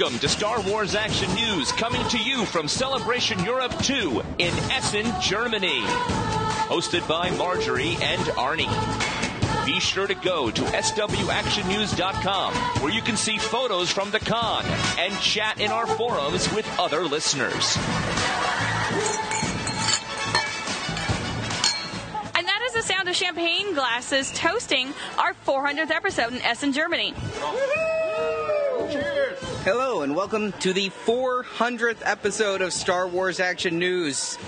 Welcome to Star Wars Action News, coming to you from Celebration Europe 2 in Essen, Germany. Hosted by Marjorie and Arnie. Be sure to go to swactionnews.com where you can see photos from the con and chat in our forums with other listeners. And that is the sound of champagne glasses toasting our 400th episode in Essen, Germany. Hello, and welcome to the 400th episode of Star Wars Action News.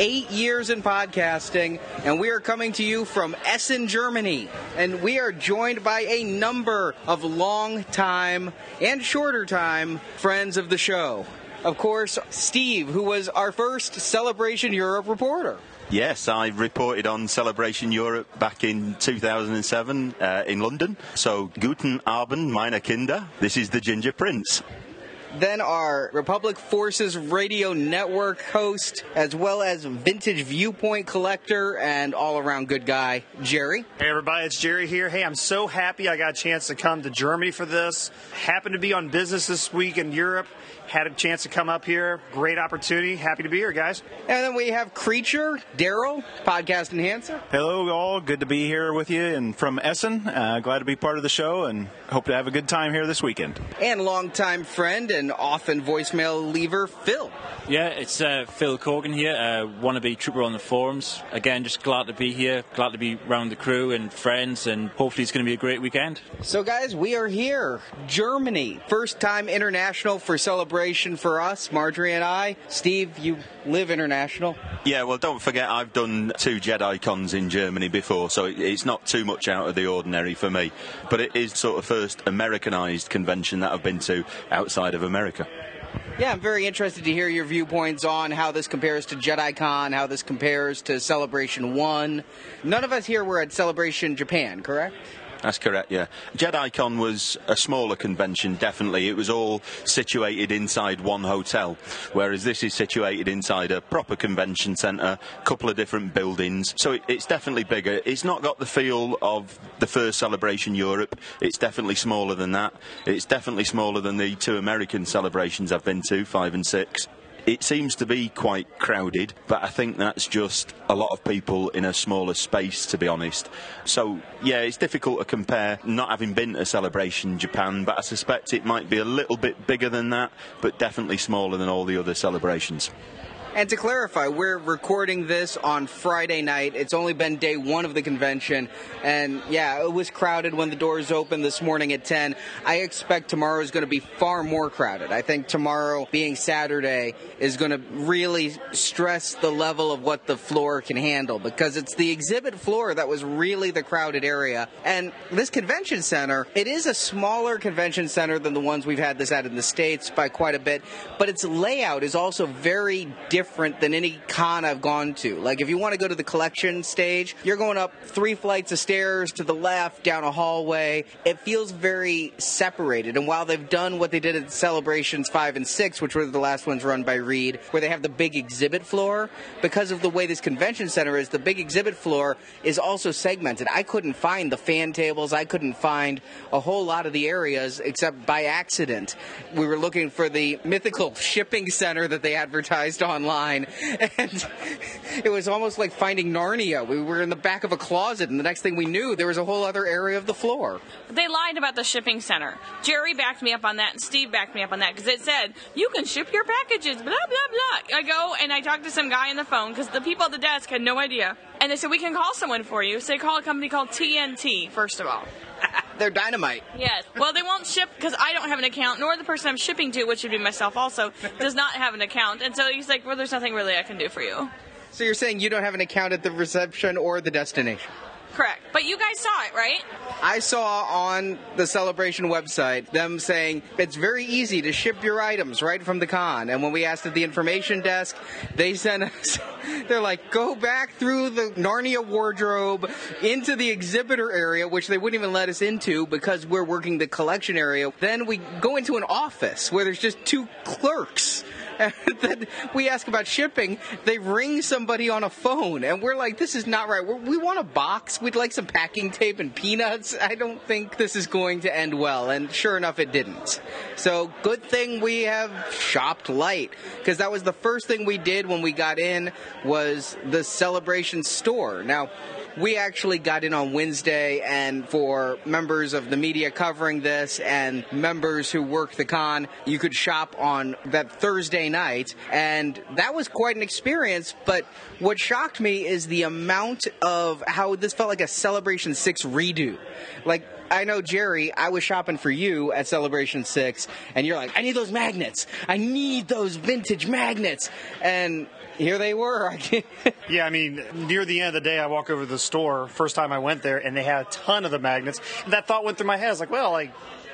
Eight years in podcasting, and we are coming to you from Essen, Germany. And we are joined by a number of long time and shorter time friends of the show. Of course, Steve, who was our first Celebration Europe reporter. Yes, I reported on Celebration Europe back in 2007 uh, in London. So, guten Abend, meine Kinder. This is the Ginger Prince. Then our Republic Forces Radio Network host, as well as vintage viewpoint collector and all around good guy, Jerry. Hey everybody, it's Jerry here. Hey, I'm so happy I got a chance to come to Germany for this. Happened to be on business this week in Europe. Had a chance to come up here. Great opportunity. Happy to be here, guys. And then we have Creature, Daryl, podcast enhancer. Hello, all. Good to be here with you and from Essen. Uh, glad to be part of the show and hope to have a good time here this weekend. And longtime friend and often voicemail leaver, Phil. Yeah, it's uh, Phil Corgan here, uh, wannabe trooper on the forums. Again, just glad to be here, glad to be around the crew and friends, and hopefully it's going to be a great weekend. So, guys, we are here. Germany. First time international for celebration for us, Marjorie and I. Steve, you live international. Yeah, well, don't forget I've done two Jedi cons in Germany before, so it's not too much out of the ordinary for me. But it is sort of first Americanized convention that I've been to outside of America. Yeah, I'm very interested to hear your viewpoints on how this compares to JediCon, how this compares to Celebration 1. None of us here were at Celebration Japan, correct? That's correct, yeah. JediCon was a smaller convention, definitely. It was all situated inside one hotel, whereas this is situated inside a proper convention centre, a couple of different buildings. So it, it's definitely bigger. It's not got the feel of the first Celebration Europe. It's definitely smaller than that. It's definitely smaller than the two American celebrations I've been to, five and six. It seems to be quite crowded, but I think that's just a lot of people in a smaller space, to be honest. So, yeah, it's difficult to compare, not having been to Celebration Japan, but I suspect it might be a little bit bigger than that, but definitely smaller than all the other celebrations. And to clarify, we're recording this on Friday night. It's only been day one of the convention. And yeah, it was crowded when the doors opened this morning at 10. I expect tomorrow is going to be far more crowded. I think tomorrow, being Saturday, is going to really stress the level of what the floor can handle because it's the exhibit floor that was really the crowded area. And this convention center, it is a smaller convention center than the ones we've had this at in the States by quite a bit, but its layout is also very different than any con I've gone to. Like if you want to go to the collection stage, you're going up three flights of stairs to the left, down a hallway. It feels very separated. And while they've done what they did at Celebrations 5 and 6, which were the last ones run by Reed, where they have the big exhibit floor, because of the way this convention center is, the big exhibit floor is also segmented. I couldn't find the fan tables, I couldn't find a whole lot of the areas except by accident. We were looking for the mythical shipping center that they advertised online, and it was almost like finding Narnia. We were in the back of a closet, and the next thing we knew, there was a whole other area of the floor. They lied about the shipping center. Jerry backed me up on that, and Steve backed me up on that because it said you can ship your packages. Blah blah blah. I go and I talked to some guy on the phone because the people at the desk had no idea, and they said we can call someone for you. So they call a company called TNT first of all. They're dynamite. Yes. Well, they won't ship because I don't have an account, nor the person I'm shipping to, which would be myself also, does not have an account. And so he's like, well, there's nothing really I can do for you. So you're saying you don't have an account at the reception or the destination? Correct. But you guys saw it, right? I saw on the celebration website them saying it's very easy to ship your items right from the con. And when we asked at the information desk, they sent us, they're like, go back through the Narnia wardrobe into the exhibitor area, which they wouldn't even let us into because we're working the collection area. Then we go into an office where there's just two clerks. Then we ask about shipping. They ring somebody on a phone, and we're like, "This is not right. We're, we want a box. We'd like some packing tape and peanuts. I don't think this is going to end well." And sure enough, it didn't. So good thing we have shopped light because that was the first thing we did when we got in was the celebration store. Now we actually got in on Wednesday, and for members of the media covering this and members who work the con, you could shop on that Thursday night, and that was quite an experience. But what shocked me is the amount of how this felt like a Celebration 6 redo. Like, I know, Jerry, I was shopping for you at Celebration 6, and you're like, I need those magnets. I need those vintage magnets. And here they were. yeah, I mean, near the end of the day, I walk over to the store, first time I went there, and they had a ton of the magnets. And that thought went through my head. I was like, well, I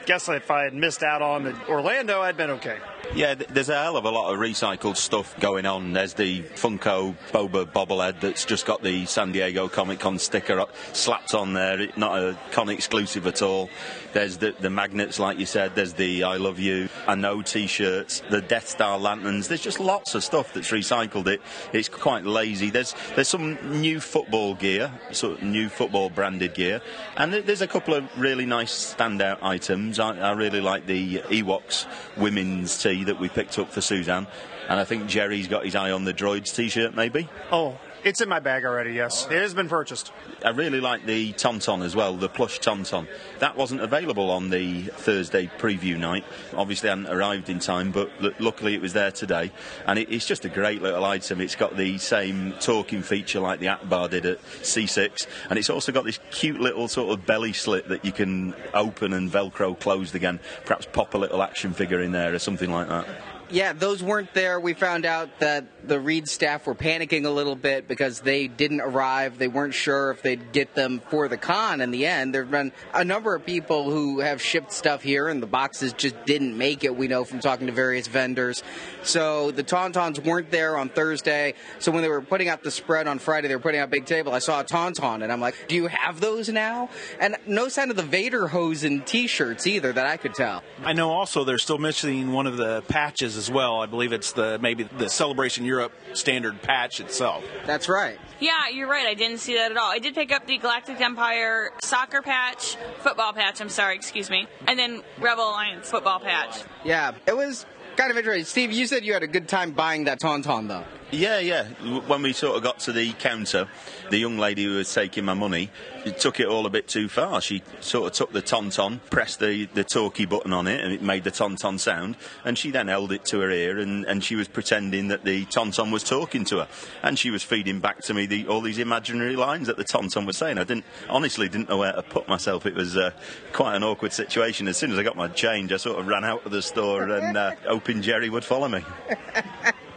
guess if I had missed out on Orlando, I'd been okay. Yeah, there's a hell of a lot of recycled stuff going on. There's the Funko Boba bobblehead that's just got the San Diego Comic Con sticker slapped on there, not a con exclusive at all. There's the, the magnets, like you said. There's the I Love You, I Know T-shirts, the Death Star lanterns. There's just lots of stuff that's recycled. It it's quite lazy. There's there's some new football gear, sort of new football branded gear, and there's a couple of really nice standout items. I, I really like the Ewoks women's tee that we picked up for Suzanne. And I think Jerry's got his eye on the Droids t shirt, maybe. Oh, it's in my bag already, yes. It has been purchased. I really like the Tauntaun as well, the plush Tauntaun. That wasn't available on the Thursday preview night. Obviously, I hadn't arrived in time, but l- luckily it was there today. And it, it's just a great little item. It's got the same talking feature like the Ackbar did at C6, and it's also got this cute little sort of belly slit that you can open and Velcro closed again. Perhaps pop a little action figure in there or something like that yeah, those weren't there. We found out that the Reed staff were panicking a little bit because they didn't arrive. They weren't sure if they'd get them for the con in the end. There have been a number of people who have shipped stuff here and the boxes just didn't make it, we know from talking to various vendors. So the Tauntauns weren't there on Thursday. So when they were putting out the spread on Friday, they were putting out Big Table. I saw a Tauntaun and I'm like, do you have those now? And no sign of the Vader Hosen t shirts either that I could tell. I know also they're still missing one of the patches as well. I believe it's the maybe the Celebration Europe standard patch itself. That's right. Yeah, you're right. I didn't see that at all. I did pick up the Galactic Empire soccer patch, football patch. I'm sorry, excuse me, and then Rebel Alliance football patch. Yeah, it was kind of interesting. Steve, you said you had a good time buying that Tauntaun, though. Yeah, yeah. When we sort of got to the counter, the young lady who was taking my money took it all a bit too far. She sort of took the tauntaun, pressed the, the talkie button on it, and it made the tauntaun sound. And she then held it to her ear, and, and she was pretending that the tauntaun was talking to her. And she was feeding back to me the, all these imaginary lines that the tauntaun was saying. I didn't honestly didn't know where to put myself. It was uh, quite an awkward situation. As soon as I got my change, I sort of ran out of the store and uh, hoping Jerry would follow me.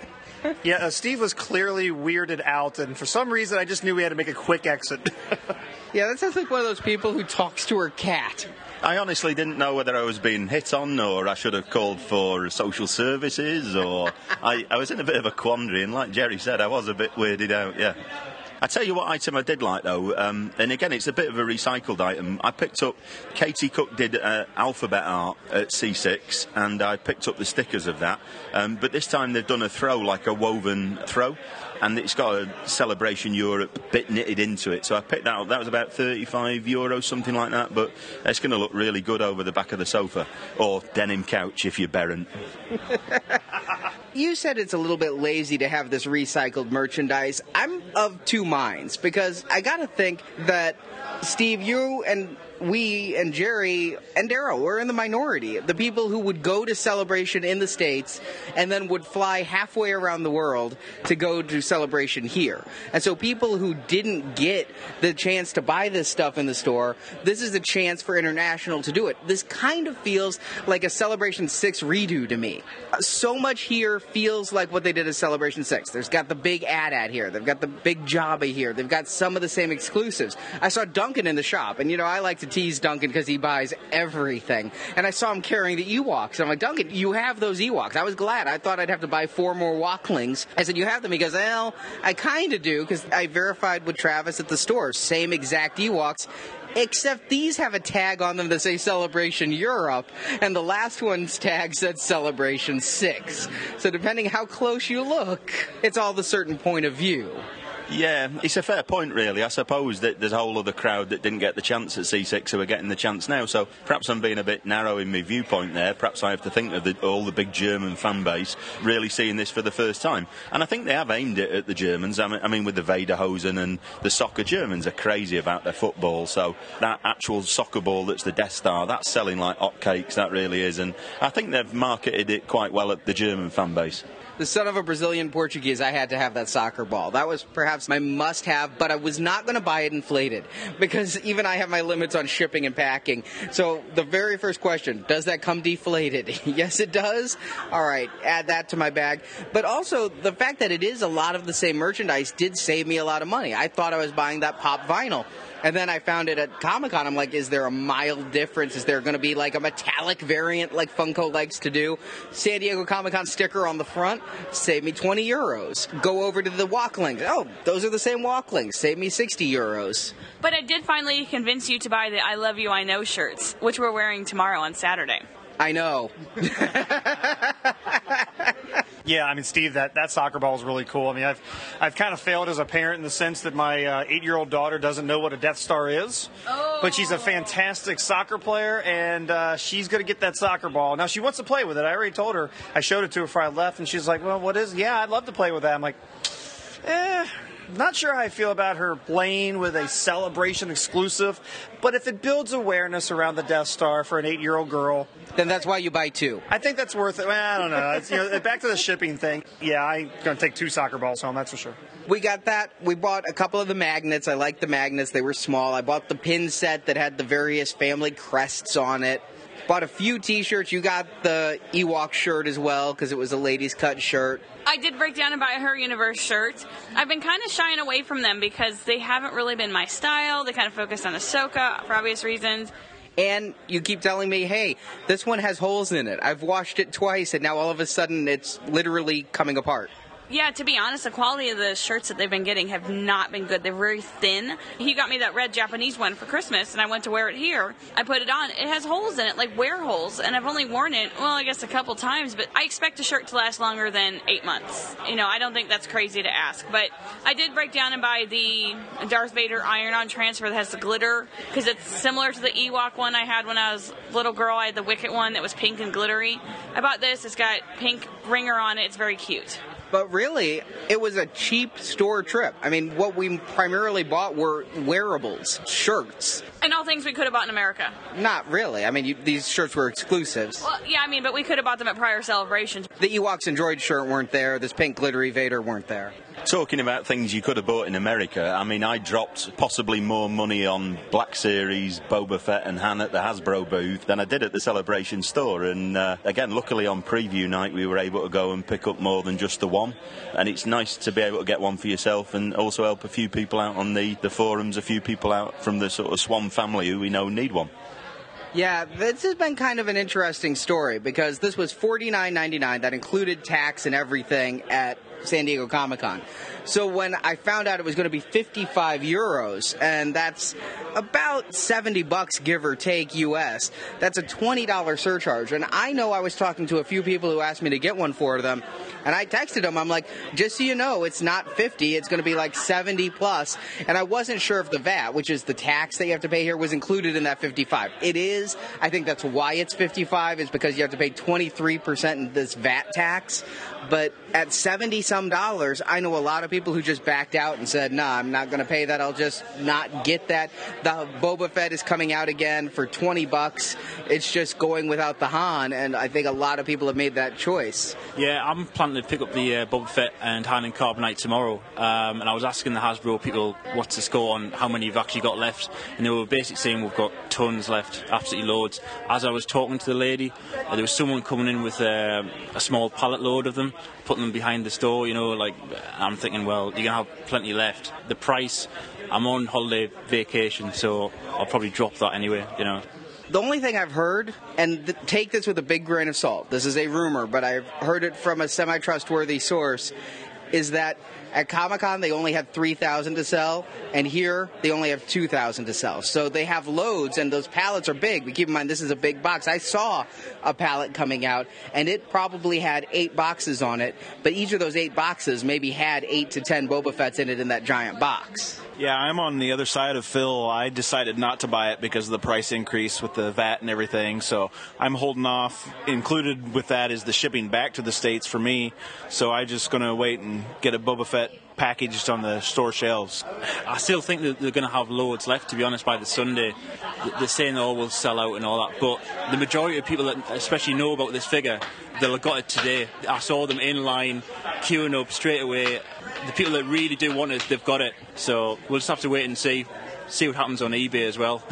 yeah, uh, Steve was clearly weirded out, and for some reason, I just knew we had to make a quick exit. yeah, that sounds like one of those people who talks to her cat. I honestly didn't know whether I was being hit on or I should have called for social services or I, I was in a bit of a quandary and like Jerry said I was a bit weirded out yeah I tell you what item I did like though, um, and again it's a bit of a recycled item. I picked up Katie Cook did uh, alphabet art at C6, and I picked up the stickers of that. Um, but this time they've done a throw like a woven throw, and it's got a Celebration Europe bit knitted into it. So I picked that up. That was about 35 euros, something like that. But it's going to look really good over the back of the sofa or denim couch if you're Baron. you said it's a little bit lazy to have this recycled merchandise. I'm of two minds because I got to think that Steve, you and we and Jerry and Daryl were in the minority. The people who would go to celebration in the States and then would fly halfway around the world to go to celebration here. And so people who didn't get the chance to buy this stuff in the store, this is a chance for international to do it. This kind of feels like a Celebration 6 redo to me. So much here feels like what they did at Celebration 6. There's got the big ad ad here. They've got the big Jabba here. They've got some of the same exclusives. I saw Duncan in the shop, and you know, I like to tease Duncan because he buys everything. And I saw him carrying the Ewoks. I'm like, Duncan, you have those Ewoks. I was glad. I thought I'd have to buy four more Woklings. I said, You have them? He goes, Well, I kind of do because I verified with Travis at the store. Same exact Ewoks except these have a tag on them that say Celebration Europe, and the last one's tag said Celebration 6. So depending how close you look, it's all the certain point of view. Yeah, it's a fair point, really. I suppose that there's a whole other crowd that didn't get the chance at C6 who are getting the chance now. So perhaps I'm being a bit narrow in my viewpoint there. Perhaps I have to think of the, all the big German fan base really seeing this for the first time. And I think they have aimed it at the Germans. I mean, I mean with the Lederhosen and the soccer, Germans are crazy about their football. So that actual soccer ball that's the Death Star, that's selling like hotcakes. That really is. And I think they've marketed it quite well at the German fan base the son of a Brazilian Portuguese, I had to have that soccer ball. That was perhaps my must have, but I was not going to buy it inflated because even I have my limits on shipping and packing. So the very first question, does that come deflated? yes, it does. All right, add that to my bag. But also the fact that it is a lot of the same merchandise did save me a lot of money. I thought I was buying that pop vinyl. And then I found it at Comic Con. I'm like, is there a mild difference? Is there going to be like a metallic variant like Funko likes to do? San Diego Comic Con sticker on the front, save me 20 euros. Go over to the Woklings. Oh, those are the same Woklings. Save me 60 euros. But I did finally convince you to buy the I Love You, I Know shirts, which we're wearing tomorrow on Saturday. I know. Yeah, I mean, Steve, that, that soccer ball is really cool. I mean, I've I've kind of failed as a parent in the sense that my uh, eight year old daughter doesn't know what a Death Star is, oh. but she's a fantastic soccer player, and uh, she's going to get that soccer ball. Now she wants to play with it. I already told her. I showed it to her before I left, and she's like, "Well, what is? Yeah, I'd love to play with that." I'm like, "Eh." Not sure how I feel about her playing with a celebration exclusive, but if it builds awareness around the Death Star for an eight year old girl, then that's why you buy two. I think that's worth it. Well, I don't know. It's, you know. Back to the shipping thing. Yeah, I'm going to take two soccer balls home, that's for sure. We got that. We bought a couple of the magnets. I like the magnets, they were small. I bought the pin set that had the various family crests on it. Bought a few T-shirts. You got the Ewok shirt as well because it was a ladies' cut shirt. I did break down and buy a her universe shirt. I've been kind of shying away from them because they haven't really been my style. They kind of focus on Ahsoka for obvious reasons. And you keep telling me, hey, this one has holes in it. I've washed it twice, and now all of a sudden it's literally coming apart yeah, to be honest, the quality of the shirts that they've been getting have not been good. They're very thin. He got me that red Japanese one for Christmas, and I went to wear it here. I put it on. It has holes in it, like wear holes, and I've only worn it, well, I guess a couple times, but I expect a shirt to last longer than eight months. You know, I don't think that's crazy to ask, but I did break down and buy the Darth Vader iron on transfer that has the glitter, because it's similar to the Ewok one I had when I was little girl. I had the Wicket one that was pink and glittery. I bought this. It's got pink ringer on it. It's very cute. But really, it was a cheap store trip. I mean, what we primarily bought were wearables, shirts. And all things we could have bought in America. Not really. I mean, you, these shirts were exclusives. Well, yeah, I mean, but we could have bought them at prior celebrations. The Ewoks and Droid shirt weren't there. This pink glittery Vader weren't there. Talking about things you could have bought in America, I mean, I dropped possibly more money on Black Series, Boba Fett, and Han at the Hasbro booth than I did at the Celebration store. And uh, again, luckily on preview night, we were able to go and pick up more than just the one. And it's nice to be able to get one for yourself and also help a few people out on the, the forums, a few people out from the sort of Swan family who we know need one. Yeah, this has been kind of an interesting story because this was $49.99. That included tax and everything at San Diego Comic Con. So when I found out it was going to be 55 euros, and that's about 70 bucks, give or take, US, that's a $20 surcharge. And I know I was talking to a few people who asked me to get one for them, and I texted them, I'm like, just so you know, it's not 50, it's going to be like 70 plus. And I wasn't sure if the VAT, which is the tax that you have to pay here, was included in that 55. It is. I think that's why it's 55, is because you have to pay 23% in this VAT tax. But at 70 some dollars. I know a lot of people who just backed out and said, "Nah, I'm not going to pay that. I'll just not get that." The Boba Fett is coming out again for 20 bucks. It's just going without the Han, and I think a lot of people have made that choice. Yeah, I'm planning to pick up the uh, Boba Fett and Han and Carbonite tomorrow. Um, and I was asking the Hasbro people what's the score on how many you've actually got left, and they were basically saying we've got tons left, absolutely loads. As I was talking to the lady, uh, there was someone coming in with uh, a small pallet load of them, putting them behind the store. You know, like I'm thinking, well, you're gonna have plenty left. The price, I'm on holiday vacation, so I'll probably drop that anyway. You know. The only thing I've heard, and th- take this with a big grain of salt, this is a rumor, but I've heard it from a semi trustworthy source, is that at Comic Con they only had 3,000 to sell, and here they only have 2,000 to sell. So they have loads, and those pallets are big. But keep in mind, this is a big box. I saw a pallet coming out, and it probably had eight boxes on it, but each of those eight boxes maybe had eight to ten Boba Fett's in it in that giant box. Yeah, I'm on the other side of Phil. I decided not to buy it because of the price increase with the VAT and everything. So I'm holding off. Included with that is the shipping back to the States for me. So I'm just going to wait and get a Boba Fett packaged on the store shelves. I still think that they're going to have loads left, to be honest, by the Sunday. They're saying all will sell out and all that, but the majority of people that especially know about this figure, they'll have got it today. I saw them in line, queuing up straight away. The people that really do want it, they've got it. So we'll just have to wait and see, see what happens on eBay as well.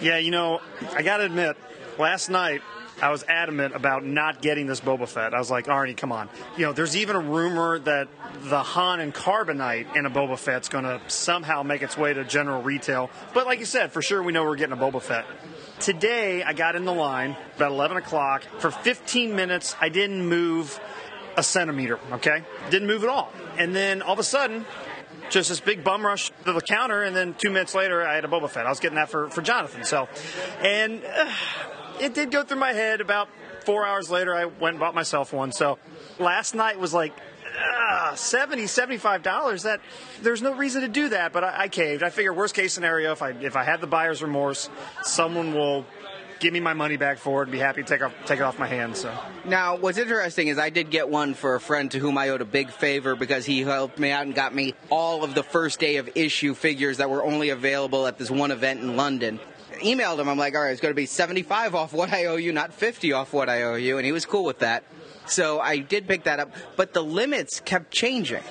Yeah, you know, I got to admit, last night I was adamant about not getting this Boba Fett. I was like, Arnie, come on. You know, there's even a rumor that the Han and Carbonite in a Boba Fett's going to somehow make its way to general retail. But like you said, for sure we know we're getting a Boba Fett. Today I got in the line about 11 o'clock. For 15 minutes, I didn't move a centimeter, okay? Didn't move at all. And then all of a sudden, just this big bum rush to the counter, and then two minutes later, I had a Boba Fett. I was getting that for, for Jonathan. So, and uh, it did go through my head. About four hours later, I went and bought myself one. So, last night was like uh, 70 75 dollars that there's no reason to do that but I, I caved i figure worst case scenario if i if i had the buyer's remorse someone will give me my money back for it and be happy to take off take it off my hands so Now, what's interesting is I did get one for a friend to whom I owed a big favor because he helped me out and got me all of the first day of issue figures that were only available at this one event in London. Emailed him, I'm like, all right, it's going to be 75 off what I owe you, not 50 off what I owe you, and he was cool with that. So I did pick that up, but the limits kept changing.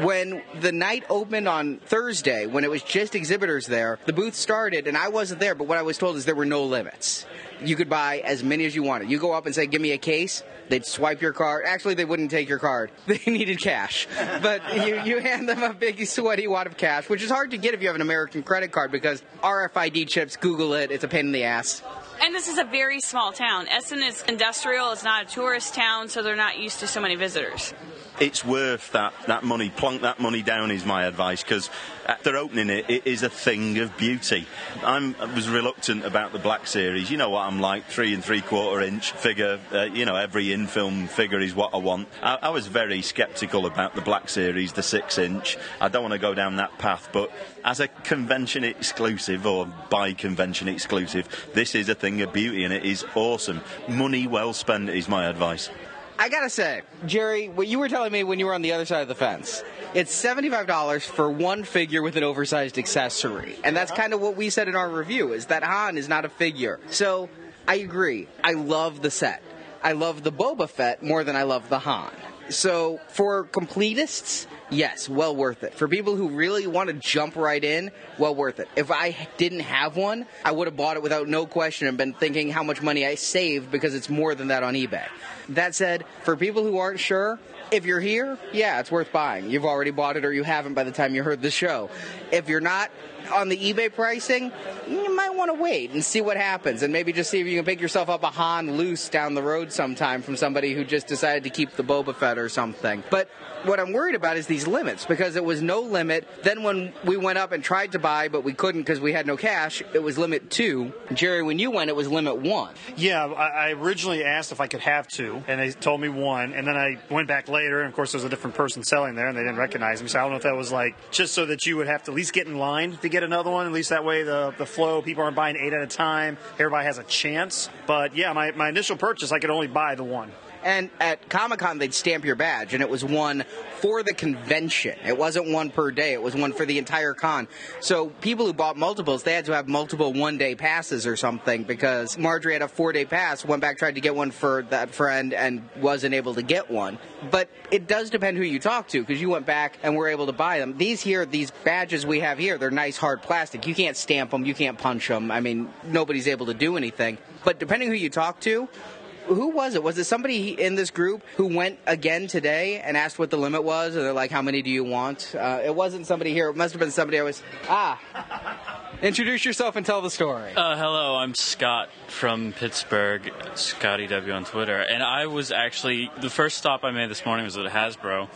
When the night opened on Thursday, when it was just exhibitors there, the booth started, and I wasn't there, but what I was told is there were no limits. You could buy as many as you wanted. You go up and say, Give me a case. They'd swipe your card. Actually, they wouldn't take your card. They needed cash. But you, you hand them a big, sweaty wad of cash, which is hard to get if you have an American credit card because RFID chips, Google it, it's a pain in the ass. And this is a very small town. Essen is industrial. It's not a tourist town, so they're not used to so many visitors. it's worth that, that money. Plunk that money down is my advice because after opening it, it is a thing of beauty. I'm, I was reluctant about the Black Series. You know what I'm like, three and three quarter inch figure. Uh, you know, every in film figure is what I want. I, I was very sceptical about the Black Series, the six inch. I don't want to go down that path, but as a convention exclusive or by convention exclusive, this is a thing of beauty and it is awesome. Money well spent is my advice. I gotta say, Jerry, what you were telling me when you were on the other side of the fence, it's $75 for one figure with an oversized accessory. And that's kind of what we said in our review, is that Han is not a figure. So, I agree. I love the set. I love the Boba Fett more than I love the Han. So, for completists, yes, well worth it. For people who really want to jump right in, well worth it. If I didn't have one, I would have bought it without no question and been thinking how much money I saved because it's more than that on eBay. That said, for people who aren't sure, if you're here, yeah, it's worth buying. You've already bought it or you haven't by the time you heard the show. If you're not on the eBay pricing, you might want to wait and see what happens and maybe just see if you can pick yourself up a Han loose down the road sometime from somebody who just decided to keep the Boba Fett or something. But what I'm worried about is these limits because it was no limit. Then when we went up and tried to buy, but we couldn't because we had no cash, it was limit two. Jerry, when you went, it was limit one. Yeah, I originally asked if I could have two, and they told me one. And then I went back later, and of course, there was a different person selling there, and they didn't recognize me. So I don't know if that was like just so that you would have to at least get in line to get another one. At least that way, the the flow, people aren't buying eight at a time. Everybody has a chance. But yeah, my, my initial purchase, I could only buy the one. And at Comic Con, they'd stamp your badge, and it was one for the convention. It wasn't one per day, it was one for the entire con. So people who bought multiples, they had to have multiple one day passes or something because Marjorie had a four day pass, went back, tried to get one for that friend, and wasn't able to get one. But it does depend who you talk to because you went back and were able to buy them. These here, these badges we have here, they're nice hard plastic. You can't stamp them, you can't punch them. I mean, nobody's able to do anything. But depending who you talk to, who was it? Was it somebody in this group who went again today and asked what the limit was? And they're like, how many do you want? Uh, it wasn't somebody here. It must have been somebody I was. Ah. Introduce yourself and tell the story. Uh, hello, I'm Scott from Pittsburgh, Scotty W on Twitter. And I was actually, the first stop I made this morning was at Hasbro.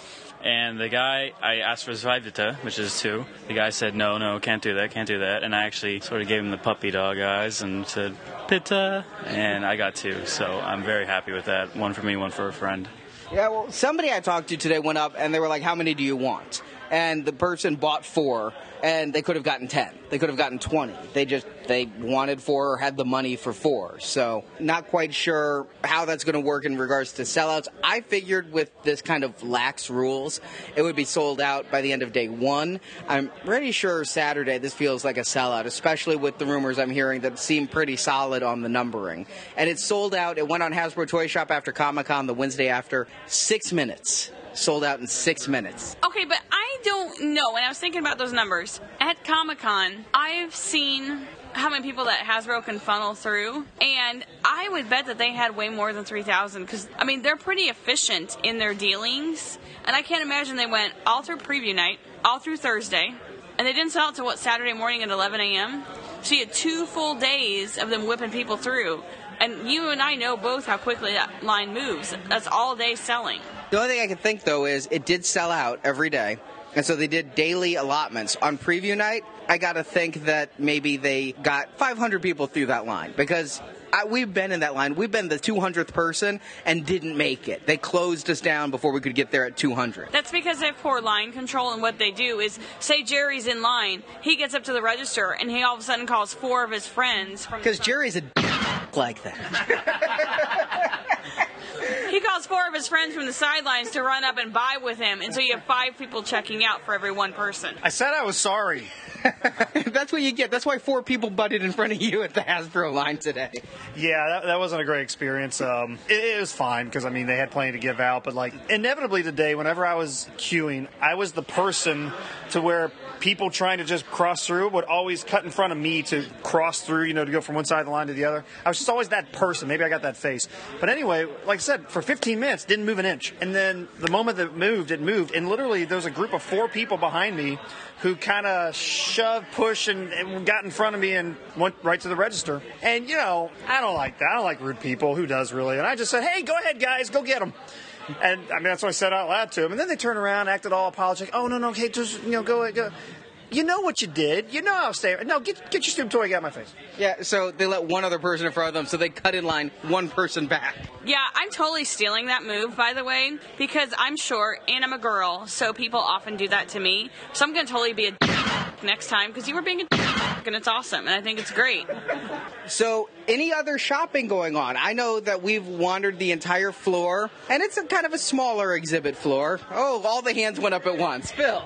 And the guy, I asked for his which is two. The guy said, no, no, can't do that, can't do that. And I actually sort of gave him the puppy dog eyes and said, Pitta. And I got two. So I'm very happy with that. One for me, one for a friend. Yeah, well, somebody I talked to today went up and they were like, how many do you want? and the person bought four and they could have gotten 10 they could have gotten 20 they just they wanted four or had the money for four. So not quite sure how that's going to work in regards to sellouts. I figured with this kind of lax rules it would be sold out by the end of day one. I'm pretty sure saturday this feels like a sellout especially with the rumors i'm hearing that seem pretty solid on the numbering. And it sold out it went on hasbro toy shop after comic-con the wednesday after. Six minutes. Sold out in six minutes. Okay, but I don't know. and I was thinking about those numbers at Comic Con, I've seen how many people that Hasbro can funnel through, and I would bet that they had way more than 3,000 because, I mean, they're pretty efficient in their dealings, and I can't imagine they went all through preview night, all through Thursday, and they didn't sell out to what, Saturday morning at 11 a.m.? So you had two full days of them whipping people through. And you and I know both how quickly that line moves. That's all day selling. The only thing I can think though is it did sell out every day. And so they did daily allotments. On preview night, I got to think that maybe they got 500 people through that line because I, we've been in that line. We've been the 200th person and didn't make it. They closed us down before we could get there at 200. That's because they have poor line control, and what they do is, say Jerry's in line, he gets up to the register, and he all of a sudden calls four of his friends. Because Jerry's a like that. he calls four of his friends from the sidelines to run up and buy with him, and so you have five people checking out for every one person. I said I was sorry. That's what you get. That's why four people butted in front of you at the Hasbro line today. Yeah, that, that wasn't a great experience. Um, it, it was fine because I mean they had plenty to give out, but like inevitably today, whenever I was queuing, I was the person to where people trying to just cross through would always cut in front of me to cross through, you know, to go from one side of the line to the other. I was just always that person. Maybe I got that face. But anyway, like I said, for 15 minutes, didn't move an inch. And then the moment that it moved, it moved. And literally, there was a group of four people behind me who kind of shoved, pushed, and, and, got in front of me and went right to the register. And, you know, I don't like that. I don't like rude people. Who does really? And I just said, hey, go ahead, guys, go get them. And I mean, that's what I said out loud to him. And then they turned around, acted all apologetic. Oh, no, no, okay, just, you know, go, go. You know what you did. You know I was staying. No, get get your stupid toy out of my face. Yeah, so they let one other person in front of them, so they cut in line one person back. Yeah, I'm totally stealing that move, by the way, because I'm short and I'm a girl, so people often do that to me. So I'm going to totally be a next time because you were being a and it's awesome, and I think it's great. So, any other shopping going on? I know that we've wandered the entire floor, and it's a kind of a smaller exhibit floor. Oh, all the hands went up at once. Phil.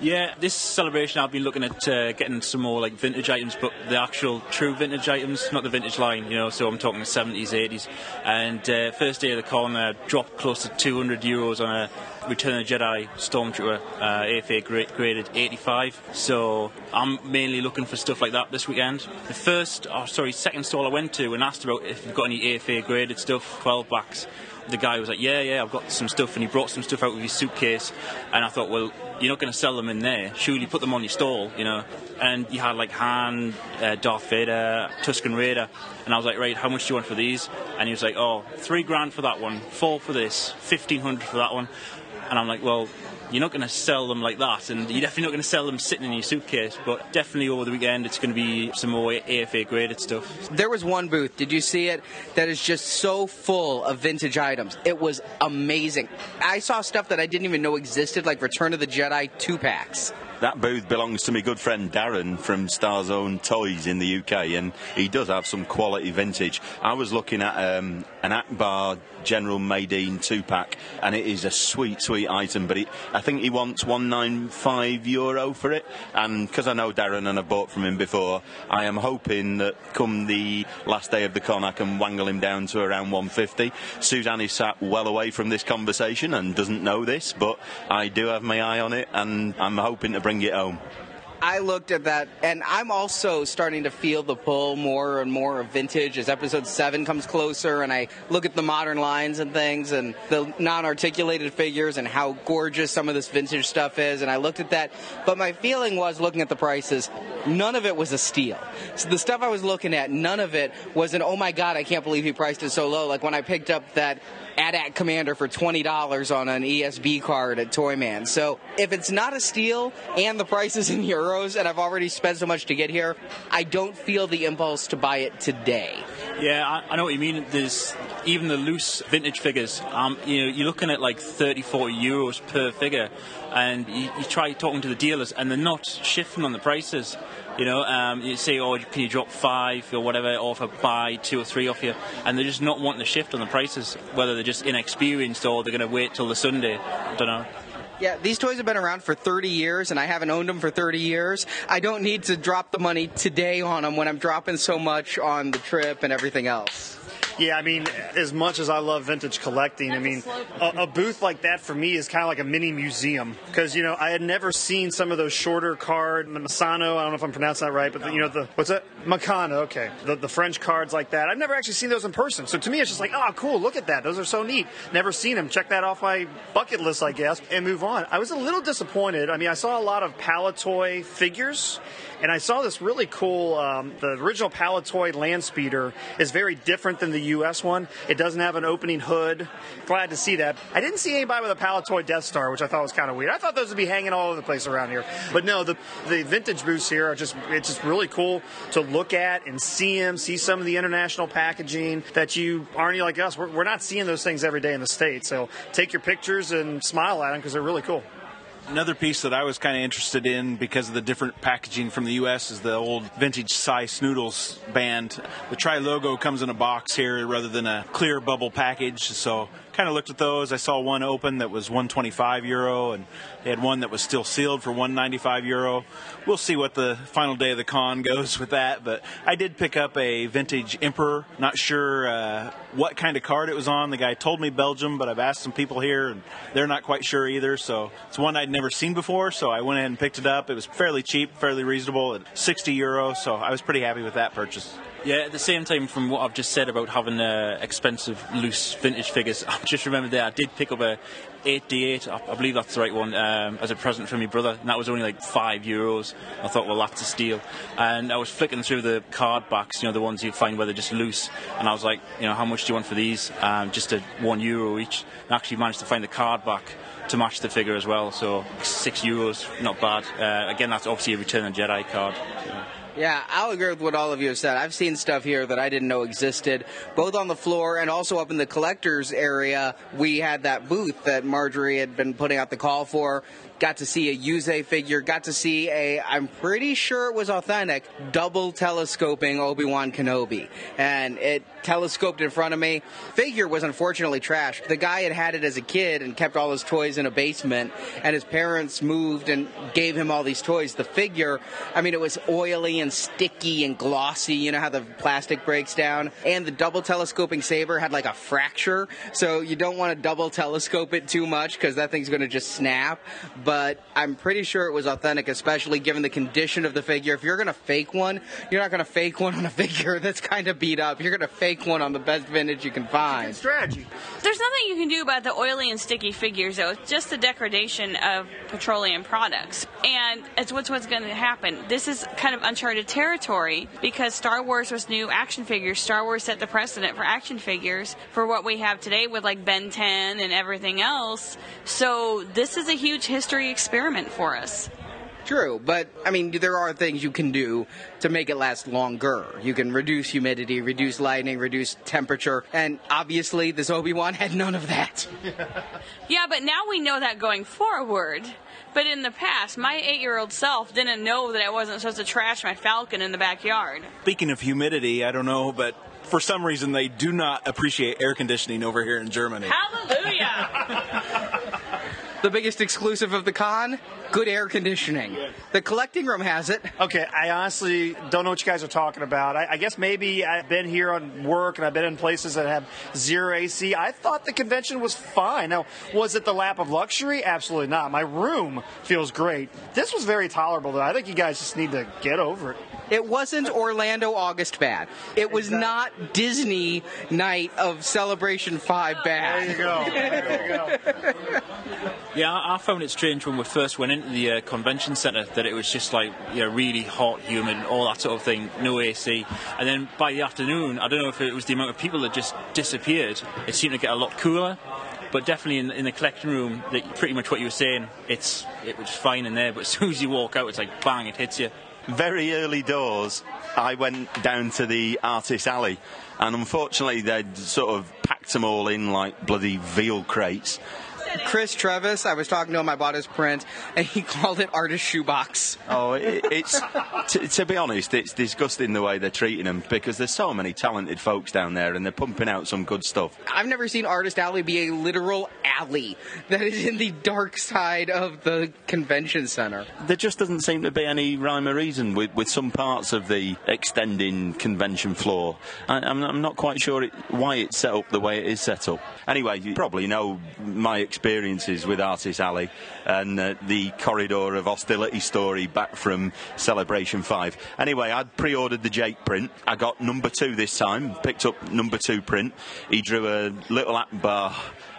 Yeah, this celebration I've been looking at uh, getting some more like vintage items, but the actual true vintage items, not the vintage line, you know. So I'm talking 70s, 80s. And uh, first day of the con, uh, dropped close to 200 euros on a Return of the Jedi Stormtrooper uh, AFA graded 85. So I'm mainly looking for stuff like that this weekend. The first, oh sorry, second stall I went to and asked about if you've got any AFA graded stuff, 12 backs the guy was like, "Yeah, yeah, I've got some stuff," and he brought some stuff out with his suitcase. And I thought, well, you're not going to sell them in there. Surely put them on your stall, you know. And you had like Han, uh, Darth Vader, Tusken Raider, and I was like, right, how much do you want for these? And he was like, oh, three grand for that one, four for this, fifteen hundred for that one. And I'm like, well, you're not going to sell them like that, and you're definitely not going to sell them sitting in your suitcase. But definitely over the weekend, it's going to be some more AFA graded stuff. There was one booth, did you see it? That is just so full of vintage items. It was amazing. I saw stuff that I didn't even know existed, like Return of the Jedi two packs that booth belongs to my good friend Darren from Starzone Toys in the UK, and he does have some quality vintage. I was looking at um, an Ackbar General Madine two pack, and it is a sweet, sweet item. But it, I think he wants 195 euro for it, and because I know Darren and I bought from him before, I am hoping that come the last day of the con, I can wangle him down to around 150. Suzanne is sat well away from this conversation and doesn't know this, but I do have my eye on it, and I'm hoping to bring it home. I looked at that, and I'm also starting to feel the pull more and more of vintage as episode seven comes closer, and I look at the modern lines and things, and the non-articulated figures, and how gorgeous some of this vintage stuff is. And I looked at that, but my feeling was looking at the prices, none of it was a steal. So the stuff I was looking at, none of it was an oh my god, I can't believe he priced it so low. Like when I picked up that AT-AT Commander for $20 on an ESB card at Toyman. So if it's not a steal and the price is in euros and I've already spent so much to get here, I don't feel the impulse to buy it today. Yeah, I, I know what you mean. There's even the loose vintage figures. Um, you know, you're looking at like 30, 40 euros per figure, and you, you try talking to the dealers, and they're not shifting on the prices. You know, um, you say, oh, can you drop five or whatever, or for buy two or three off you, and they're just not wanting to shift on the prices, whether they're just inexperienced or they're going to wait till the Sunday. I don't know. Yeah, these toys have been around for 30 years, and I haven't owned them for 30 years. I don't need to drop the money today on them when I'm dropping so much on the trip and everything else. Yeah, I mean, as much as I love vintage collecting, I mean, a, a booth like that for me is kind of like a mini museum because you know I had never seen some of those shorter card Masano. I don't know if I'm pronouncing that right, but the, you know the what's that Meccano? Okay, the, the French cards like that. I've never actually seen those in person, so to me it's just like, oh, cool, look at that. Those are so neat. Never seen them. Check that off my bucket list, I guess, and move on. I was a little disappointed. I mean, I saw a lot of Palitoy figures and I saw this really cool. Um, the original Palitoy land speeder is very different than the U.S. one. It doesn't have an opening hood. Glad to see that. I didn't see anybody with a Palitoy Death Star, which I thought was kind of weird. I thought those would be hanging all over the place around here. But no, the the vintage booths here are just it's just really cool to look at and see them, see some of the international packaging that you aren't like us. We're, we're not seeing those things every day in the states. So take your pictures and smile at them because they're really cool. Another piece that I was kind of interested in because of the different packaging from the U.S. is the old vintage Sy Snootles band. The Tri logo comes in a box here rather than a clear bubble package, so kind of looked at those. I saw one open that was 125 euro, and they had one that was still sealed for 195 euro. We'll see what the final day of the con goes with that, but I did pick up a vintage Emperor. Not sure uh, what kind of card it was on. The guy told me Belgium, but I've asked some people here, and they're not quite sure either. So it's one I'd never seen before, so I went ahead and picked it up. It was fairly cheap, fairly reasonable at 60 euro, so I was pretty happy with that purchase. Yeah, at the same time, from what I've just said about having uh, expensive loose vintage figures, I've just remembered that I did pick up a 8D8, I, I believe that's the right one, um, as a present from my brother, and that was only like five euros. I thought, well, that's a steal. And I was flicking through the card backs, you know, the ones you find where they're just loose, and I was like, you know, how much do you want for these? Um, just a one euro each. And I actually managed to find the card back to match the figure as well, so six euros, not bad. Uh, again, that's obviously a Return of Jedi card. So. Yeah, I'll agree with what all of you have said. I've seen stuff here that I didn't know existed, both on the floor and also up in the collectors area. We had that booth that Marjorie had been putting out the call for got to see a Yuze figure, got to see a, I'm pretty sure it was authentic, double telescoping Obi-Wan Kenobi. And it telescoped in front of me. Figure was unfortunately trashed. The guy had had it as a kid and kept all his toys in a basement, and his parents moved and gave him all these toys. The figure, I mean, it was oily and sticky and glossy. You know how the plastic breaks down? And the double telescoping saber had like a fracture, so you don't want to double telescope it too much because that thing's going to just snap but I'm pretty sure it was authentic, especially given the condition of the figure. If you're going to fake one, you're not going to fake one on a figure that's kind of beat up. You're going to fake one on the best vintage you can find. Good strategy. There's nothing you can do about the oily and sticky figures, though. It's just the degradation of petroleum products. And it's what's what's going to happen. This is kind of uncharted territory because Star Wars was new action figures. Star Wars set the precedent for action figures for what we have today with like Ben 10 and everything else. So this is a huge history experiment for us. True, but I mean, there are things you can do to make it last longer. You can reduce humidity, reduce lighting, reduce temperature, and obviously, this Obi Wan had none of that. Yeah, but now we know that going forward. But in the past, my eight year old self didn't know that I wasn't supposed to trash my falcon in the backyard. Speaking of humidity, I don't know, but for some reason they do not appreciate air conditioning over here in Germany. Hallelujah! The biggest exclusive of the con good air conditioning. The collecting room has it. Okay, I honestly don't know what you guys are talking about. I, I guess maybe I've been here on work and I've been in places that have zero AC. I thought the convention was fine. Now, was it the lap of luxury? Absolutely not. My room feels great. This was very tolerable, though. I think you guys just need to get over it. It wasn't Orlando August bad. It was not Disney night of Celebration 5 bad. There you go. There you go. Yeah, I I found it strange when we first went the uh, convention centre that it was just like you know really hot, humid, all that sort of thing, no AC. And then by the afternoon, I don't know if it was the amount of people that just disappeared. It seemed to get a lot cooler. But definitely in, in the collection room, that pretty much what you were saying, it's it was fine in there. But as soon as you walk out, it's like bang, it hits you. very early doors, I went down to the artist alley, and unfortunately, they'd sort of packed them all in like bloody veal crates. Chris Trevas, I was talking to him, I bought his print, and he called it Artist Shoebox. Oh, it, it's to, to be honest, it's disgusting the way they're treating them because there's so many talented folks down there, and they're pumping out some good stuff. I've never seen Artist Alley be a literal alley that is in the dark side of the convention center. There just doesn't seem to be any rhyme or reason with, with some parts of the extending convention floor. I, I'm, I'm not quite sure it, why it's set up the way it is set up. Anyway, you probably know my experiences with Artist Alley and uh, the corridor of hostility story back from Celebration 5. Anyway, I'd pre ordered the Jake print. I got number two this time, picked up number two print. He drew a little app bar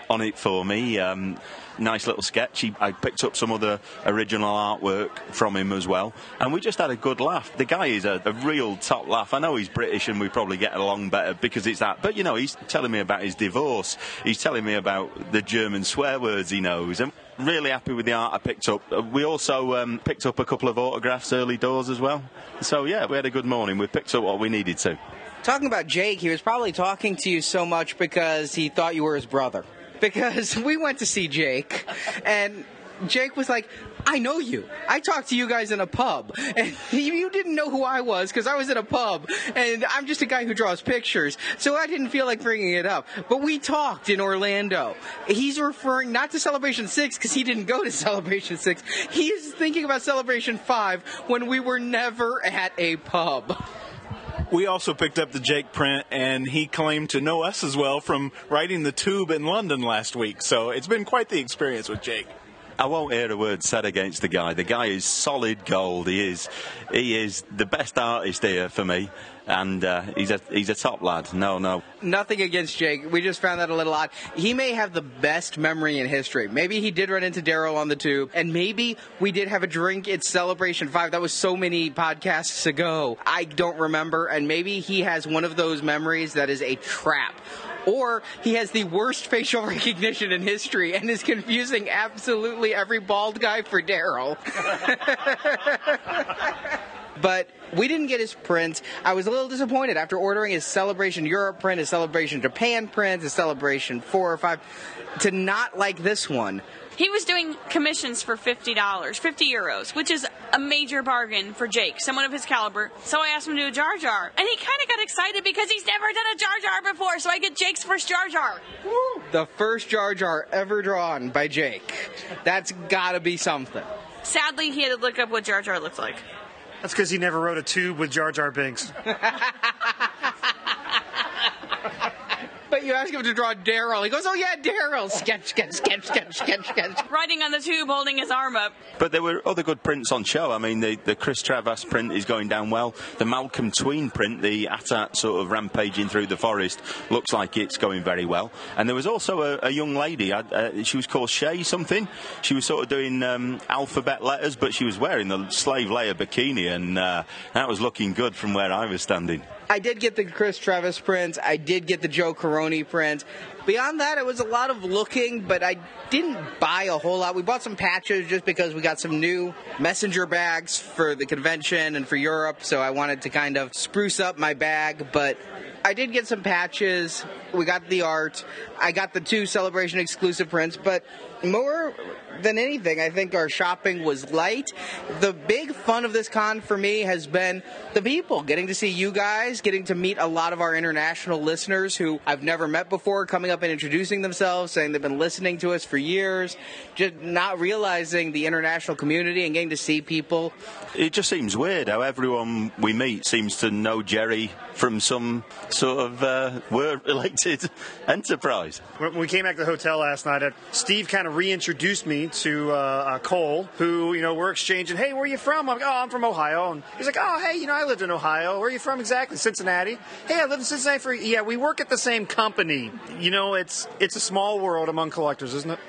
on it for me. Um, nice little sketch. He, I picked up some other original artwork from him as well, and we just had a good laugh. The guy is a, a real top laugh. I know he's British and we probably get along better because it's that, but you know, he's telling me about his divorce. He's telling me about the German swear words he knows, and really happy with the art I picked up. Uh, We also um, picked up a couple of autographs early doors as well. So yeah, we had a good morning. We picked up what we needed to. Talking about Jake, he was probably talking to you so much because he thought you were his brother. Because we went to see Jake, and Jake was like, I know you. I talked to you guys in a pub. And you didn't know who I was because I was in a pub. And I'm just a guy who draws pictures. So I didn't feel like bringing it up. But we talked in Orlando. He's referring not to Celebration 6 because he didn't go to Celebration 6. He's thinking about Celebration 5 when we were never at a pub. We also picked up the Jake print, and he claimed to know us as well from writing the Tube in London last week. So it's been quite the experience with Jake. I won't hear a word said against the guy. The guy is solid gold. He is. He is the best artist here for me, and uh, he's a he's a top lad. No, no. Nothing against Jake. We just found that a little odd. He may have the best memory in history. Maybe he did run into Daryl on the tube, and maybe we did have a drink at Celebration 5. That was so many podcasts ago. I don't remember, and maybe he has one of those memories that is a trap. Or he has the worst facial recognition in history and is confusing absolutely every bald guy for Daryl. but we didn't get his print. I was a little disappointed after ordering his Celebration Europe print, his Celebration Japan print, his Celebration 4 or 5, to not like this one. He was doing commissions for $50, 50 euros, which is a major bargain for Jake, someone of his caliber. So I asked him to do a Jar Jar. And he kind of got excited because he's never done a Jar Jar before, so I get Jake's first Jar Jar. The first Jar Jar ever drawn by Jake. That's gotta be something. Sadly, he had to look up what Jar Jar looked like. That's because he never wrote a tube with Jar Jar Binks. But you ask him to draw Daryl. He goes, oh yeah, Daryl. Sketch, sketch, sketch, sketch, sketch, sketch. Riding on the tube, holding his arm up. But there were other good prints on show. I mean, the, the Chris Trevas print is going down well. The Malcolm Tween print, the AT-AT sort of rampaging through the forest, looks like it's going very well. And there was also a, a young lady. I, uh, she was called Shay something. She was sort of doing um, alphabet letters, but she was wearing the slave Leia bikini, and uh, that was looking good from where I was standing. I did get the Chris Trevas print. I did get the Joe Corroney print. beyond that, it was a lot of looking, but I didn't buy a whole lot. We bought some patches just because we got some new messenger bags for the convention and for Europe, so I wanted to kind of spruce up my bag, but I did get some patches. We got the art. I got the two celebration exclusive prints, but more than anything, I think our shopping was light. The big fun of this con for me has been the people, getting to see you guys, getting to meet a lot of our international listeners who I've never met before, coming up and introducing themselves, saying they've been listening to us for years, just not realizing the international community and getting to see people. It just seems weird how everyone we meet seems to know Jerry from some sort of uh, word-related enterprise. When we came back to the hotel last night, uh, Steve kind of reintroduced me to uh, uh, Cole, who you know we're exchanging. Hey, where are you from? I'm like, oh, I'm from Ohio. And he's like, oh, hey, you know, I lived in Ohio. Where are you from exactly? Cincinnati. Hey, I lived in Cincinnati for yeah. We work at the same company. You know, it's it's a small world among collectors, isn't it?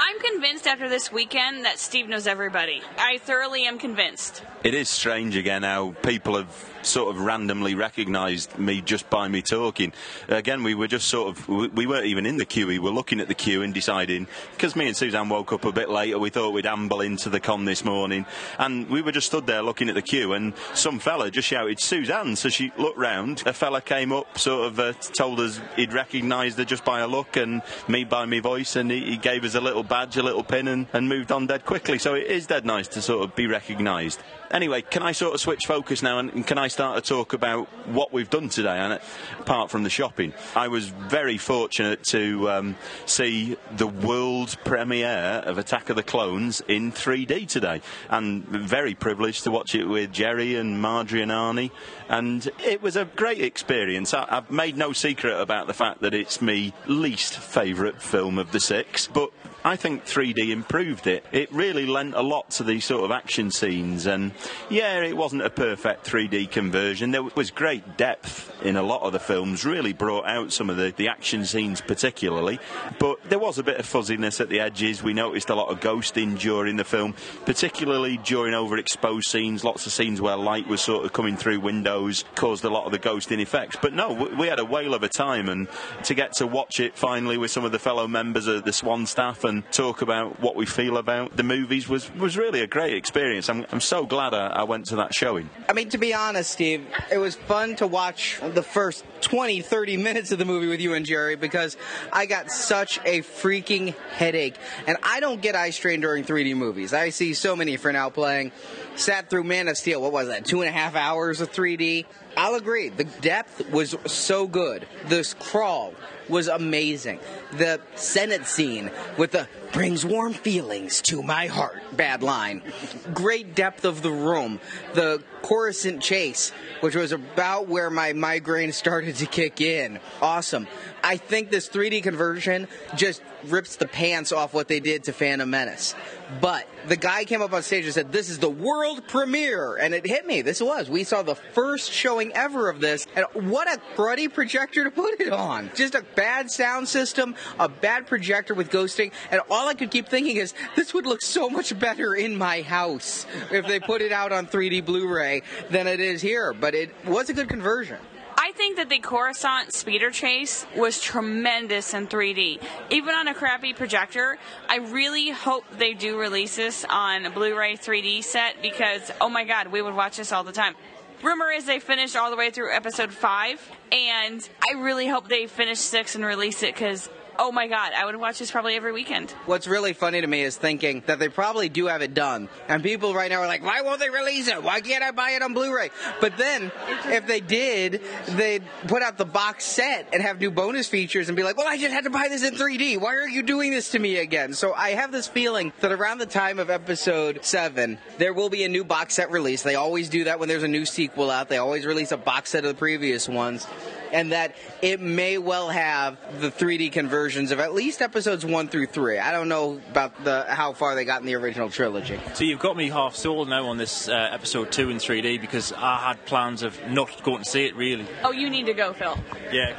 I'm convinced after this weekend that Steve knows everybody. I thoroughly am convinced. It is strange again how people have sort of randomly recognised me just by me talking. Again, we were just sort of, we weren't even in the queue, we were looking at the queue and deciding, because me and Suzanne woke up a bit later, we thought we'd amble into the con this morning, and we were just stood there looking at the queue, and some fella just shouted, Suzanne, so she looked round, a fella came up, sort of uh, told us he'd recognised her just by a look, and me by my voice, and he, he gave us a little badge, a little pin, and, and moved on dead quickly, so it is dead nice to sort of be recognised. Anyway, can I sort of switch focus now and, and can I start to talk about what we've done today? Apart from the shopping, I was very fortunate to um, see the world premiere of Attack of the Clones in 3D today, and very privileged to watch it with Jerry and Marjorie and Arnie, and it was a great experience. I, I've made no secret about the fact that it's my least favourite film of the six, but I think 3D improved it. It really lent a lot to these sort of action scenes, and yeah, it wasn't a perfect 3D conversion. There was great depth in a lot of the films, really brought out some of the, the action scenes particularly, but there was a bit of fuzziness at the edges. We noticed a lot of ghosting during the film, particularly during overexposed scenes, lots of scenes where light was sort of coming through windows, caused a lot of the ghosting effects. But no, we had a whale of a time, and to get to watch it finally with some of the fellow members of the Swan staff and talk about what we feel about the movies was, was really a great experience. I'm, I'm so glad I, I went to that showing. I mean, to be honest, Steve, it was fun to watch the first 20, 30 minutes of the movie with you and Jerry because I got such a freaking headache. And I don't get eye strain during 3D movies. I see so many for now playing. Sat through Man of Steel, what was that, two and a half hours of 3D? I'll agree. The depth was so good. This crawl was amazing. The Senate scene with the brings warm feelings to my heart bad line. Great depth of the room. The Coruscant chase, which was about where my migraine started to kick in. Awesome. I think this 3D conversion just rips the pants off what they did to Phantom Menace. But the guy came up on stage and said, This is the world premiere. And it hit me. This was. We saw the first showing ever of this. And what a cruddy projector to put it on. Just a bad sound system, a bad projector with ghosting. And all I could keep thinking is, This would look so much better in my house if they put it out on 3D Blu ray than it is here. But it was a good conversion. I think that the Coruscant speeder chase was tremendous in 3D. Even on a crappy projector, I really hope they do release this on a Blu-ray 3D set because oh my god, we would watch this all the time. Rumor is they finished all the way through episode 5 and I really hope they finish 6 and release it cuz oh my god, I would watch this probably every weekend. What's really funny to me is thinking that they probably do have it done. And people right now are like, why won't they release it? Why can't I buy it on Blu ray? But then, if they did, they'd put out the box set and have new bonus features and be like, well, I just had to buy this in 3D. Why are you doing this to me again? So I have this feeling that around the time of episode 7, there will be a new box set release. They always do that when there's a new sequel out, they always release a box set of the previous ones and that it may well have the 3D conversions of at least episodes one through three. I don't know about the how far they got in the original trilogy. So you've got me half sold now on this uh, episode two in 3D because I had plans of not going to see it really. Oh, you need to go, Phil. Yeah.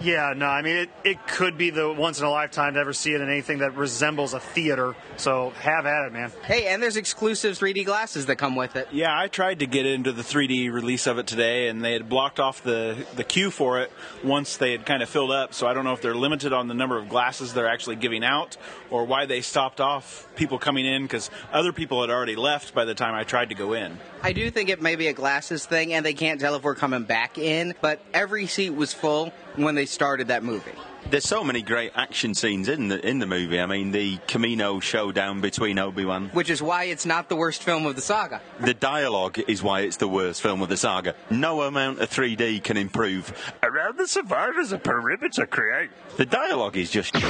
Yeah, no, I mean, it, it could be the once in a lifetime to ever see it in anything that resembles a theater. So have at it, man. Hey, and there's exclusive 3D glasses that come with it. Yeah, I tried to get into the 3D release of it today, and they had blocked off the, the queue for it once they had kind of filled up. So I don't know if they're limited on the number of glasses they're actually giving out or why they stopped off people coming in because other people had already left by the time I tried to go in. I do think it may be a glasses thing, and they can't tell if we're coming back in, but every seat was full when they started that movie. There's so many great action scenes in the in the movie. I mean, the Kamino showdown between Obi Wan, which is why it's not the worst film of the saga. The dialogue is why it's the worst film of the saga. No amount of 3D can improve. Around the survivors, a perimeter create. The dialogue is just.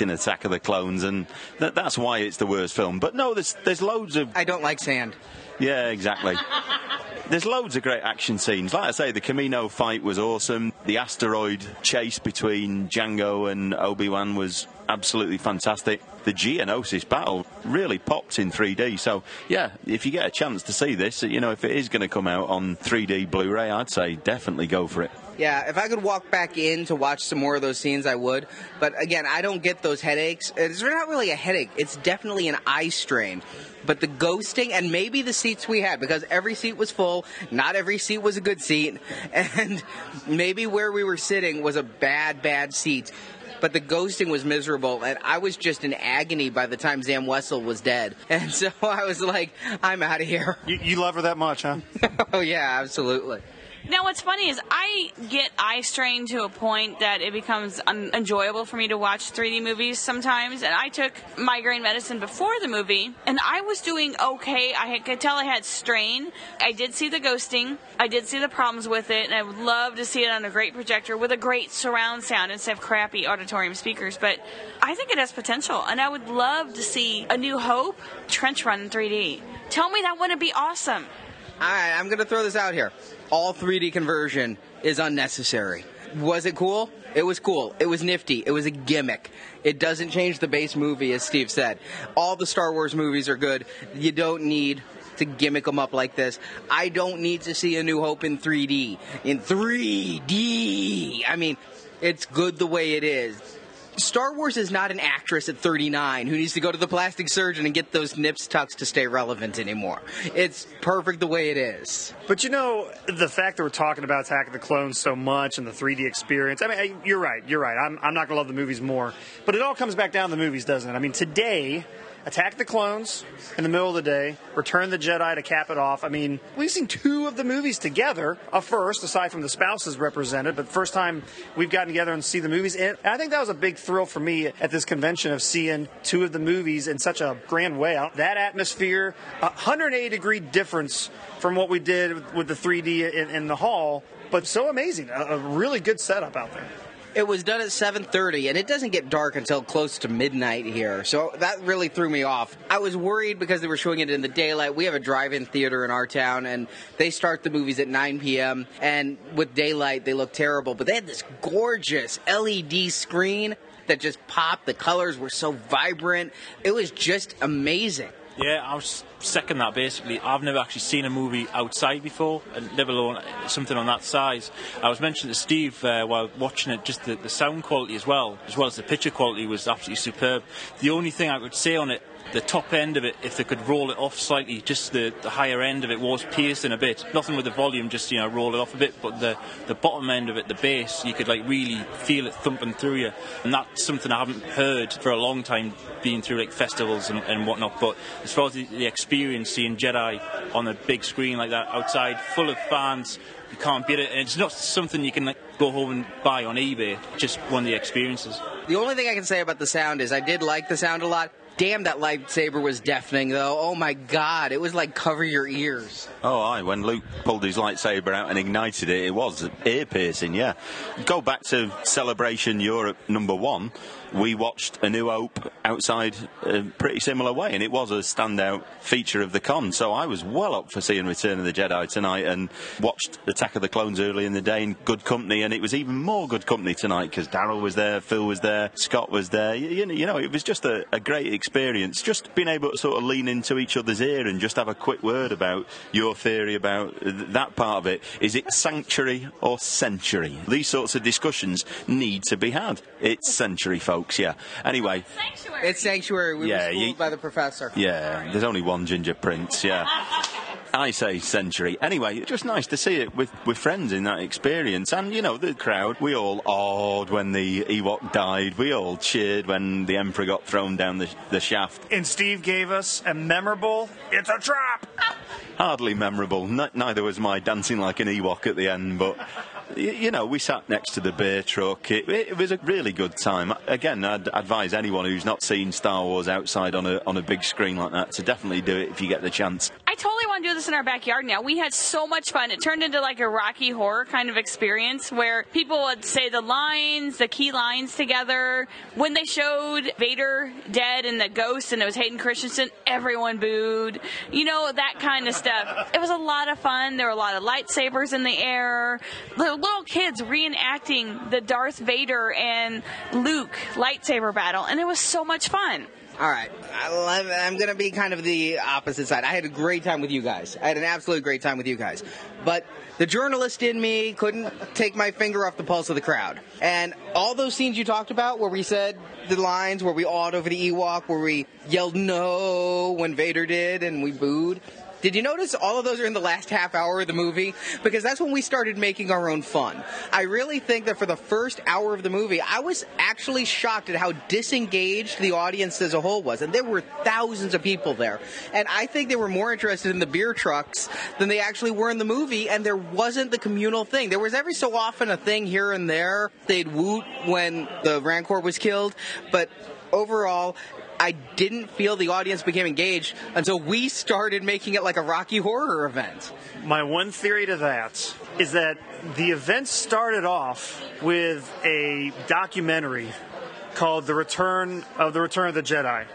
in Attack of the Clones, and that, that's why it's the worst film. But no, there's there's loads of. I don't like sand. Yeah, exactly. There's loads of great action scenes. Like I say, the Kamino fight was awesome. The asteroid chase between Jango and Obi Wan was absolutely fantastic. The Geonosis battle really popped in 3D. So, yeah, if you get a chance to see this, you know, if it is going to come out on 3D Blu ray, I'd say definitely go for it. Yeah, if I could walk back in to watch some more of those scenes, I would. But again, I don't get those headaches. It's not really a headache, it's definitely an eye strain but the ghosting and maybe the seats we had because every seat was full not every seat was a good seat and maybe where we were sitting was a bad bad seat but the ghosting was miserable and I was just in agony by the time Zam Wesell was dead. And so I was like, I'm out of here. You, you love her that much, huh? oh yeah, absolutely. Now, what's funny is I get eye strain to a point that it becomes unenjoyable for me to watch 3D movies sometimes. And I took migraine medicine before the movie, and I was doing okay. I could tell I had strain. I did see the ghosting. I did see the problems with it, and I would love to see it on a great projector with a great surround sound instead of crappy auditorium speakers. But I think it has potential, and I would love to see A New Hope trench run in 3D. Tell me that wouldn't be awesome. All right, I'm going to throw this out here all 3D conversion is unnecessary. Was it cool? It was cool. It was nifty. It was a gimmick. It doesn't change the base movie, as Steve said. All the Star Wars movies are good. You don't need to gimmick them up like this. I don't need to see A New Hope in 3D. In 3D! I mean, it's good the way it is. Star Wars is not an actress at 39 who needs to go to the plastic surgeon and get those nips tucks to stay relevant anymore. It's perfect the way it is. But you know, the fact that we're talking about Attack of the Clones so much and the 3D experience, I mean, you're right, you're right. I'm, I'm not going to love the movies more. But it all comes back down to the movies, doesn't it? I mean, today, attack the clones in the middle of the day, return the Jedi to cap it off. I mean, we've seen two of the movies together, a first, aside from the spouses represented, but first time we've gotten together and see the movies. And I think that was a big thrill for me at this convention of seeing two of the movies in such a grand way. Uh, that atmosphere, 180 degree difference from what we did with the 3D in, in the hall, but so amazing. A, a really good setup out there. It was done at 7:30 and it doesn't get dark until close to midnight here. So that really threw me off. I was worried because they were showing it in the daylight. We have a drive-in theater in our town and they start the movies at 9 p.m. and with daylight they look terrible, but they had this gorgeous LED screen that just popped. The colors were so vibrant. It was just amazing. Yeah, I was second that basically. I've never actually seen a movie outside before, let alone something on that size. I was mentioning to Steve uh, while watching it, just the, the sound quality as well, as well as the picture quality was absolutely superb. The only thing I could say on it the top end of it, if they could roll it off slightly, just the, the higher end of it was piercing a bit. Nothing with the volume, just you know roll it off a bit. But the the bottom end of it, the bass, you could like really feel it thumping through you, and that's something I haven't heard for a long time, being through like festivals and, and whatnot. But as far as the, the experience, seeing Jedi on a big screen like that outside, full of fans, you can't beat it. And it's not something you can like, go home and buy on eBay. Just one of the experiences. The only thing I can say about the sound is I did like the sound a lot. Damn, that lightsaber was deafening, though. Oh my god, it was like cover your ears. Oh, aye. When Luke pulled his lightsaber out and ignited it, it was ear piercing, yeah. Go back to Celebration Europe number one we watched A New Hope outside a pretty similar way, and it was a standout feature of the con. So I was well up for seeing Return of the Jedi tonight and watched Attack of the Clones early in the day in good company, and it was even more good company tonight because Daryl was there, Phil was there, Scott was there. You, you, know, it was just a, a great experience experience, just being able to sort of lean into each other's ear and just have a quick word about your theory about that part of it. Is it sanctuary or century? These sorts of discussions need to be had. It's century, folks. Yeah. Anyway. Sanctuary. It's Sanctuary. We Yeah, were schooled you- by the professor. Yeah, there's only one Ginger Prince, yeah. I say century. Anyway, just nice to see it with, with friends in that experience. And, you know, the crowd, we all awed when the Ewok died. We all cheered when the Emperor got thrown down the, the shaft. And Steve gave us a memorable "It's a trap." Hardly memorable. N- neither was my dancing like an Ewok at the end, but. You know, we sat next to the beer truck. It, it was a really good time. Again, I'd advise anyone who's not seen Star Wars outside on a on a big screen like that to definitely do it if you get the chance. I totally want to do this in our backyard now. We had so much fun. It turned into like a Rocky Horror kind of experience where people would say the lines, the key lines together. When they showed Vader dead and the ghost and it was Hayden Christensen, everyone booed. You know, that kind of stuff. It was a lot of fun. There were a lot of lightsabers in the air. The little kids reenacting the Darth Vader and Luke lightsaber battle. And it was so much fun. All right, I I'm going to be kind of the opposite side. I had a great time with you guys. I had an absolute great time with you guys. But the journalist in me couldn't take my finger off the pulse of the crowd. And all those scenes you talked about where we said the lines, where we awed over the Ewok, where we yelled no when Vader did and we booed. Did you notice all of those are in the last half hour of the movie? Because that's when we started making our own fun. I really think that for the first hour of the movie, I was actually shocked at how disengaged the audience as a whole was. And there were thousands of people there. And I think they were more interested in the beer trucks than they actually were in the movie. And there wasn't the communal thing. There was every so often a thing here and there. They'd woot when the Rancor was killed. But overall, I didn't feel the audience became engaged until we started making it like a Rocky Horror event. My one theory to that is that the event started off with a documentary called "The Return of the Return of the Jedi."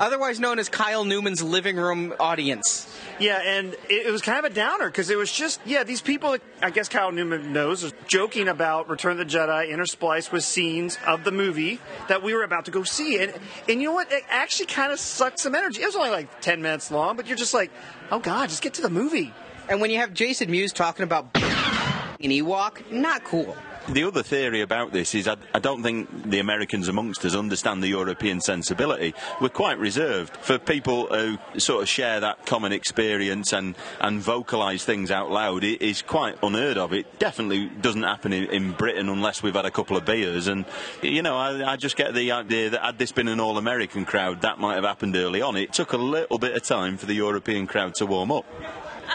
Otherwise known as Kyle Newman's living room audience. Yeah, and it, it was kind of a downer because it was just yeah these people I guess Kyle Newman knows are joking about Return of the Jedi interspliced with scenes of the movie that we were about to go see, and and you know what? It actually kind of sucked some energy. It was only like ten minutes long, but you're just like, oh god, just get to the movie. And when you have Jason Mewes talking about an Ewok, not cool. The other theory about this is I, I don't think the Americans amongst us understand the European sensibility. We're quite reserved. For people who sort of share that common experience and, and vocalise things out loud, it is quite unheard of. It definitely doesn't happen in, in Britain unless we've had a couple of beers. And, you know, I, I just get the idea that had this been an all American crowd, that might have happened early on. It took a little bit of time for the European crowd to warm up.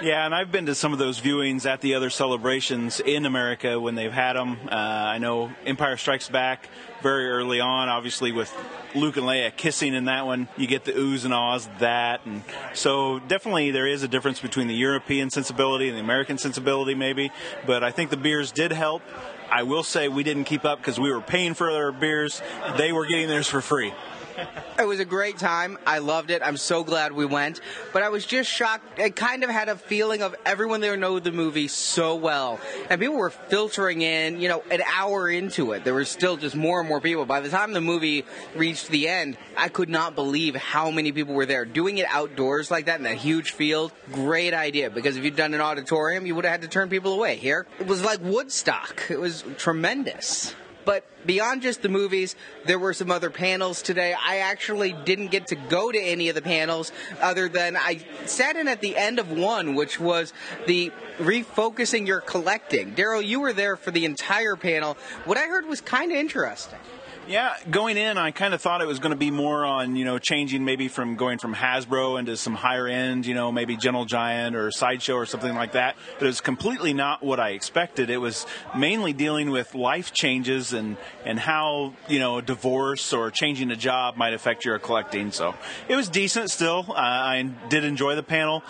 Yeah, and I've been to some of those viewings at the other celebrations in America when they've had them. Uh, I know Empire Strikes Back very early on, obviously with Luke and Leia kissing in that one, you get the oohs and ahs that, and so definitely there is a difference between the European sensibility and the American sensibility, maybe. But I think the beers did help. I will say we didn't keep up because we were paying for our beers; they were getting theirs for free. It was a great time. I loved it. I'm so glad we went. But I was just shocked. I kind of had a feeling of everyone there know the movie so well. And people were filtering in, you know, an hour into it. There was still just more and more people. By the time the movie reached the end, I could not believe how many people were there. Doing it outdoors like that in that huge field, great idea. Because if you'd done an auditorium, you would have had to turn people away. Here, it was like Woodstock. It was tremendous. But beyond just the movies, there were some other panels today. I actually didn't get to go to any of the panels other than I sat in at the end of one, which was the refocusing your collecting. Daryl, you were there for the entire panel. What I heard was kind of interesting. Yeah, going in, I kind of thought it was going to be more on, you know, changing maybe from going from Hasbro into some higher end, you know, maybe Gentle Giant or Sideshow or something like that. But it was completely not what I expected. It was mainly dealing with life changes and, and how, you know, a divorce or changing a job might affect your collecting. So it was decent still. Uh, I did enjoy the panel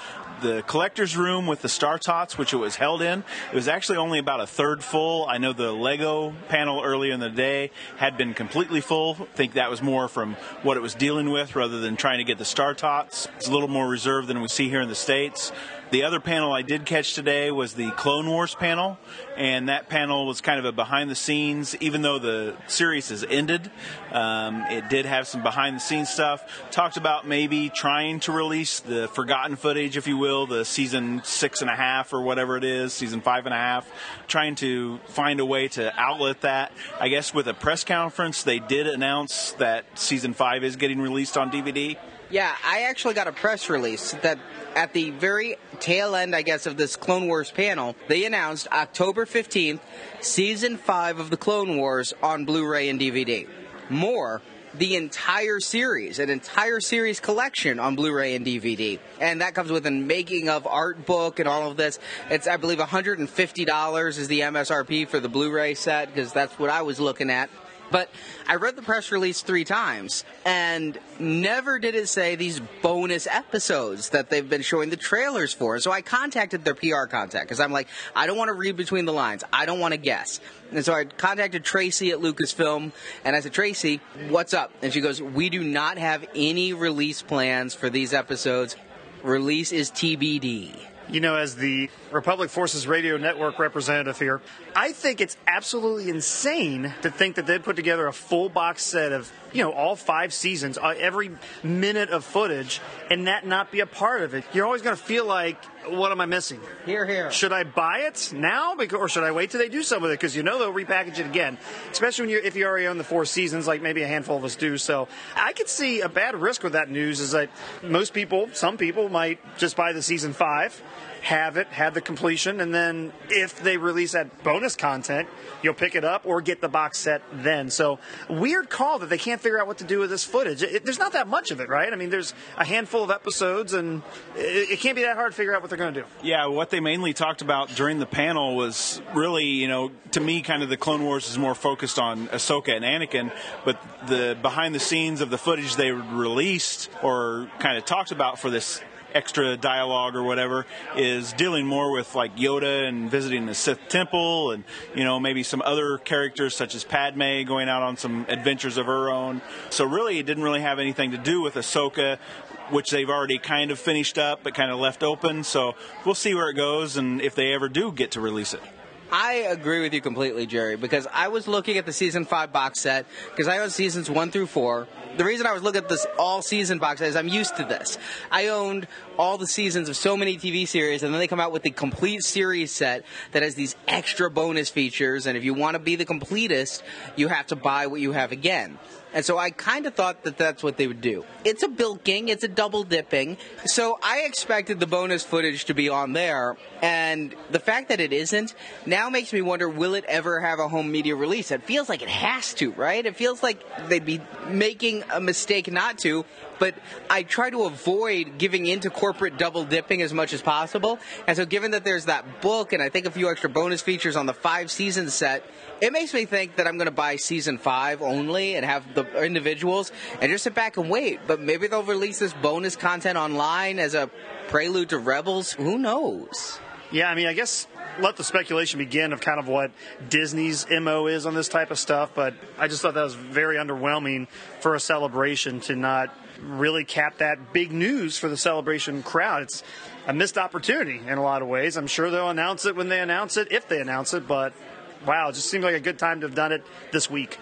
the collector's room with the Star Tots, which it was held in, it was actually only about a third full. I know the Lego panel earlier in the day had been completely full. I think that was more from what it was dealing with rather than trying to get the Star Tots. It's a little more reserved than we see here in the States. The other panel I did catch today was the Clone Wars panel, and that panel was kind of a behind the scenes. Even though the series has ended, um, it did have some behind the scenes stuff. Talked about maybe trying to release the forgotten footage, if you will, the season six and a half or whatever it is, season five and a half. Trying to find a way to outlet that. I guess with a press conference, they did announce that season five is getting released on DVD. Yeah, I actually got a press release that at the very tail end, I guess, of this Clone Wars panel, they announced October 15th, season 5 of the Clone Wars on Blu ray and DVD. More, the entire series, an entire series collection on Blu-ray and DVD, and that comes with a making of art book and all of this. It's I believe $150 is the MSRP for the Blu-ray set because that's what I was looking at. But I read the press release three times, and never did it say these bonus episodes that they've been showing the trailers for. So I contacted their PR contact because I'm like, I don't want to read between the lines. I don't want to guess. And so I contacted Tracy at Lucasfilm, and I said, Tracy, what's up? And she goes, We do not have any release plans for these episodes. Release is TBD you know, as the Republic Forces Radio Network representative here, I think it's absolutely insane to think that they'd put together a full box set of, you know, all five seasons, uh, every minute of footage, and that not be a part of it. You're always going to feel like, what am I missing? Here, here. Should I buy it now, or should I wait till they do something with it? Because you know they'll repackage it again, especially when you if you already own the four seasons, like maybe a handful of us do. So I could see a bad risk with that news is that most people, some people, might just buy the season five have it, have the completion, and then if they release that bonus content, you'll pick it up or get the box set then. So weird call that they can't figure out what to do with this footage. It, there's not that much of it, right? I mean, there's a handful of episodes, and it, it can't be that hard to figure out what they're going to do. Yeah, what they mainly talked about during the panel was really, you know, to me, kind of the Clone Wars is more focused on Ahsoka and Anakin, but the behind the scenes of the footage they released or kind of talked about for this extra dialogue or whatever is dealing more with like Yoda and visiting the Sith temple and you know maybe some other characters such as Padme going out on some adventures of her own. So really it didn't really have anything to do with Ahsoka which they've already kind of finished up but kind of left open. So we'll see where it goes and if they ever do get to release it. I agree with you completely, Jerry, because I was looking at the season five box set because I own seasons one through four. The reason I was looking at this all season box set is I'm used to this. I owned all the seasons of so many TV series, and then they come out with the complete series set that has these extra bonus features. And if you want to be the completest, you have to buy what you have again. And so I kind of thought that that's what they would do. It's a bilking, it's a double dipping. So I expected the bonus footage to be on there. And the fact that it isn't now makes me wonder will it ever have a home media release? It feels like it has to, right? It feels like they'd be making a mistake not to. But I try to avoid giving into corporate double dipping as much as possible. And so, given that there's that book and I think a few extra bonus features on the five season set, it makes me think that I'm going to buy season five only and have the individuals and just sit back and wait. But maybe they'll release this bonus content online as a prelude to Rebels. Who knows? Yeah, I mean, I guess let the speculation begin of kind of what Disney's MO is on this type of stuff, but I just thought that was very underwhelming for a celebration to not really cap that big news for the celebration crowd. It's a missed opportunity in a lot of ways. I'm sure they'll announce it when they announce it, if they announce it, but wow, it just seemed like a good time to have done it this week.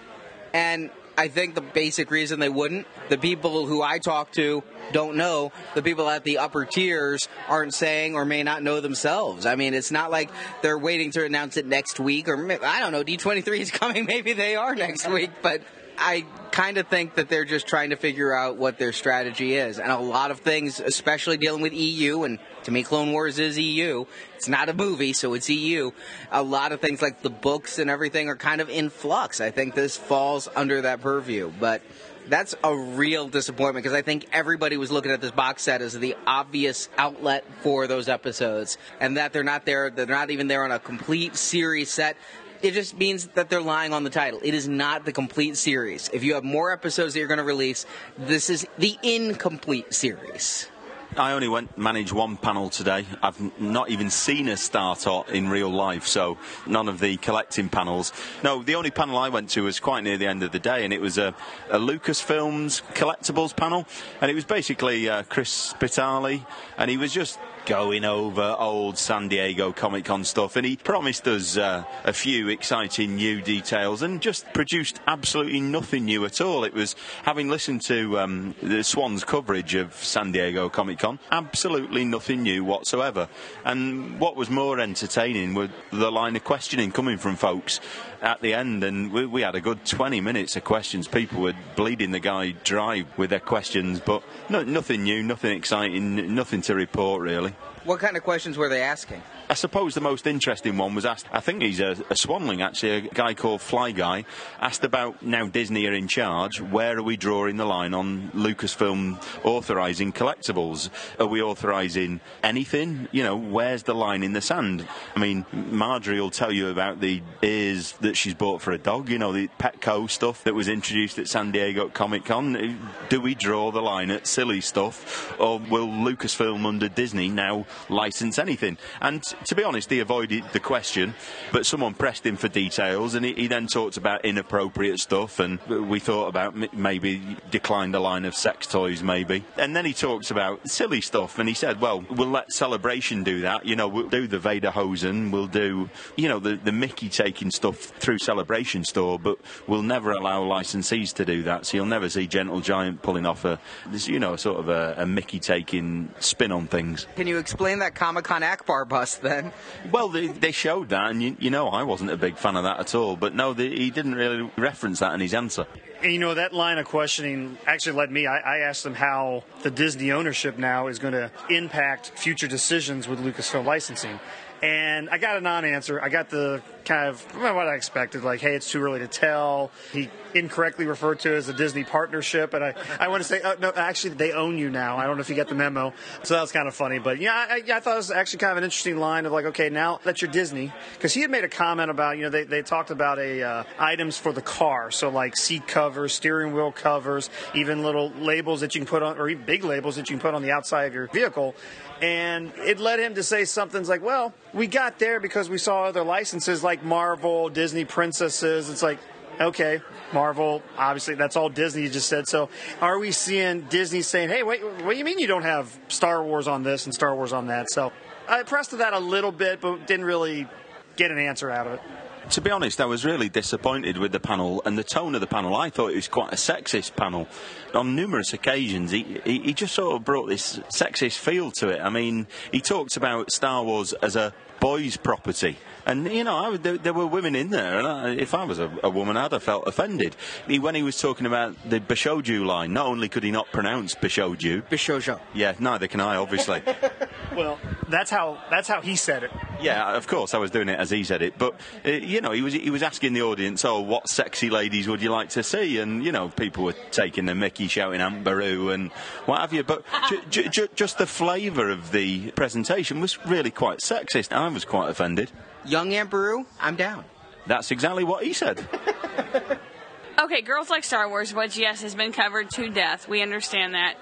And I think the basic reason they wouldn't, the people who I talk to don't know. The people at the upper tiers aren't saying or may not know themselves. I mean, it's not like they're waiting to announce it next week or I don't know, D23 is coming. Maybe they are next week, but I kind of think that they're just trying to figure out what their strategy is. And a lot of things, especially dealing with EU, and to me, Clone Wars is EU. It's not a movie, so it's EU. A lot of things like the books and everything are kind of in flux. I think this falls under that purview. But that's a real disappointment because I think everybody was looking at this box set as the obvious outlet for those episodes, and that they're not there. They're not even there on a complete series set it just means that they're lying on the title. It is not the complete series. If you have more episodes that you're going to release, this is the incomplete series. I only went manage one panel today. I've not even seen a starter in real life, so none of the collecting panels. No, the only panel I went to was quite near the end of the day, and it was a, a Lucasfilms collectibles panel, and it was basically uh, Chris Spitali, and he was just going over old San Diego Comic Con stuff, and he promised us uh, a few exciting new details, and just produced absolutely nothing new at all. It was having listened to um, the Swans coverage of San Diego Comic Con, absolutely nothing new whatsoever. And what was more entertaining were the line of questioning coming from folks at the end, and we, we, had a good 20 minutes of questions. People were bleeding the guy dry with their questions, but no, nothing new, nothing exciting, nothing to report really. What kind of questions were they asking? I suppose the most interesting one was asked, I think he's a, a Swanling actually, a guy called Fly Guy, asked about now Disney are in charge, where are we drawing the line on Lucasfilm authorising collectibles? Are we authorising anything? You know, where's the line in the sand? I mean, Marjorie will tell you about the ears that she's bought for a dog, you know, the Petco stuff that was introduced at San Diego Comic Con. Do we draw the line at silly stuff, or will Lucasfilm under Disney now license anything? And to be honest, he avoided the question, but someone pressed him for details, and he, he then talked about inappropriate stuff, and we thought about maybe decline the line of sex toys, maybe. And then he talks about silly stuff, and he said, well, we'll let Celebration do that. You know, we'll do the Vader Hosen, we'll do, you know, the, the Mickey taking stuff through Celebration store, but we'll never allow licensees to do that. So you'll never see Gentle Giant pulling off a, you know, sort of a, a Mickey taking spin on things. Can you explain that Comic Con Ackbar bust then? Well, they, they showed that, and you, you, know, I wasn't a big fan of that at all. But no, he didn't really reference that in his answer. And you know, that line of questioning actually led me. I, I asked them how the Disney ownership now is going to impact future decisions with Lucasfilm licensing. And I got a non answer. I got the kind of what I expected, like, hey, it's too early to tell. He incorrectly referred to as a Disney partnership, and I, I want to say, oh, no, actually, they own you now. I don't know if you got the memo. So that was kind of funny. But yeah, I, I thought it was actually kind of an interesting line of like, okay, now that you're Disney, because he had made a comment about, you know, they, they talked about a uh, items for the car, so like seat covers, steering wheel covers, even little labels that you can put on, or even big labels that you can put on the outside of your vehicle. And it led him to say something like, well, we got there because we saw other licenses like Marvel, Disney princesses. It's like, okay, Marvel, obviously that's all Disney you just said. So are we seeing Disney saying, hey, wait, what do you mean you don't have Star Wars on this and Star Wars on that? So I pressed to that a little bit, but didn't really get an answer out of it. To be honest, I was really disappointed with the panel and the tone of the panel. I thought it was quite a sexist panel. On numerous occasions, he, he, he just sort of brought this sexist feel to it. I mean, he talked about Star Wars as a boys' property. And, you know, I, there, there, were women in there, and I, if I was a, a, woman, I'd have felt offended. He, when he was talking about the Bishoujo line, not only could he not pronounce Bishoujo. Bishoujo. Yeah, neither can I, obviously. well, that's how, that's how he said it. Yeah, of course, I was doing it as he said it. But, uh, you know, he was, he was asking the audience, oh, what sexy ladies would you like to see? And, you know, people were taking the mickey, shouting Aunt Beru and what have you. But j- j- just the flavour of the presentation was really quite sexist. I was quite offended. Young Aunt Beru, I'm down. That's exactly what he said. okay, girls like Star Wars, which yes has been covered to death. We understand that.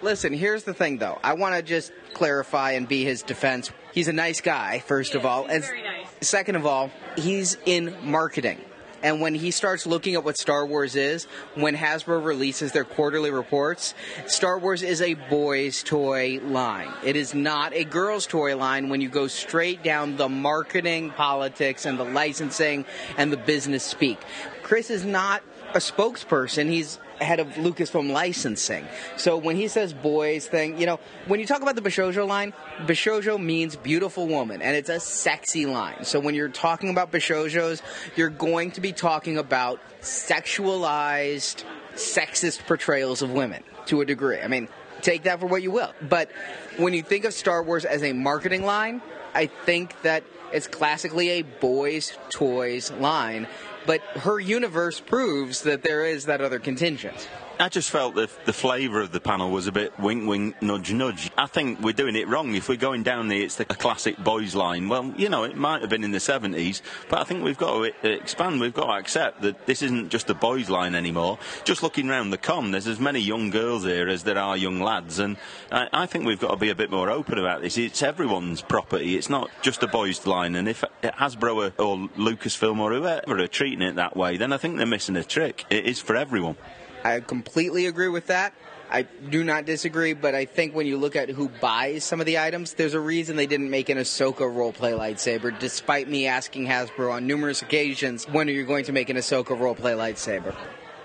Listen, here's the thing though. I want to just clarify and be his defense. He's a nice guy, first he of all, and nice. second of all, he's in marketing. And when he starts looking at what Star Wars is, when Hasbro releases their quarterly reports, Star Wars is a boys' toy line. It is not a girls' toy line when you go straight down the marketing, politics, and the licensing and the business speak. Chris is not a spokesperson. He's head of Lucasfilm licensing. So when he says boys thing, you know, when you talk about the Bishoujo line, Bishoujo means beautiful woman, and it's a sexy line. So when you're talking about Bishoujos, you're going to be talking about sexualized, sexist portrayals of women to a degree. I mean, take that for what you will. But when you think of Star Wars as a marketing line, I think that it's classically a boys' toys line but her universe proves that there is that other contingent. I just felt that the flavour of the panel was a bit wink, wink, nudge, nudge. I think we're doing it wrong. If we're going down the it's the classic boys line, well, you know, it might have been in the 70s, but I think we've got to expand. We've got to accept that this isn't just a boys line anymore. Just looking around the con, there's as many young girls here as there are young lads, and I, I think we've got to be a bit more open about this. It's everyone's property. It's not just a boys line, and if Hasbro or Lucasfilm or whoever are treating it that way, then I think they're missing a trick. It is for everyone. I completely agree with that. I do not disagree, but I think when you look at who buys some of the items, there's a reason they didn't make an Ahsoka roleplay lightsaber, despite me asking Hasbro on numerous occasions, when are you going to make an Ahsoka roleplay lightsaber?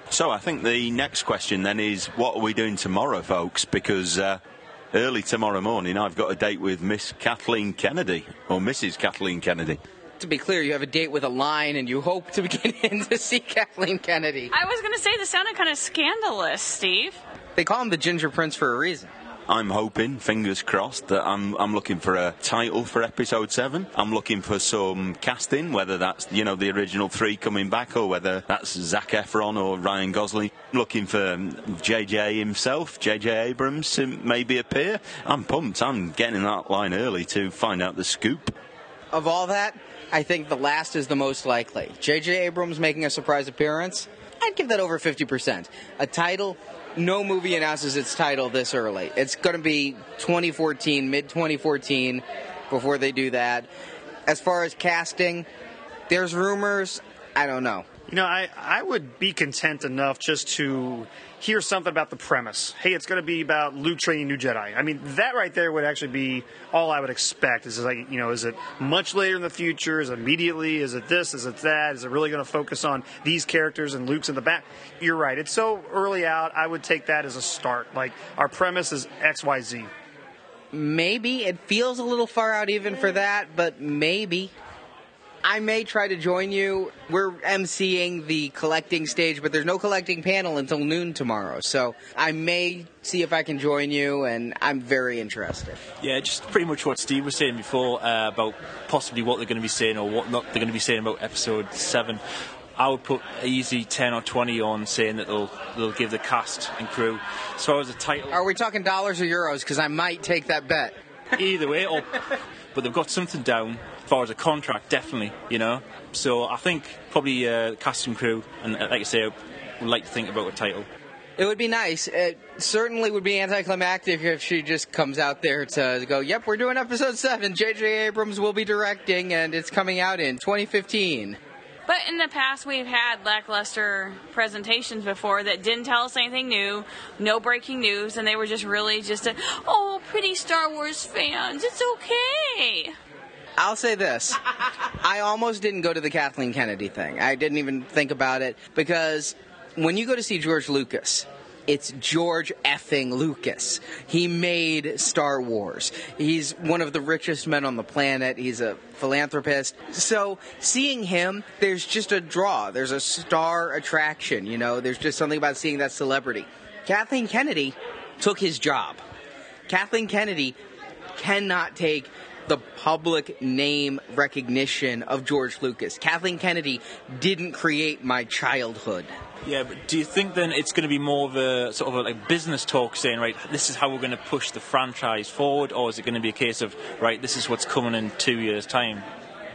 So I think the next question then is, what are we doing tomorrow, folks? Because uh, early tomorrow morning, I've got a date with Miss Kathleen Kennedy, or Mrs. Kathleen Kennedy. To be clear, you have a date with a line and you hope to get in to see Kathleen Kennedy. I was going to say this sounded kind of scandalous, Steve. They call him the Ginger Prince for a reason. I'm hoping, fingers crossed, that I'm I'm looking for a title for episode seven. I'm looking for some casting, whether that's you know the original three coming back or whether that's Zac Efron or Ryan Gosling. Looking for um, JJ himself, JJ Abrams to maybe appear. I'm pumped. I'm getting in that line early to find out the scoop. Of all that, I think the last is the most likely. JJ Abrams making a surprise appearance. I'd give that over 50%. A title, no movie announces its title this early. It's going to be 2014, mid 2014, before they do that. As far as casting, there's rumors. I don't know. You know, I, I would be content enough just to hear something about the premise. Hey, it's going to be about Luke training new Jedi. I mean, that right there would actually be all I would expect. Is like, you know, is it much later in the future? Is it immediately? Is it this? Is it that? Is it really going to focus on these characters and Luke's in the back? You're right. It's so early out. I would take that as a start. Like, our premise is X, Y, Z. Maybe it feels a little far out even for that, but maybe. I may try to join you. We're emceeing the collecting stage, but there's no collecting panel until noon tomorrow. So I may see if I can join you, and I'm very interested. Yeah, just pretty much what Steve was saying before uh, about possibly what they're going to be saying or what not they're going to be saying about episode seven. I would put easy 10 or 20 on saying that they'll they'll give the cast and crew. As far as the title, Are we talking dollars or euros? Because I might take that bet. either way, or, but they've got something down as far as a contract, definitely, you know. So I think probably uh, cast and crew, and uh, like I say, I would like to think about a title. It would be nice. It certainly would be anticlimactic if she just comes out there to go, yep, we're doing episode 7. J.J. Abrams will be directing, and it's coming out in 2015. But in the past, we've had lackluster presentations before that didn't tell us anything new, no breaking news, and they were just really just a, oh, pretty Star Wars fans, it's okay. I'll say this. I almost didn't go to the Kathleen Kennedy thing. I didn't even think about it because when you go to see George Lucas, it's George effing Lucas. He made Star Wars. He's one of the richest men on the planet. He's a philanthropist. So seeing him, there's just a draw. There's a star attraction, you know? There's just something about seeing that celebrity. Kathleen Kennedy took his job. Kathleen Kennedy cannot take the public name recognition of George Lucas. Kathleen Kennedy didn't create my childhood. Yeah, but do you think then it's going to be more of a sort of a like business talk saying, right, this is how we're going to push the franchise forward, or is it going to be a case of, right, this is what's coming in two years' time?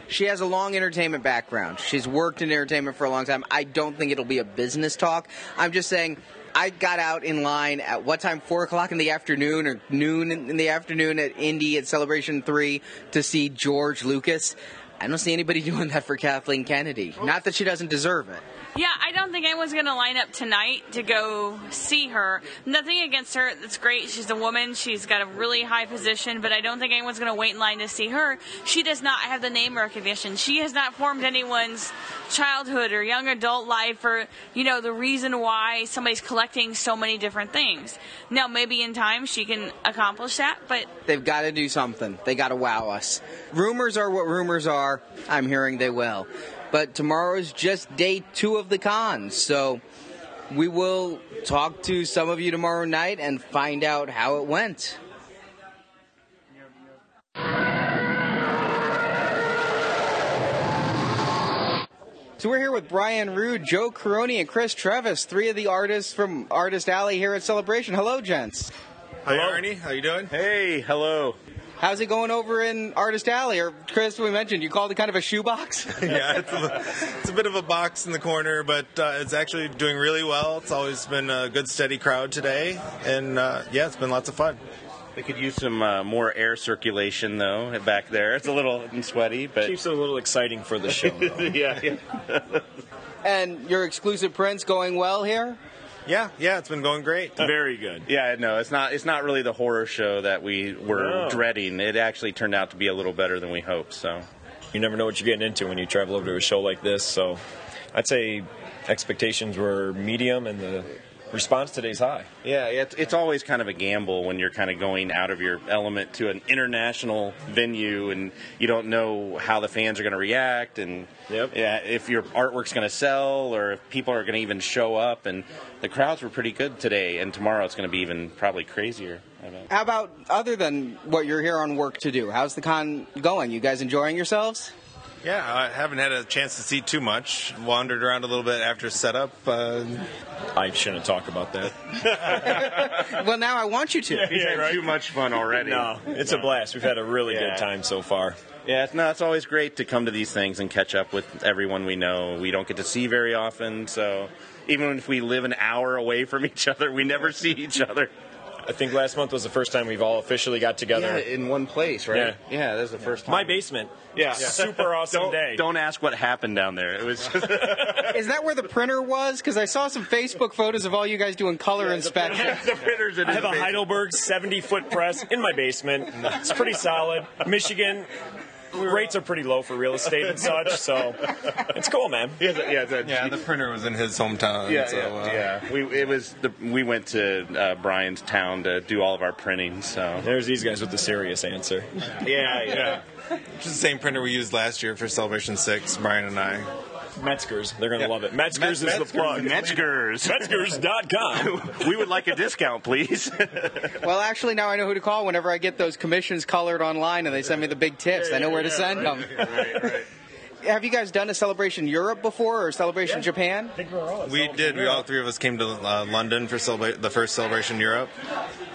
She has a long entertainment background. She's worked in entertainment for a long time. I don't think it'll be a business talk. I'm just saying, I got out in line at what time? Four o'clock in the afternoon or noon in the afternoon at Indy at Celebration 3 to see George Lucas. I don't see anybody doing that for Kathleen Kennedy. Oh. Not that she doesn't deserve it. Yeah, I don't think anyone's going to line up tonight to go see her. Nothing against her. That's great. She's a woman. She's got a really high position, but I don't think anyone's going to wait in line to see her. She does not have the name recognition. She has not formed anyone's childhood or young adult life or, you know, the reason why somebody's collecting so many different things. Now, maybe in time she can accomplish that, but They've got to do something. They got to wow us. Rumors are what rumors are. I'm hearing they will. But tomorrow's just day two of the con, so we will talk to some of you tomorrow night and find out how it went. So we're here with Brian Rood, Joe Corroney, and Chris Trevas, three of the artists from Artist Alley here at Celebration. Hello, gents. Hi, Arnie. How you doing? Hey, hello. How's it going over in Artist Alley? Or Chris, we mentioned you called it kind of a shoebox. yeah, it's a, it's a bit of a box in the corner, but uh, it's actually doing really well. It's always been a good, steady crowd today, and uh, yeah, it's been lots of fun. They could use some uh, more air circulation though back there. It's a little sweaty, but Keeps it a little exciting for the show. yeah, yeah. and your exclusive prints going well here. Yeah, yeah, it's been going great. Very good. Yeah, no, it's not. It's not really the horror show that we were No. dreading. It actually turned out to be a little better than we hoped. So You never know what you're getting into when you travel over to a show like this. So I'd say expectations were medium and the response today's high. yeah, it's it's always kind of a gamble when you're kind of going out of your element to an international venue and you don't know how the fans are going to react and Yep. yeah, if your artwork's going to sell or if people are going to even show up. And the crowds were pretty good today, and tomorrow it's going to be even probably crazier. How about other than what you're here on work to do? How's the con going? You guys enjoying yourselves? Yeah, I haven't had a chance to see too much. Wandered around a little bit after setup. Uh, I shouldn't talk about that. Well, now I want you to. He's had too much fun already. No, it's a blast. We've had a really Yeah. good time so far. Yeah, no, it's always great to come to these things and catch up with everyone we know. We don't get to see very often, so even if we live an hour away from each other, we never see each other. I think last month was the first time we've all officially got together. Yeah, in one place, right? Yeah. Yeah, that was the first time. My basement. Yeah. Super awesome don't, day. Don't ask what happened down there. It was just Is that where the printer was? Because I saw some Facebook photos of all you guys doing color inspection. the printers in I have a basement. Heidelberg 70 foot press in my basement. It's pretty solid. Michigan rates are pretty low for real estate and such, so it's cool, man. Yeah, the- yeah, the- yeah, the printer was in his hometown. yeah, so, yeah, uh, yeah. We it was the, we went to uh, Brian's town to do all of our printing. So There's these guys with the serious answer. yeah, yeah. Which is the same printer we used last year for Celebration 6, Brian and I. Metzger's. They're going to love it. Metzger's is the plug. Metzger's. Metzger's.com. we would like a discount, please. Well, actually, now I know who to call whenever I get those commissions colored online and they send me the big tips. I know where to send them. Have you guys done a Celebration Europe before or Celebration Japan? We did. We all three of us came to uh, London for celebra- the first Celebration Europe.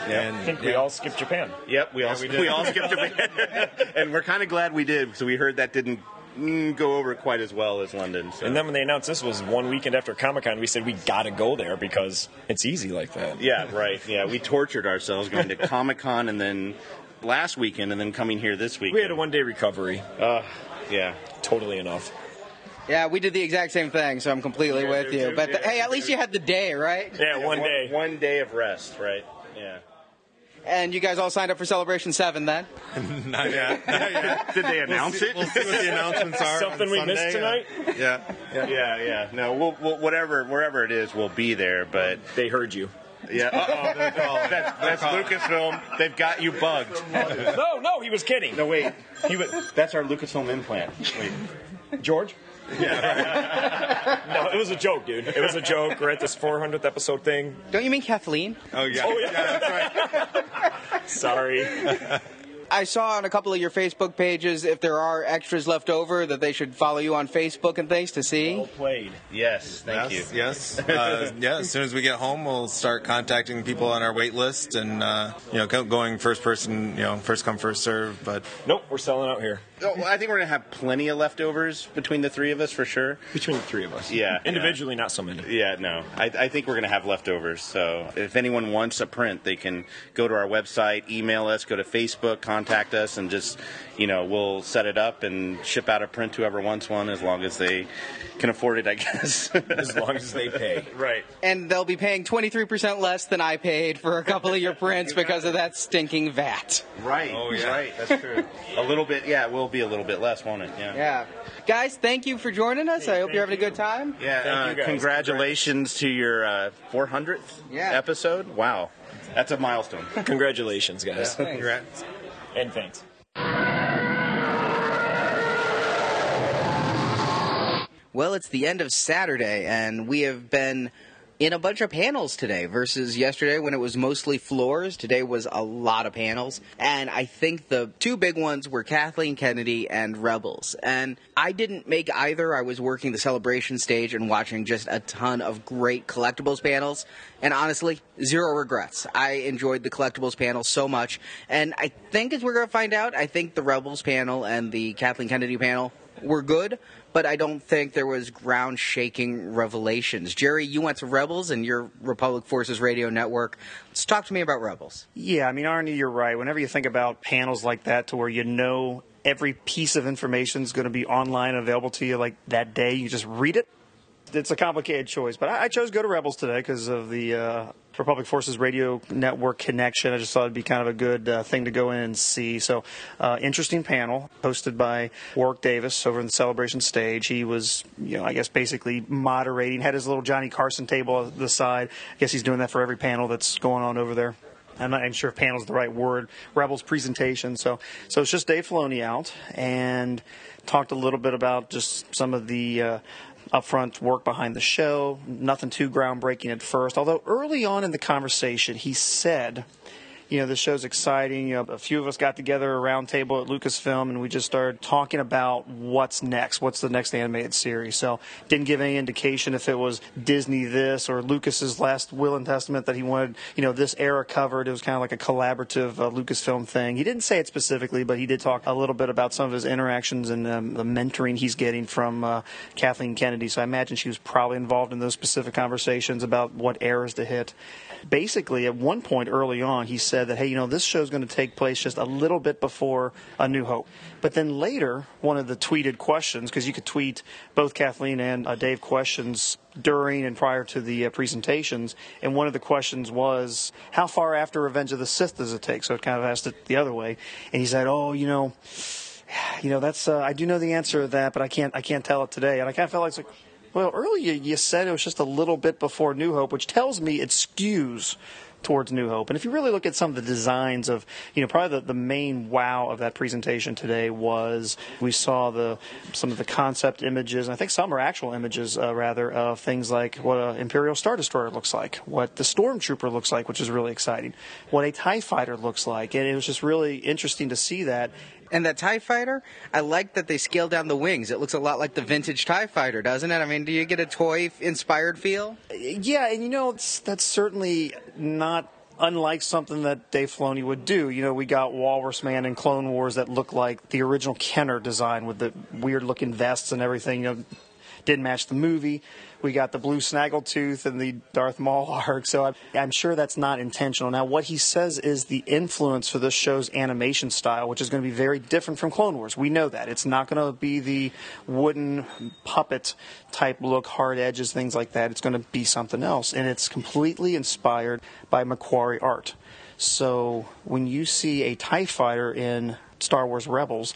And I think we all skipped Japan. Yep, we all we we, did. all skipped Japan, and we're kind of glad we did. So we heard that didn't mm, go over quite as well as London. So. And then when they announced this was one weekend after Comic Con, we said we got to go there because it's easy like that. yeah, right. Yeah, we tortured ourselves going to Comic Con and then last weekend and then coming here this week. We had a one day recovery. Uh, yeah. Totally enough. Yeah, we did the exact same thing, so I'm completely with you. But the, hey, at least you had the day, right? Yeah, one day. One day of rest, right? Yeah. And you guys all signed up for Celebration 7 then? Not yet. Not yet. Did they announce we'll see, it? We'll see what the announcements are. Something on we Sunday. missed tonight? Yeah. yeah. Yeah, yeah. No, we'll, we'll, whatever, wherever it is, we'll be there. But They heard you. yeah, uh-oh, that's, that's Lucasfilm. They've got you bugged. No, no, he was kidding. No, wait. He was, that's our Lucasfilm implant. Wait. George? No, it was a joke, dude. It was a joke. We're at this 400th episode thing. Don't you mean Kathleen? Oh, yeah. Oh yeah. that's right. Sorry. I saw on a couple of your Facebook pages if there are extras left over that they should follow you on Facebook and things to see. Played. Yes, thank yes, you. Yes. Uh, yeah. As soon as we get home, we'll start contacting people on our wait list, and uh, you know, going first person, you know, first come first serve. But Nope, we're selling out here. Oh, well, I think we're gonna have plenty of leftovers between the three of us for sure. Between the three of us. Yeah, Individually, not so many. Yeah, no. I, I think we're going to have leftovers. So if anyone wants a print, they can go to our website, email us, go to Facebook, contact us, and just, you know, we'll set it up and ship out a print to whoever wants one as long as they can afford it, I guess. As long as they pay. right. And they'll be paying 23% less than I paid for a couple of your prints because of that stinking VAT. Right. Oh, yeah. Right. That's true. a little bit, yeah, it will be a little bit less, won't it? Yeah. Yeah. Guys, thank you for joining us. I hope you're having a good time. Yeah, Thank uh, you, guys. congratulations to your uh, 400th Yeah. episode. Wow. That's a milestone. Congratulations, guys. congrats. And thanks. Well, it's the end of Saturday, and we have been in a bunch of panels today versus yesterday when it was mostly floors. Today was a lot of panels. And I think the two big ones were Kathleen Kennedy and Rebels. And I didn't make either. I was working the celebration stage and watching just a ton of great collectibles panels. And honestly, zero regrets. I enjoyed the collectibles panel so much. And I think as we're going to find out, I think the Rebels panel and the Kathleen Kennedy panel were good, but I don't think there was ground shaking revelations. Jerry, you went to Rebels and your Republic Forces Radio Network. Let's talk to me about Rebels. Yeah, I mean, Arnie, you're right. Whenever you think about panels like that, to where you know every piece of information is going to be online available to you like that day, you just read it. It's a complicated choice, but I, I chose Go to Rebels today because of the uh, Republic Forces Radio Network connection. I just thought it'd be kind of a good uh, thing to go in and see. So, uh, interesting panel hosted by Warwick Davis over in the celebration stage. He was, you know, I guess basically moderating, had his little Johnny Carson table at the side. I guess he's doing that for every panel that's going on over there. I'm not even sure if panel is the right word. Rebels presentation. So, so it's just Dave Filoni out and talked a little bit about just some of the uh, upfront work behind the show. Nothing too groundbreaking at first. Although early on in the conversation, he said you know, the show's exciting. You know, a few of us got together a round table at Lucasfilm and we just started talking about what's next, what's the next animated series. So didn't give any indication if it was Disney this or Lucas's last will and testament that he wanted, you know, this era covered. It was kind of like a collaborative uh, Lucasfilm thing. He didn't say it specifically, but he did talk a little bit about some of his interactions and um, the mentoring he's getting from uh, Kathleen Kennedy. So I imagine she was probably involved in those specific conversations about what eras to hit basically at one point early on he said that hey you know this show is going to take place just a little bit before a new hope but then later one of the tweeted questions because you could tweet both kathleen and uh, dave questions during and prior to the uh, presentations and one of the questions was how far after revenge of the sith does it take so it kind of asked it the other way and he said oh you know you know that's uh, I do know the answer to that, but I can't I can't tell it today. And I kind of felt like, like well, earlier you said it was just a little bit before New Hope, which tells me it skews towards New Hope. And if you really look at some of the designs of, you know, probably the, the main wow of that presentation today was we saw the some of the concept images, and I think some are actual images, uh, rather, of things like what an Imperial Star Destroyer looks like, what the Stormtrooper looks like, which is really exciting, what a TIE Fighter looks like. And it was just really interesting to see that. And that TIE fighter, I like that they scaled down the wings. It looks a lot like the vintage TIE fighter, doesn't it? I mean, do you get a toy inspired feel? Yeah, and you know, that's certainly not unlike something that Dave Filoni would do. You know, we got Walrus Man and Clone Wars that look like the original Kenner design with the weird looking vests and everything. You know, didn't match the movie. We got the blue snaggletooth and the Darth Maul arc, so I'm, I'm sure that's not intentional. Now, what he says is the influence for this show's animation style, which is going to be very different from Clone Wars. We know that. It's not going to be the wooden puppet type look, hard edges, things like that. It's going to be something else, and it's completely inspired by McQuarrie art. So when you see a TIE fighter in Star Wars Rebels,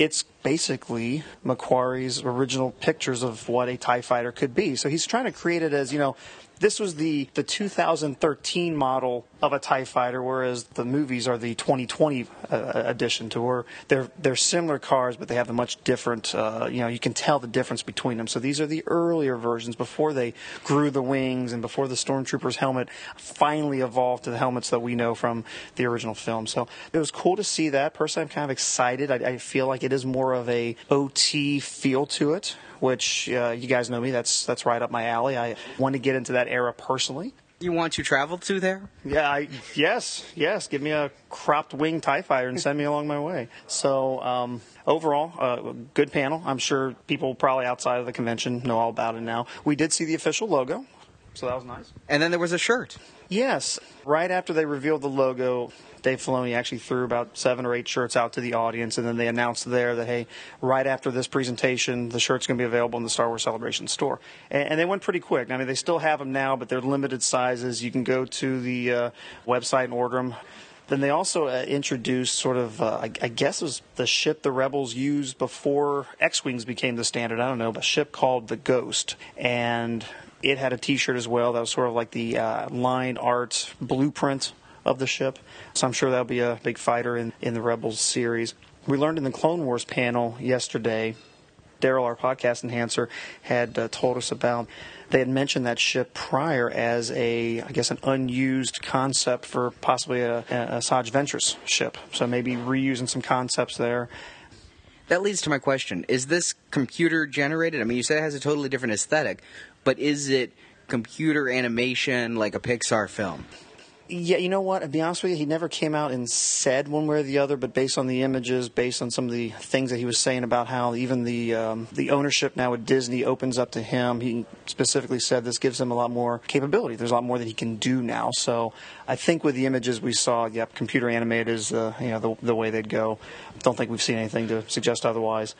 it's basically McQuarrie's original pictures of what a TIE fighter could be. So he's trying to create it as, you know, this was the, the 2013 model of a TIE fighter, whereas the movies are the 2020 uh, edition to where they're, they're similar cars, but they have a much different, uh, you know, you can tell the difference between them. So these are the earlier versions before they grew the wings and before the Stormtrooper's helmet finally evolved to the helmets that we know from the original film. So it was cool to see that. Personally, I'm kind of excited. I, I feel like it is more of a OT feel to it which uh, you guys know me. That's that's right up my alley. I want to get into that era personally. You want to travel to there? Yeah, I, yes, yes. Give me a cropped wing Tie Fighter and send me along my way. So um, overall, uh, good panel. I'm sure people probably outside of the convention know all about it now. We did see the official logo, so that was nice. And then there was a shirt. Yes, right after they revealed the logo, Dave Filoni actually threw about seven or eight shirts out to the audience, and then they announced there that hey, right after this presentation, the shirt's going to be available in the Star Wars Celebration store, and, and, they went pretty quick. I mean, they still have them now, but they're limited sizes. You can go to the uh, website and order them. Then they also uh, introduced sort of, uh, I, I, guess it was the ship the rebels used before X-wings became the standard. I don't know, a ship called the Ghost, and it had a T-shirt as well. That was sort of like the uh, line art blueprint of the ship. So I'm sure that'll be a big fighter in, in the Rebels series. We learned in the Clone Wars panel yesterday, Daryl, our podcast enhancer, had uh, told us about. They had mentioned that ship prior as a, I guess, an unused concept for possibly a, a Asajj Ventress ship. So maybe reusing some concepts there. That leads to my question: Is this computer generated? I mean, you said it has a totally different aesthetic, but is it computer animation like a Pixar film? Yeah, you know what? To be honest with you, he never came out and said one way or the other, but based on the images, based on some of the things that he was saying about how even the um, the ownership now with Disney opens up to him, he specifically said this gives him a lot more capability. There's a lot more that he can do now. So I think with the images we saw, yep, computer animated is uh, you know the, the way they'd go. Don't think we've seen anything to suggest otherwise,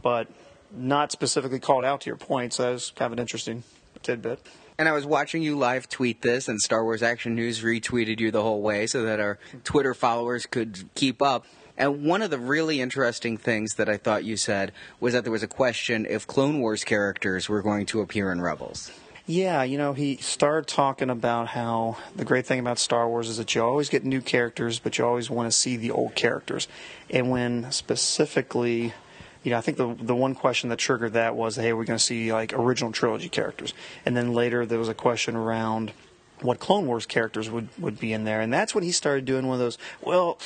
but not specifically called out to your point. So that was kind of an interesting. tidbit. And I was watching you live tweet this, and Star Wars Action News retweeted you the whole way so that our Twitter followers could keep up. And one of the really interesting things that I thought you said was that there was a question if Clone Wars characters were going to appear in Rebels. Yeah, you know, he started talking about how the great thing about Star Wars is that you always get new characters, but you always want to see the old characters. And when specifically, you know, I think the the one question that triggered that was, hey, we're going to see like original trilogy characters. And then later there was a question around what Clone Wars characters would, would be in there. And that's when he started doing one of those, well,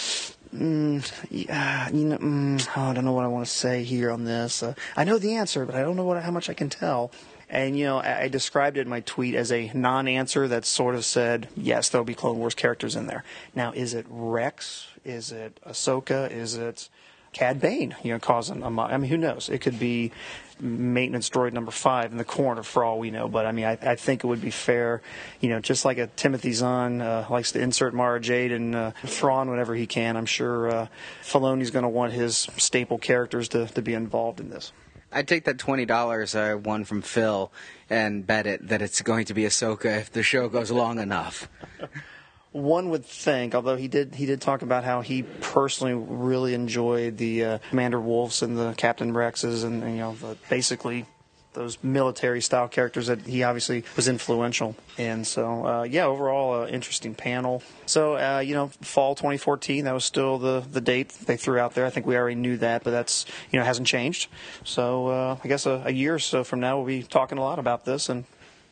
Mm, yeah, you know, mm, oh, I don't know what I want to say here on this. Uh, I know the answer, but I don't know what, how much I can tell. And you know, I, I described it in my tweet as a non-answer that sort of said, yes, there'll be Clone Wars characters in there. Now, is it Rex? Is it Ahsoka? Is it Cad Bane? You know, causing a, I mean, who knows? It could be maintenance droid number five in the corner for all we know. But I mean, I, I think it would be fair, you know, just like a Timothy Zahn uh, likes to insert Mara Jade and uh, Thrawn whenever he can. I'm sure uh, Filoni's going to want his staple characters to, to be involved in this. I'd take that twenty dollars I won from Phil and bet it that it's going to be Ahsoka if the show goes long enough. One would think, although he did he did talk about how he personally really enjoyed the uh, Commander Wolfs and the Captain Rexes and, and you know the, basically those military style characters that he obviously was influential in. So uh, yeah, overall uh, interesting panel. So uh, you know, fall 2014 that was still the the date they threw out there. I think we already knew that, but that's you know hasn't changed. So uh, I guess a, a year or so from now we'll be talking a lot about this and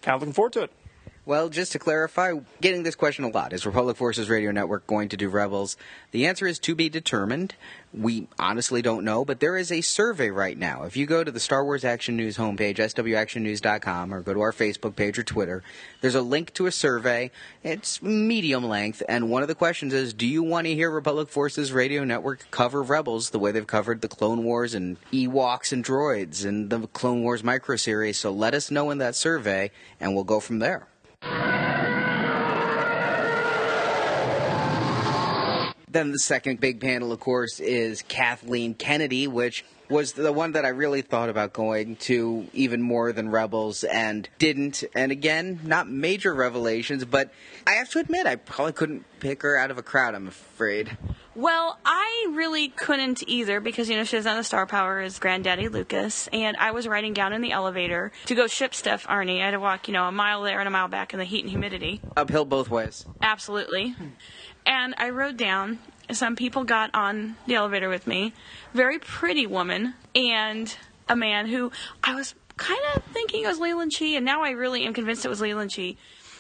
kind of looking forward to it. Well, just to clarify, getting this question a lot is Republic Forces Radio Network going to do Rebels? The answer is to be determined. We honestly don't know, but there is a survey right now. If you go to the Star Wars Action News homepage, swactionnews.com, or go to our Facebook page or Twitter, there's a link to a survey. It's medium length, and one of the questions is Do you want to hear Republic Forces Radio Network cover Rebels the way they've covered the Clone Wars and Ewoks and droids and the Clone Wars micro series? So let us know in that survey, and we'll go from there. Then the second big panel, of course, is Kathleen Kennedy, which was the one that I really thought about going to even more than Rebels and didn't. And again, not major revelations, but I have to admit, I probably couldn't pick her out of a crowd, I'm afraid. Well, I really couldn't either because, you know, she's on the star power as Granddaddy Lucas, and I was riding down in the elevator to go ship stuff, Arnie. I had to walk, you know, a mile there and a mile back in the heat and humidity. Uphill both ways. Absolutely. And I rode down. Some people got on the elevator with me. Very pretty woman and a man who I was kind of thinking it was Leland Chee, and now I really am convinced it was Leland Chee.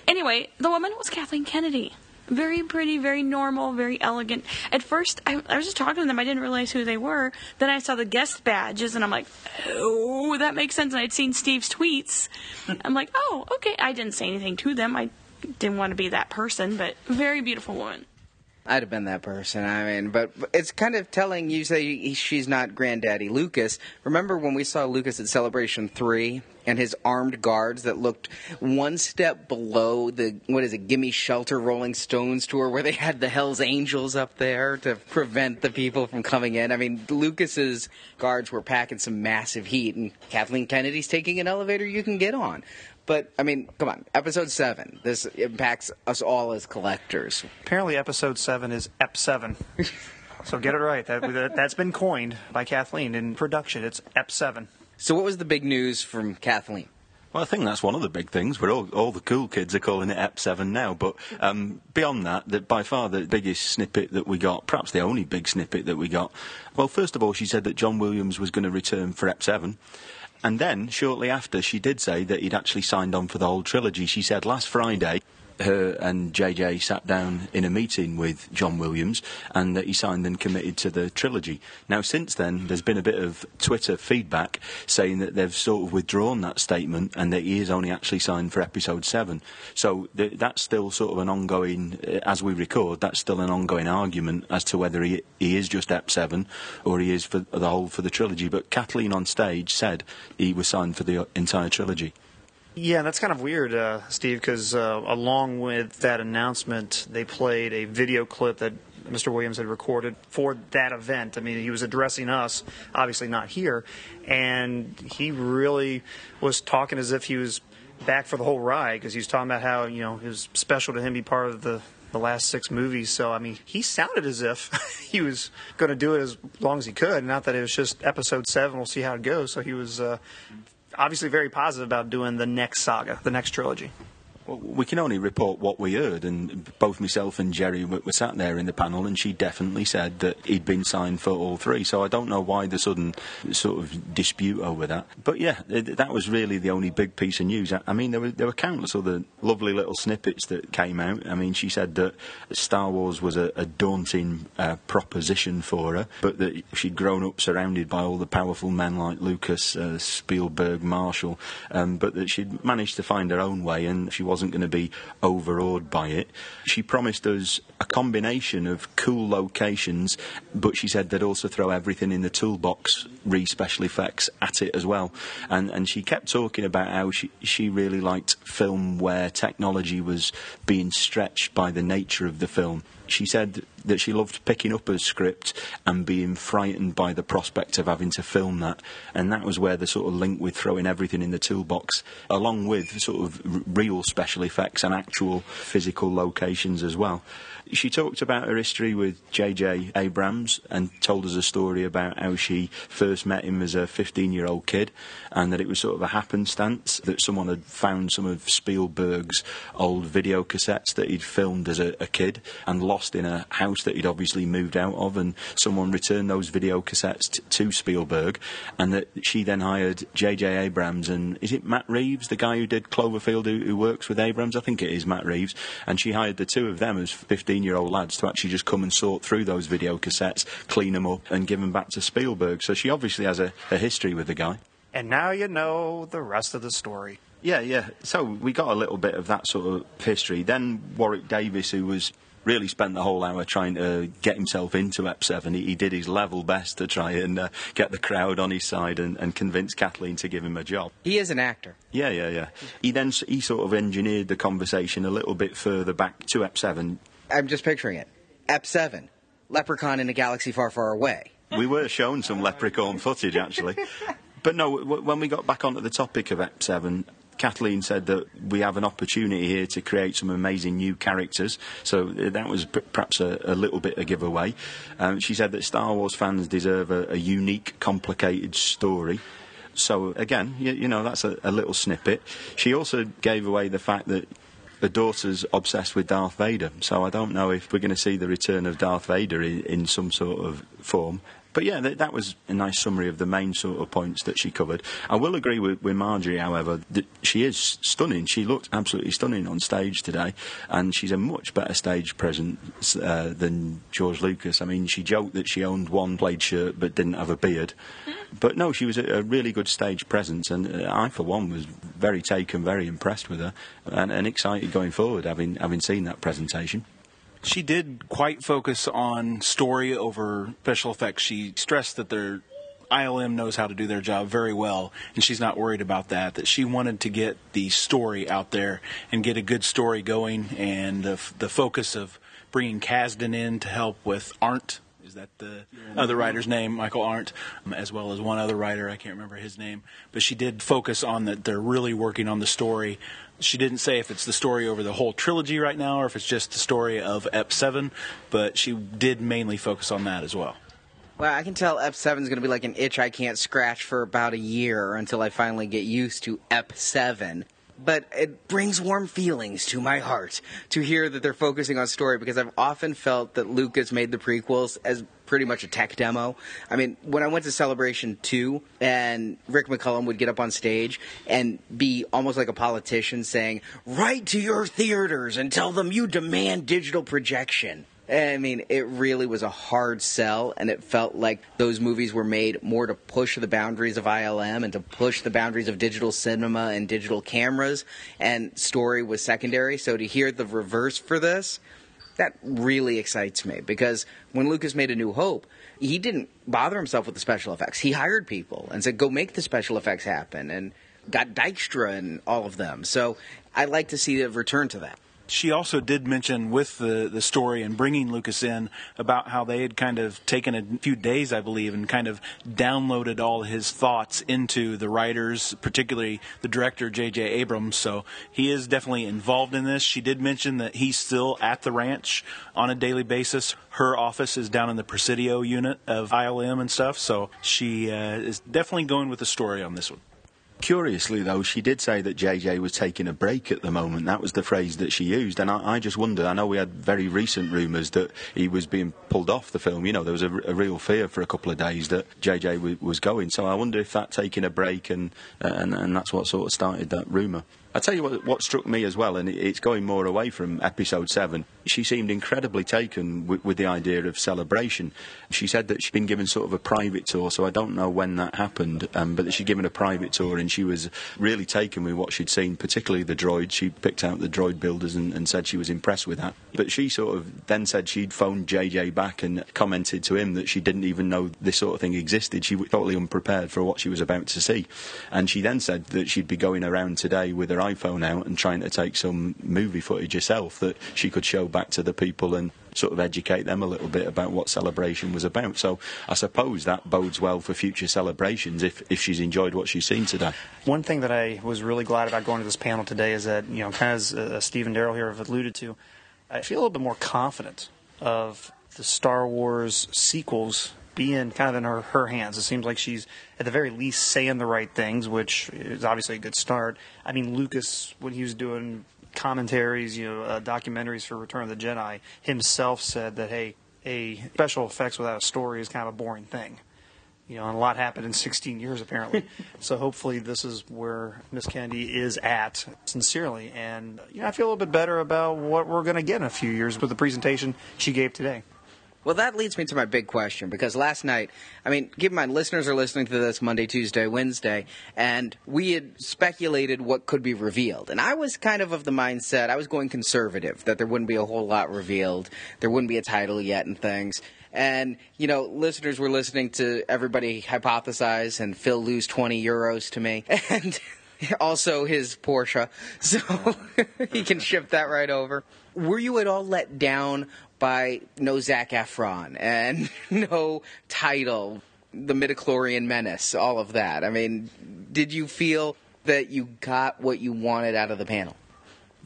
Anyway, the woman was Kathleen Kennedy. Very pretty, very normal, very elegant. At first, I, I was just talking to them. I didn't realize who they were. Then I saw the guest badges, and I'm like, oh, that makes sense. And I'd seen Steve's tweets. I'm like, oh, okay. I didn't say anything to them. I didn't want to be that person, but very beautiful woman. I'd have been that person. I mean, but it's kind of telling you say she's not Granddaddy Lucas. Remember when we saw Lucas at Celebration 3 and his armed guards that looked one step below the, what is it, Gimme Shelter Rolling Stones tour where they had the Hells Angels up there to prevent the people from coming in? I mean, Lucas's guards were packing some massive heat and Kathleen Kennedy's taking an elevator you can get on. But I mean, come on, episode seven. This impacts us all as collectors. Apparently, episode seven is Ep seven. so get it right. That, that has been coined by Kathleen in production. It's Ep seven. So what was the big news from Kathleen? Well, I think that's one of the big things. We're all, all the cool kids are calling it Ep 7 now. But um, beyond that, the, by far the biggest snippet that we got, perhaps the only big snippet that we got, well, first of all, she said that John Williams was going to return for Ep 7. And then, shortly after, she did say that he'd actually signed on for the whole trilogy. She said last Friday her and JJ sat down in a meeting with John Williams and that he signed and committed to the trilogy. Now, since then, there's been a bit of Twitter feedback saying that they've sort of withdrawn that statement and that he is only actually signed for episode 7. So th- that's still sort of an ongoing, uh, as we record, that's still an ongoing argument as to whether he, he is just Ep 7 or he is for the whole for the trilogy. But Kathleen on stage said he was signed for the entire trilogy. Yeah, that's kind of weird, uh, Steve, because uh, along with that announcement, they played a video clip that Mr. Williams had recorded for that event. I mean, he was addressing us, obviously not here, and he really was talking as if he was back for the whole ride because he was talking about how you know it was special to him be part of the the last six movies. So I mean, he sounded as if he was going to do it as long as he could. Not that it was just episode seven. We'll see how it goes. So he was uh, obviously very positive about doing the next saga, the next trilogy. We can only report what we heard, and both myself and Jerry were, were, sat there in the panel, and she definitely said that he'd been signed for all three. So I don't know why the sudden sort of dispute over that. But yeah, that was really the only big piece of news. I, I mean, there were there were countless other lovely little snippets that came out. I mean, she said that Star Wars was a, a daunting uh, proposition for her, but that she'd grown up surrounded by all the powerful men like Lucas, uh, Spielberg, Marshall, um, but that she'd managed to find her own way, and she was wasn't going to be overawed by it. She promised us a combination of cool locations, but she said they'd also throw everything in the toolbox, re special effects, at it as well. And, and she kept talking about how she, she really liked film where technology was being stretched by the nature of the film she said that she loved picking up a script and being frightened by the prospect of having to film that. And that was where the sort of link with throwing everything in the toolbox, along with sort of real special effects and actual physical locations as well. She talked about her history with J.J. Abrams and told us a story about how she first met him as a 15 year old kid and that it was sort of a happenstance that someone had found some of Spielberg's old video cassettes that he'd filmed as a, a kid and lost in a house that he'd obviously moved out of and someone returned those video cassettes t- to Spielberg and that she then hired J.J. Abrams and is it Matt Reeves, the guy who did Cloverfield who, who works with Abrams? I think it is Matt Reeves. And she hired the two of them as 15 year old lads to actually just come and sort through those video cassettes, clean them up, and give them back to Spielberg. So she obviously has a, a history with the guy. And now you know the rest of the story. Yeah, yeah. So we got a little bit of that sort of history. Then Warwick Davis, who was really spent the whole hour trying to get himself into Ep7. He, he did his level best to try and uh, get the crowd on his side and, and, convince Kathleen to give him a job. He is an actor. Yeah, yeah, yeah. He then he sort of engineered the conversation a little bit further back to Ep7 I'm just picturing it. Ep 7, Leprechaun in a galaxy far, far away. We were shown some Leprechaun footage, actually. But no, w- when we got back onto the topic of Ep 7, Kathleen said that we have an opportunity here to create some amazing new characters. So uh, that was p- perhaps a, a, little bit a giveaway. Um, she said that Star Wars fans deserve a, a unique, complicated story. So again, you, you know, that's a, a little snippet. She also gave away the fact that the daughter's obsessed with Darth Vader, so I don't know if we're going to see the return of Darth Vader in, in some sort of form. But yeah, that, that, was a nice summary of the main sort of points that she covered. I will agree with, with Marjorie, however, that she is stunning. She looked absolutely stunning on stage today, and she's a much better stage presence uh, than George Lucas. I mean, she joked that she owned one plaid shirt but didn't have a beard. But no, she was a, a really good stage presence, and uh, I, for one, was very taken, very impressed with her, and, and excited going forward, having having seen that presentation she did quite focus on story over special effects. She stressed that their ILM knows how to do their job very well, and she's not worried about that. That she wanted to get the story out there and get a good story going, and the, the focus of bringing Kasdan in to help with Arndt. Is that the other writer's name, Michael Arndt, um, as well as one other writer, I can't remember his name. But she did focus on that they're really working on the story she didn't say if it's the story over the whole trilogy right now or if it's just the story of Ep 7, but she did mainly focus on that as well. Well, I can tell Ep 7 is going to be like an itch I can't scratch for about a year until I finally get used to Ep 7 but it brings warm feelings to my heart to hear that they're focusing on story because I've often felt that Lucas made the prequels as pretty much a tech demo. I mean, when I went to Celebration 2 and Rick McCallum would get up on stage and be almost like a politician saying, Write to your theaters and tell them you demand digital projection. I mean, it really was a hard sell, and it felt like those movies were made more to push the boundaries of ILM and to push the boundaries of digital cinema and digital cameras, and story was secondary. So to hear the reverse for this, that really excites me because when Lucas made A New Hope, he didn't bother himself with the special effects. He hired people and said, go make the special effects happen, and got Dykstra and all of them. So I like to see a return to that. She also did mention with the, the story and bringing Lucas in about how they had kind of taken a few days, I believe, and kind of downloaded all his thoughts into the writers, particularly the director, J.J. Abrams. So he is definitely involved in this. She did mention that he's still at the ranch on a daily basis. Her office is down in the Presidio unit of ILM and stuff. So she uh, is definitely going with the story on this one. Curiously, though, she did say that JJ was taking a break at the moment. That was the phrase that she used. And I, I just wonder, I know we had very recent rumours that he was being pulled off the film. You know, there was a, a real fear for a couple of days that JJ w- was going. So I wonder if that taking a break and, and, and that's what sort of started that rumour. I tell you what, what struck me as well, and it's going more away from episode seven. She seemed incredibly taken with, with, the idea of celebration. She said that she'd been given sort of a private tour, so I don't know when that happened, um, but that she'd given a private tour and she was really taken with what she'd seen, particularly the droid. She picked out the droid builders and, and said she was impressed with that. But she sort of then said she'd phoned JJ back and commented to him that she didn't even know this sort of thing existed. She was totally unprepared for what she was about to see. And she then said that she'd be going around today with her iPhone out and trying to take some movie footage herself that she could show back to the people and sort of educate them a little bit about what celebration was about. So I suppose that bodes well for future celebrations if, if she's enjoyed what she's seen today. One thing that I was really glad about going to this panel today is that, you know, kind of as uh, Steve and Daryl here have alluded to, I feel a little bit more confident of the Star Wars sequels being kind of in her, her hands. It seems like she's, at the very least, saying the right things, which is obviously a good start. I mean, Lucas, when he was doing commentaries, you know, uh, documentaries for Return of the Jedi, himself said that, hey, a special effects without a story is kind of a boring thing. You know, and a lot happened in 16 years apparently. so hopefully this is where Miss Kennedy is at, sincerely. And you know, I feel a little bit better about what we're going to get in a few years with the presentation she gave today. Well, that leads me to my big question because last night, I mean, keep in mind, listeners are listening to this Monday, Tuesday, Wednesday, and we had speculated what could be revealed. And I was kind of of the mindset, I was going conservative, that there wouldn't be a whole lot revealed, there wouldn't be a title yet and things. And, you know, listeners were listening to everybody hypothesize and Phil lose 20 euros to me. And also his Porsche, so he can ship that right over. Were you at all let down by no Zac Efron and no title, the midichlorian menace, all of that. I mean, did you feel that you got what you wanted out of the panel?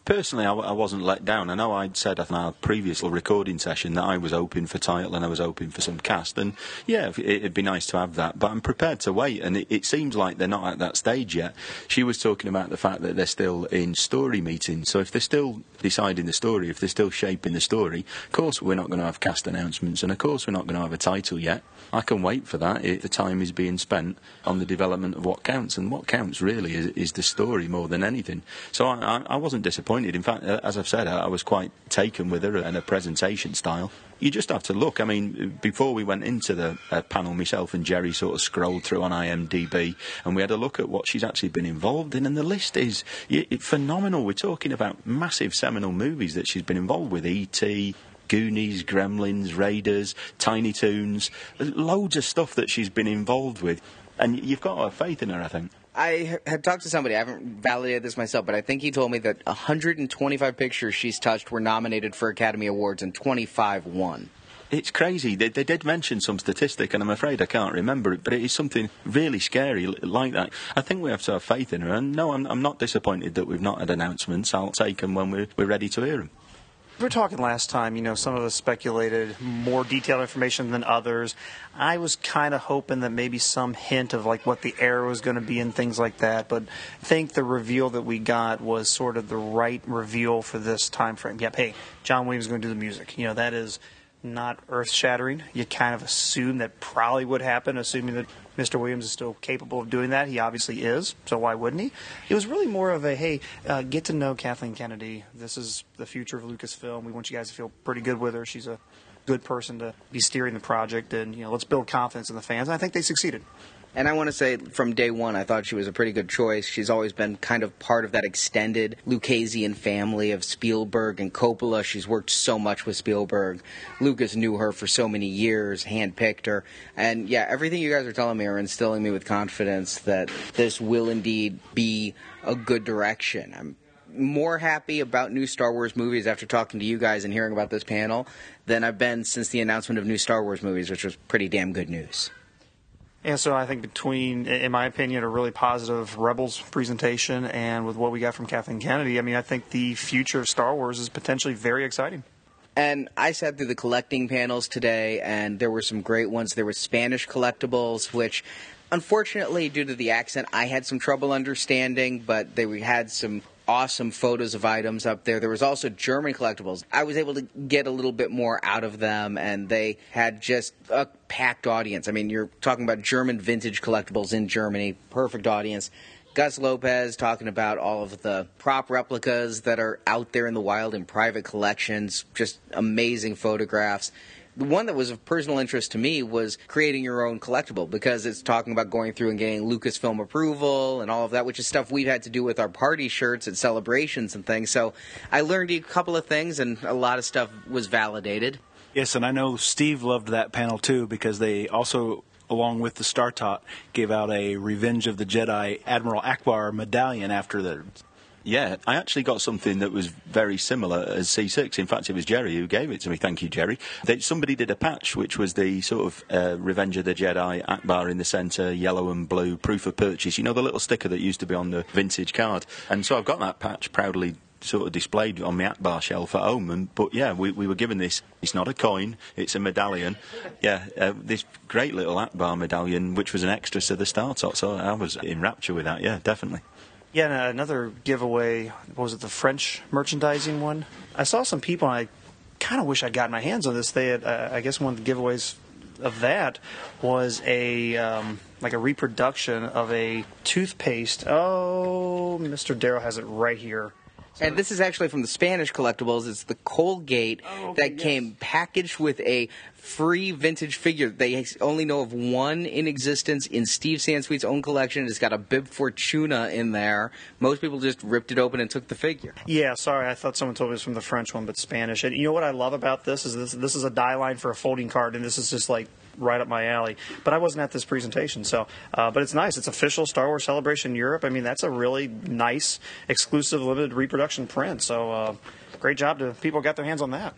Personally, I, wasn't let down. I know I'd said in our previous recording session that I was hoping for title and I was hoping for some cast, and yeah, it'd be nice to have that. But I'm prepared to wait, and it, it seems like they're not at that stage yet. She was talking about the fact that they're still in story meetings, so if they're still deciding the story, if they're still shaping the story, of course we're not going to have cast announcements, and of course we're not going to have a title yet. I can wait for that the time is being spent on the development of what counts, and what counts really is, is the story more than anything. So I, I, I wasn't disappointed disappointed. In fact, as I've said, I was quite taken with her and her presentation style. You just have to look. I mean, before we went into the uh, panel, myself and Jerry sort of scrolled through on IMDb and we had a look at what she's actually been involved in, and the list is phenomenal. We're talking about massive seminal movies that she's been involved with E.T., Goonies, Gremlins, Raiders, Tiny Toons, loads of stuff that she's been involved with. And you've got to have faith in her, I think. I had talked to somebody. I haven't validated this myself, but I think he told me that 125 pictures she's touched were nominated for Academy Awards and 25 won. It's crazy. They, they did mention some statistic, and I'm afraid I can't remember it, but it is something really scary like that. I think we have to have faith in her, and no, I'm, I'm not disappointed that we've not had announcements. I'll take them when we're, we're ready to hear them we were talking last time, you know, some of us speculated more detailed information than others. I was kind of hoping that maybe some hint of like what the era was going to be and things like that, but I think the reveal that we got was sort of the right reveal for this time frame. Yep, hey, John Williams is going to do the music. You know, that is not earth shattering. You kind of assume that probably would happen, assuming that Mr. Williams is still capable of doing that. He obviously is, so why wouldn't he? It was really more of a hey, uh, get to know Kathleen Kennedy. This is the future of Lucasfilm. We want you guys to feel pretty good with her. She's a good person to be steering the project, and you know, let's build confidence in the fans. And I think they succeeded. And I want to say from day one, I thought she was a pretty good choice. She's always been kind of part of that extended Lucasian family of Spielberg and Coppola. She's worked so much with Spielberg. Lucas knew her for so many years, handpicked her. And yeah, everything you guys are telling me are instilling me with confidence that this will indeed be a good direction. I'm more happy about new Star Wars movies after talking to you guys and hearing about this panel than I've been since the announcement of new Star Wars movies, which was pretty damn good news. And so I think between, in my opinion, a really positive Rebels presentation and with what we got from Kathleen Kennedy, I mean, I think the future of Star Wars is potentially very exciting. And I sat through the collecting panels today, and there were some great ones. There were Spanish collectibles, which unfortunately, due to the accent, I had some trouble understanding, but they had some awesome photos of items up there. There was also German collectibles. I was able to get a little bit more out of them, and they had just a packed audience. I mean, you're talking about German vintage collectibles in Germany, perfect audience. Gus Lopez talking about all of the prop replicas that are out there in the wild in private collections, just amazing photographs. The one that was of personal interest to me was creating your own collectible because it's talking about going through and getting Lucasfilm approval and all of that, which is stuff we've had to do with our party shirts at celebrations and things. So I learned a couple of things and a lot of stuff was validated. Yes, and I know Steve loved that panel too because they also along with the Star Tot, gave out a Revenge of the Jedi Admiral Ackbar medallion after the. Yeah, I actually got something that was very similar as C6. In fact, it was Jerry who gave it to me. Thank you, Jerry. They, somebody did a patch, which was the sort of uh, Revenge of the Jedi Ackbar in the centre, yellow and blue, proof of purchase. You know, the little sticker that used to be on the vintage card. And so I've got that patch proudly sort of displayed on the Ackbar shelf at home. And, but yeah, we, we were given this. It's not a coin; it's a medallion. Yeah, uh, this great little Ackbar medallion, which was an extra to the Star Tot. So I was in rapture with that. Yeah, definitely. Yeah, and another giveaway. What was it the French merchandising one? I saw some people. and I kind of wish I'd gotten my hands on this. They had, uh, I guess, one of the giveaways of that was a um, like a reproduction of a toothpaste. Oh, Mr. Darrow has it right here. And this is actually from the Spanish collectibles. It's the Colgate Oh, okay, that came packaged with a free vintage figure. They only know of one in existence in Steve Sansweet's own collection. It's got a Bib Fortuna in there. Most people just ripped it open and took the figure. Yeah, sorry, I thought someone told me it was from the French one, but Spanish. And you know what I love about this is this this is a die line for a folding card, and this is just like right up my alley. But I wasn't at this presentation, so uh, but it's nice. It's official Star Wars Celebration Europe. I mean, that's a really nice, exclusive, limited reproduction print. So uh, great job to people who got their hands on that.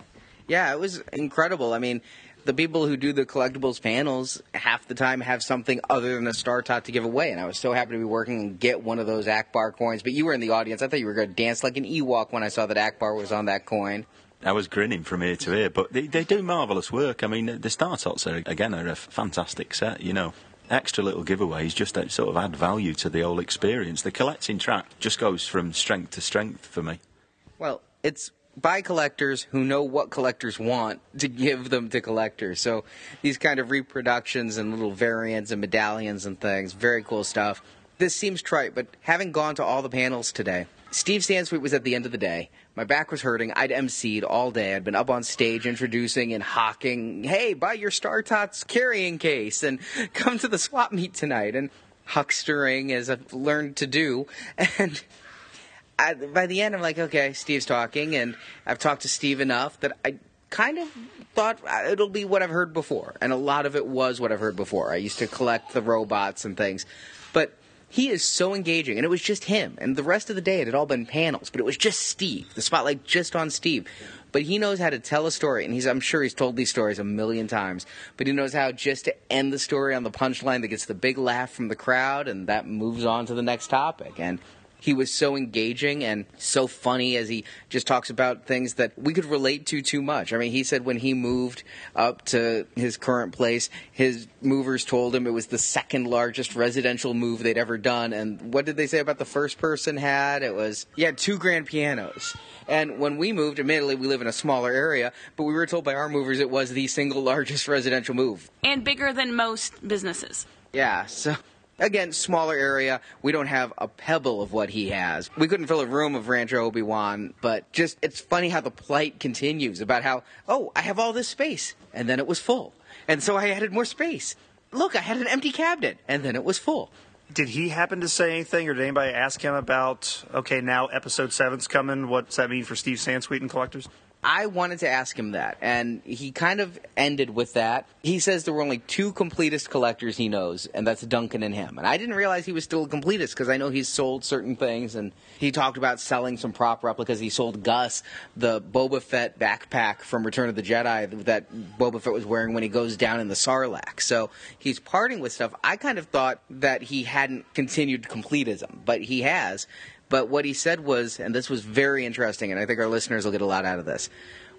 Yeah, it was incredible. I mean, the people who do the collectibles panels half the time have something other than a Star Tot to give away, and I was so happy to be working and get one of those Ackbar coins. But you were in the audience. I thought you were going to dance like an Ewok when I saw that Ackbar was on that coin. I was grinning from ear to ear, but they, they do marvellous work. I mean, the Star Tots are, again, are a fantastic set, you know. Extra little giveaways just to sort of add value to the whole experience. The collecting track just goes from strength to strength for me. Well, it's by collectors who know what collectors want to give them to collectors. So these kind of reproductions and little variants and medallions and things, very cool stuff. This seems trite, but having gone to all the panels today, Steve Sansweet was at the end of the day. My back was hurting. I'd emceed all day. I'd been up on stage introducing and hawking, hey, buy your Star Tots carrying case and come to the swap meet tonight. And huckstering, as I've learned to do. And I, by the end, I'm like, okay, Steve's talking, and I've talked to Steve enough that I kind of thought uh, it'll be what I've heard before, and a lot of it was what I've heard before. I used to collect the robots and things, but he is so engaging, and it was just him. And the rest of the day, it had all been panels, but it was just Steve. The spotlight just on Steve. But he knows how to tell a story, and he's I'm sure he's told these stories a million times. But he knows how just to end the story on the punchline that gets the big laugh from the crowd, and that moves on to the next topic. And he was so engaging and so funny as he just talks about things that we could relate to too much. I mean, he said when he moved up to his current place, his movers told him it was the second largest residential move they'd ever done. And what did they say about the first person had? It was, yeah, two grand pianos. And when we moved, admittedly, we live in a smaller area, but we were told by our movers it was the single largest residential move. And bigger than most businesses. Yeah, so again, smaller area. We don't have a pebble of what he has. We couldn't fill a room of Rancho Obi Wan, but just it's funny how the plight continues about how, oh, I have all this space, and then it was full. And so I added more space. Look, I had an empty cabinet, and then it was full. Did he happen to say anything, or did anybody ask him about? Okay, now episode seven's coming. What's that mean for Steve Sansweet and collectors? I wanted to ask him that, and he kind of ended with that. He says there were only two completist collectors he knows, and that's Duncan and him. And I didn't realize he was still a completist because I know he's sold certain things, and he talked about selling some prop replicas. He sold Gus the Boba Fett backpack from Return of the Jedi that Boba Fett was wearing when he goes down in the Sarlacc. So he's parting with stuff. I kind of thought that he hadn't continued completism, but he has. But what he said was, and this was very interesting, and I think our listeners will get a lot out of this.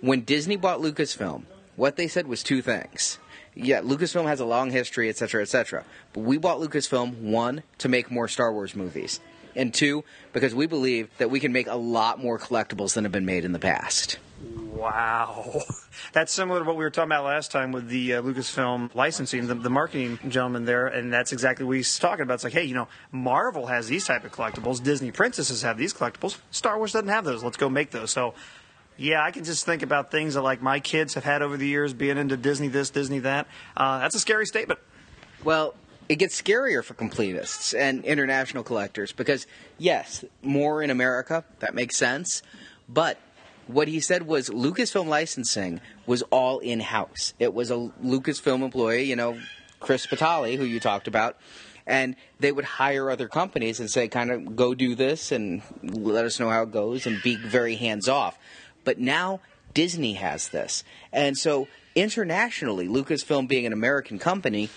When Disney bought Lucasfilm, what they said was two things. Yeah, Lucasfilm has a long history, et cetera, et cetera. But we bought Lucasfilm, one, to make more Star Wars movies, and two, because we believe that we can make a lot more collectibles than have been made in the past. Wow. That's similar to what we were talking about last time with the uh, Lucasfilm licensing, the, the marketing gentleman there, and that's exactly what he's talking about. It's like, hey, you know, Marvel has these type of collectibles, Disney princesses have these collectibles, Star Wars doesn't have those. Let's go make those. So, yeah, I can just think about things that like my kids have had over the years, being into Disney this, Disney that. Uh, that's a scary statement. Well, it gets scarier for completists and international collectors because, yes, more in America, that makes sense. But what he said was Lucasfilm licensing was all in house. It was a Lucasfilm employee, you know, Chris Patali, who you talked about, and they would hire other companies and say, kind of, go do this and let us know how it goes and be very hands off. But now Disney has this. And so internationally, Lucasfilm being an American company,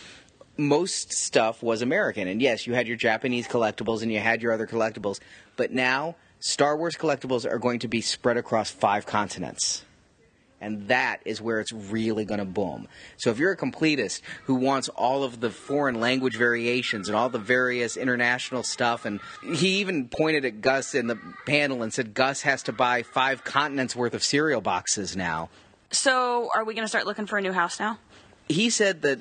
most stuff was American. And yes, you had your Japanese collectibles and you had your other collectibles. But now Star Wars collectibles are going to be spread across five continents. And that is where it's really going to boom. So if you're a completist who wants all of the foreign language variations and all the various international stuff, and he even pointed at Gus in the panel and said Gus has to buy five continents worth of cereal boxes now. So, are we going to start looking for a new house now? He said that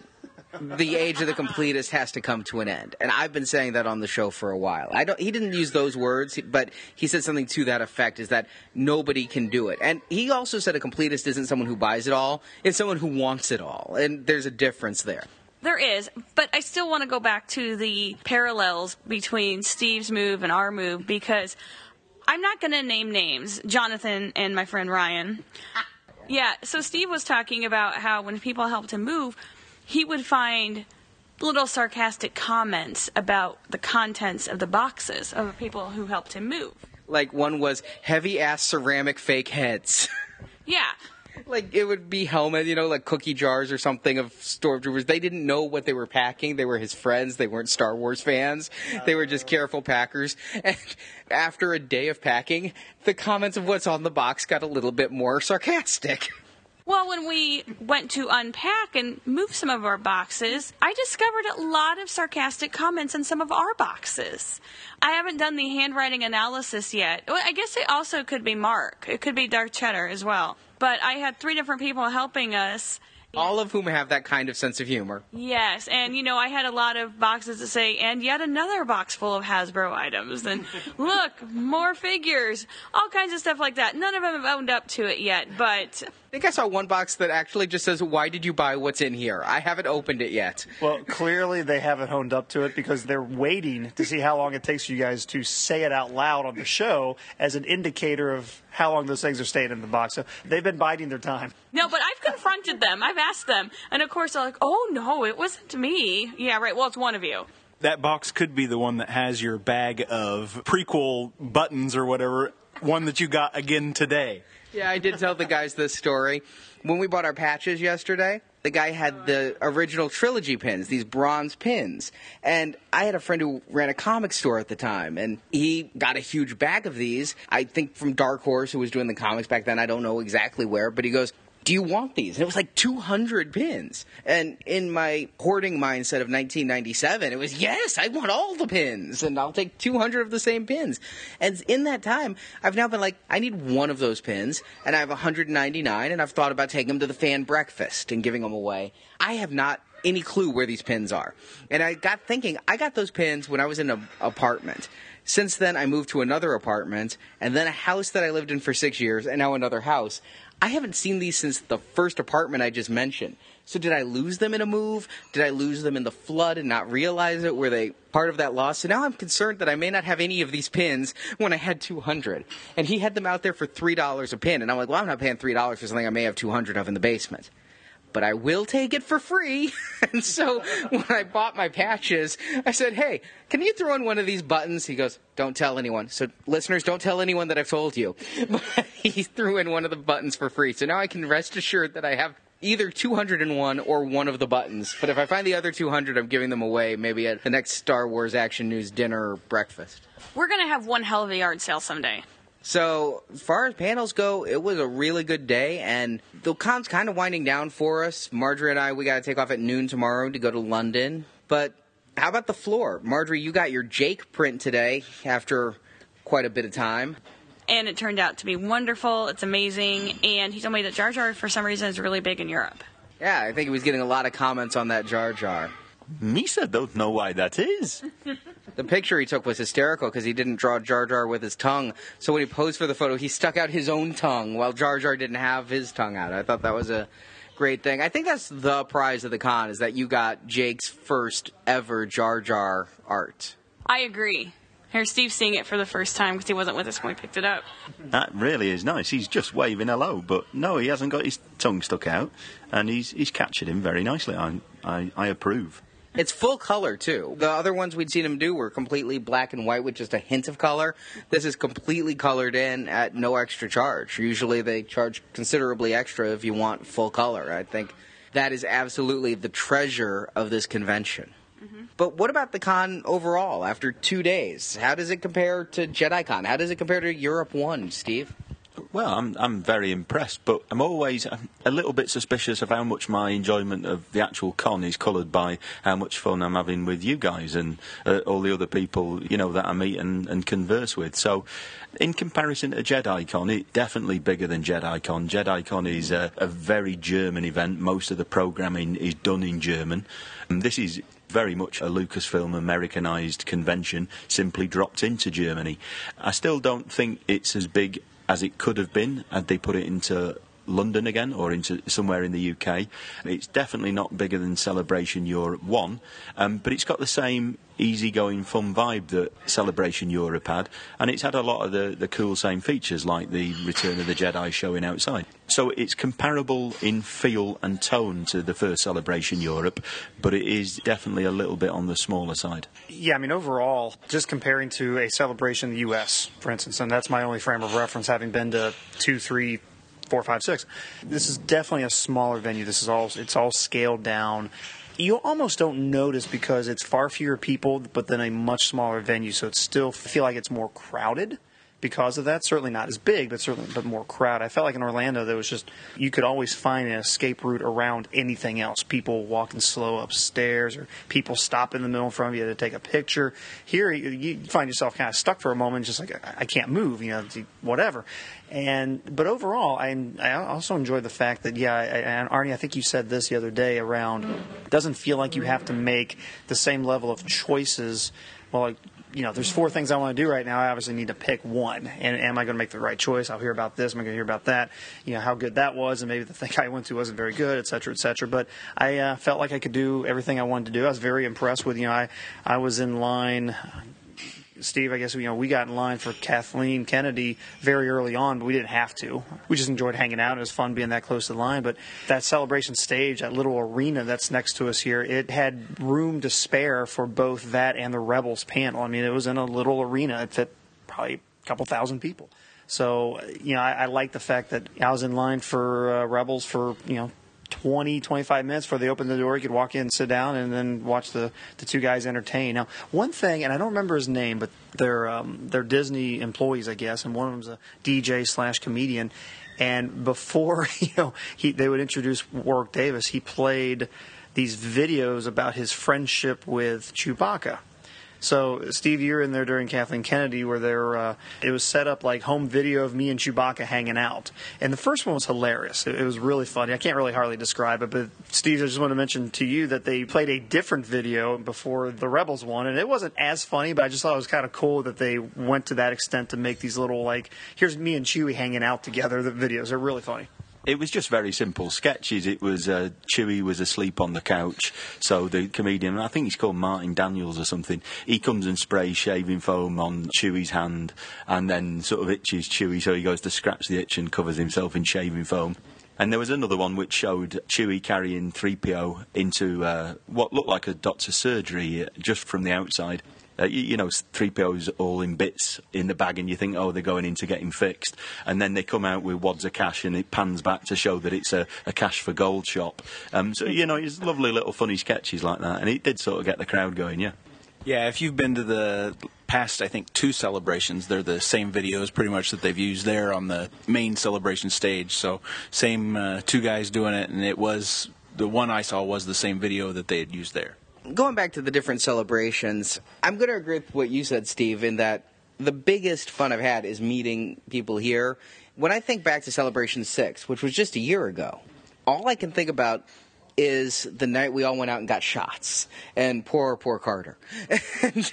the age of the completist has to come to an end. And I've been saying that on the show for a while. I don't he didn't use those words, but he said something to that effect is that nobody can do it. And he also said a completist isn't someone who buys it all, it's someone who wants it all. And there's a difference there. There is, but I still want to go back to the parallels between Steve's move and our move because I'm not going to name names, Jonathan and my friend Ryan. Yeah, so Steve was talking about how when people helped him move, he would find little sarcastic comments about the contents of the boxes of people who helped him move. Like one was heavy ass ceramic fake heads. Yeah. like it would be helmet, you know, like cookie jars or something of stormtroopers. They didn't know what they were packing. They were his friends. They weren't Star Wars fans. They were just careful packers. And after a day of packing, the comments of what's on the box got a little bit more sarcastic. Well, when we went to unpack and move some of our boxes, I discovered a lot of sarcastic comments in some of our boxes. I haven't done the handwriting analysis yet. Well, I guess it also could be Mark. It could be Dark Cheddar as well. But I had three different people helping us. All of whom have that kind of sense of humor. Yes, and you know, I had a lot of boxes that say, and yet another box full of Hasbro items, and look, more figures, all kinds of stuff like that. None of them have owned up to it yet, but I think I saw one box that actually just says, Why did you buy what's in here? I haven't opened it yet. Well, clearly they haven't honed up to it because they're waiting to see how long it takes you guys to say it out loud on the show as an indicator of how long those things are staying in the box. So they've been biding their time. No, but I've confronted them. I've asked them. And of course they're like, oh no, it wasn't me. Yeah, right. Well, it's one of you. That box could be the one that has your bag of prequel buttons or whatever, one that you got again today. Yeah, I did tell the guys this story. When we bought our patches yesterday, the guy had the original trilogy pins, these bronze pins. And I had a friend who ran a comic store at the time, and he got a huge bag of these. I think from Dark Horse, who was doing the comics back then. I don't know exactly where, but he goes, do you want these? And it was like 200 pins. And in my hoarding mindset of 1997, it was, yes, I want all the pins and I'll take 200 of the same pins. And in that time, I've now been like, I need one of those pins and I have 199 and I've thought about taking them to the fan breakfast and giving them away. I have not any clue where these pins are. And I got thinking, I got those pins when I was in an apartment. Since then, I moved to another apartment, and then a house that I lived in for six years, and now another house. I haven't seen these since the first apartment I just mentioned. So did I lose them in a move? Did I lose them in the flood and not realize it? Were they part of that loss? So now I'm concerned that I may not have any of these pins when I had 200. And he had them out there for $3 a pin. And I'm like, well, I'm not paying $3 for something I may have 200 of in the basement but I will take it for free. and so when I bought my patches, I said, hey, can you throw in one of these buttons? He goes, don't tell anyone. So listeners, don't tell anyone that I've told you. But he threw in one of the buttons for free. So now I can rest assured that I have either 201 or one of the buttons. But if I find the other 200, I'm giving them away maybe at the next Star Wars Action News dinner or breakfast. We're going to have one hell of a yard sale someday. So, as far as panels go, it was a really good day, and the con's kind of winding down for us. Marjorie and I, we got to take off at noon tomorrow to go to London. But how about the floor? Marjorie, you got your Jake print today after quite a bit of time. And it turned out to be wonderful. It's amazing. And he told me that Jar Jar, for some reason, is really big in Europe. Yeah, I think he was getting a lot of comments on that Jar Jar. Misa don't know why that is. the picture he took was hysterical because he didn't draw Jar Jar with his tongue. So when he posed for the photo, he stuck out his own tongue while Jar Jar didn't have his tongue out. I thought that was a great thing. I think that's the prize of the con is that you got Jake's first ever Jar Jar art. I agree. Here's Steve seeing it for the first time because he wasn't with us when we picked it up. That really is nice. He's just waving hello, but no, he hasn't got his tongue stuck out, and he's he's captured him very nicely. I I, I approve. It's full color too. The other ones we'd seen him do were completely black and white with just a hint of color. This is completely colored in at no extra charge. Usually they charge considerably extra if you want full color. I think that is absolutely the treasure of this convention. Mm-hmm. But what about the con overall after two days? How does it compare to JediCon? How does it compare to Europe 1, Steve? Well, I'm I'm very impressed, but I'm always a little bit suspicious of how much my enjoyment of the actual con is coloured by how much fun I'm having with you guys and uh, all the other people you know that I meet and, and converse with. So, in comparison to JediCon, it's definitely bigger than JediCon. JediCon is a, a very German event. Most of the programming is done in German. And this is very much a Lucasfilm Americanized convention, simply dropped into Germany. I still don't think it's as big as it could have been had they put it into London again or into somewhere in the UK. It's definitely not bigger than Celebration Europe 1, um, but it's got the same easygoing fun vibe that Celebration Europe had, and it's had a lot of the, the cool same features like the Return of the Jedi showing outside. So it's comparable in feel and tone to the first Celebration Europe, but it is definitely a little bit on the smaller side. Yeah, I mean, overall, just comparing to a Celebration in the U.S., for instance, and that's my only frame of reference, having been to two, three, four, five, six. This is definitely a smaller venue. This is all it's all scaled down. You almost don't notice because it's far fewer people, but then a much smaller venue, so it still feel like it's more crowded because of that. Certainly not as big, but certainly but more crowd. I felt like in Orlando there was just you could always find an escape route around anything else. People walking slow upstairs, or people stop in the middle in front of you to take a picture. Here you, you find yourself kind of stuck for a moment, just like I, I can't move, you know, whatever. And but overall, I I also enjoy the fact that yeah, and Arnie, I think you said this the other day around. It doesn't feel like you have to make the same level of choices. Well, like you know, there's four things I want to do right now. I obviously need to pick one. And am I going to make the right choice? I'll hear about this. Am I going to hear about that? You know, how good that was, and maybe the thing I went to wasn't very good, et cetera, et cetera. But I uh, felt like I could do everything I wanted to do. I was very impressed with, you know, I, I was in line Steve, I guess you know we got in line for Kathleen Kennedy very early on, but we didn't have to. We just enjoyed hanging out. It was fun being that close to the line. But that celebration stage, that little arena that's next to us here, it had room to spare for both that and the Rebels panel. I mean, it was in a little arena. It fit probably a couple thousand people. So you know, I, I like the fact that I was in line for uh, Rebels for you know 20, 25 minutes before they opened the door. You could walk in, sit down, and then watch the, the two guys entertain. Now, one thing, and I don't remember his name, but they're um, they're Disney employees, I guess, and one of them's a DJ slash comedian. And before you know, he they would introduce Warwick Davis. He played these videos about his friendship with Chewbacca. So, Steve, you were in there during Kathleen Kennedy, where there uh, it was set up like home video of me and Chewbacca hanging out. And the first one was hilarious. It, it was really funny. I can't really hardly describe it, but Steve, I just want to mention to you that they played a different video before the Rebels one, and it wasn't as funny, but I just thought it was kind of cool that they went to that extent to make these little like, here's me and Chewie hanging out together. The videos are really funny. It was just very simple sketches. It was uh, Chewie was asleep on the couch, so the comedian, I think he's called Martin Daniels or something, he comes and sprays shaving foam on Chewie's hand, and then sort of itches Chewie, so he goes to scratch the itch and covers himself in shaving foam. And there was another one which showed Chewie carrying 3PO into uh, what looked like a doctor's surgery just from the outside. Uh, you, you, know, 3PO's all in bits in the bag, and you think, oh, they're going in to get him fixed. And then they come out with wads of cash, and it pans back to show that it's a, a cash for gold shop. Um, so, you know, it's lovely little funny sketches like that, and it did sort of get the crowd going, yeah. Yeah, if you've been to the past, I think, two celebrations, they're the same videos pretty much that they've used there on the main celebration stage. So, same uh, two guys doing it, and it was the one I saw was the same video that they had used there going back to the different celebrations, I'm going to agree with what you said, Steve, in that the biggest fun I've had is meeting people here. When I think back to Celebration 6, which was just a year ago, all I can think about is the night we all went out and got shots. And poor, poor Carter. and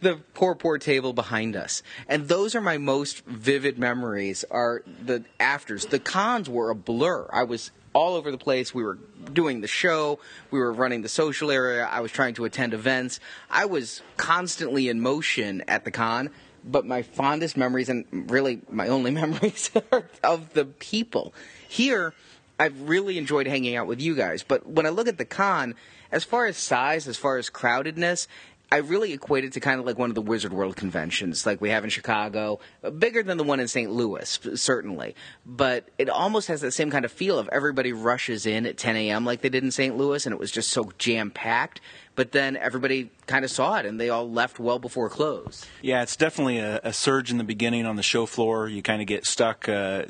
the poor, poor table behind us. And those are my most vivid memories are the afters. The cons were a blur. I was all over the place. We were doing the show, we were running the social area, I was trying to attend events. I was constantly in motion at the con, but my fondest memories, and really my only memories, are of the people. Here, I've really enjoyed hanging out with you guys, but when I look at the con, as far as size, as far as crowdedness, I really equate it to kind of like one of the Wizard World conventions, like we have in Chicago, bigger than the one in St. Louis, certainly. But it almost has that same kind of feel of everybody rushes in at 10 a.m. like they did in St. Louis, and it was just so jam packed. But then everybody kind of saw it, and they all left well before close. Yeah, it's definitely a, a surge in the beginning on the show floor. You kind of get stuck. Uh,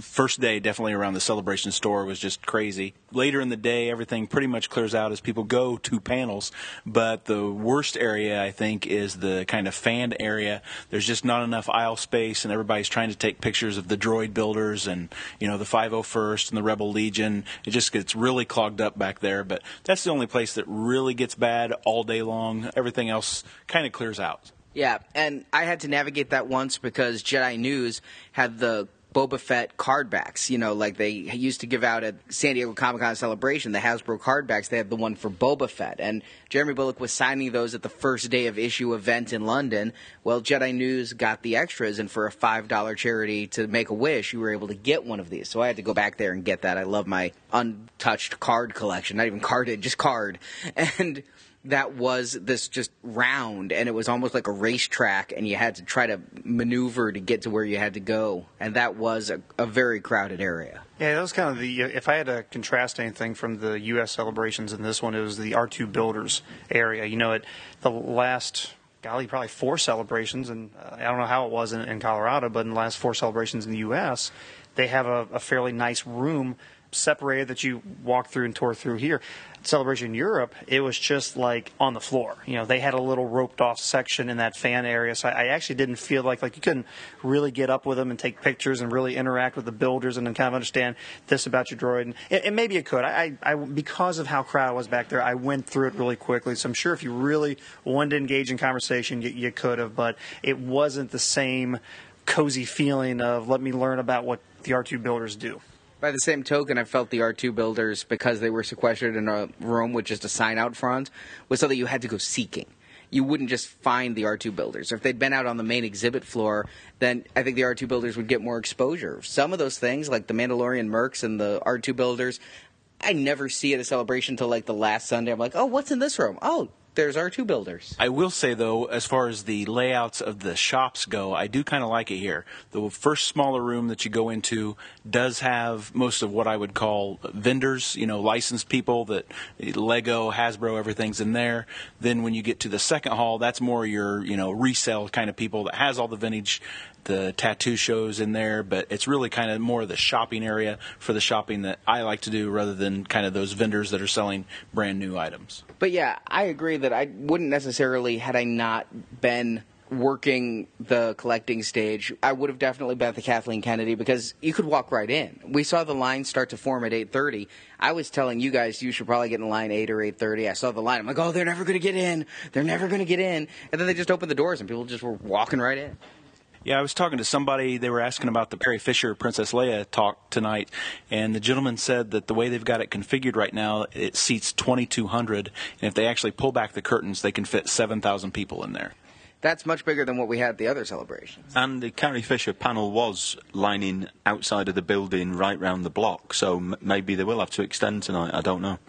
first day definitely around the celebration store was just crazy. Later in the day, everything pretty much clears out as people go to panels. But the worst area, I think, is the kind of fan area. There's just not enough aisle space, and everybody's trying to take pictures of the droid builders and you know the 501st and the Rebel Legion. It just gets really clogged up back there. But that's the only place that really gets bad all day long. Everything else kind of clears out. Yeah, and I had to navigate that once because Jedi News had the Boba Fett card backs. You know, like they used to give out at San Diego Comic Con celebration, the Hasbro card backs. They had the one for Boba Fett, and Jeremy Bulloch was signing those at the first day of issue event in London. Well, Jedi News got the extras, and for a five dollar charity to make a wish, you were able to get one of these. So I had to go back there and get that. I love my untouched card collection, not even carded, just card, and that was this just round and it was almost like a racetrack and you had to try to maneuver to get to where you had to go. And that was a, a, very crowded area. Yeah that was kind of the if i had to contrast anything from the us celebrations in this one it was the r2 builders area. You know at the last golly probably four celebrations and uh, i don't know how it was in, in, colorado but in the last four celebrations in the us they have a, a fairly nice room separated that you walk through and tour through here. Celebration Europe, it was just like on the floor. You know, they had a little roped off section in that fan area, so I, I actually didn't feel like like you couldn't really get up with them and take pictures and really interact with the builders and then kind of understand this about your droid. And, and maybe it could. I, I because of how crowded was back there, I went through it really quickly. So I'm sure if you really wanted to engage in conversation, you, you could have, but it wasn't the same cozy feeling of let me learn about what the R2 builders do. By the same token, I felt the R2 builders, because they were sequestered in a room with just a sign out front, was something you had to go seeking. You wouldn't just find the R2 builders. If they'd been out on the main exhibit floor, then I think the R2 builders would get more exposure. Some of those things, like the Mandalorian Mercs and the R2 builders, I never see at a celebration until like the last Sunday. I'm like, oh, what's in this room? Oh, there's R2 builders. I will say though, as far as the layouts of the shops go, I do kind of like it here. The first smaller room that you go into does have most of what I would call vendors, you know, licensed people that Lego, Hasbro, everything's in there. Then when you get to the second hall, that's more your, you know, resale kind of people that has all the vintage the tattoo shows in there, but it's really kind of more of the shopping area for the shopping that I like to do rather than kind of those vendors that are selling brand new items. But yeah, I agree that I wouldn't necessarily, had I not been working the collecting stage, I would have definitely been at the Kathleen Kennedy because you could walk right in. We saw the line start to form at 8:30. I was telling you guys you should probably get in line 8 or 8:30. I saw the line. I'm like, "Oh, they're never going to get in. They're never going to get in." And then they just opened the doors and people just were walking right in. Yeah, I was talking to somebody. They were asking about the Carrie Fisher Princess Leia talk tonight, and the gentleman said that the way they've got it configured right now, it seats 2,200, and if they actually pull back the curtains, they can fit 7,000 people in there. That's much bigger than what we had at the other celebrations. And the Carrie Fisher panel was lining outside of the building right round the block, so m- maybe they will have to extend tonight. I don't know.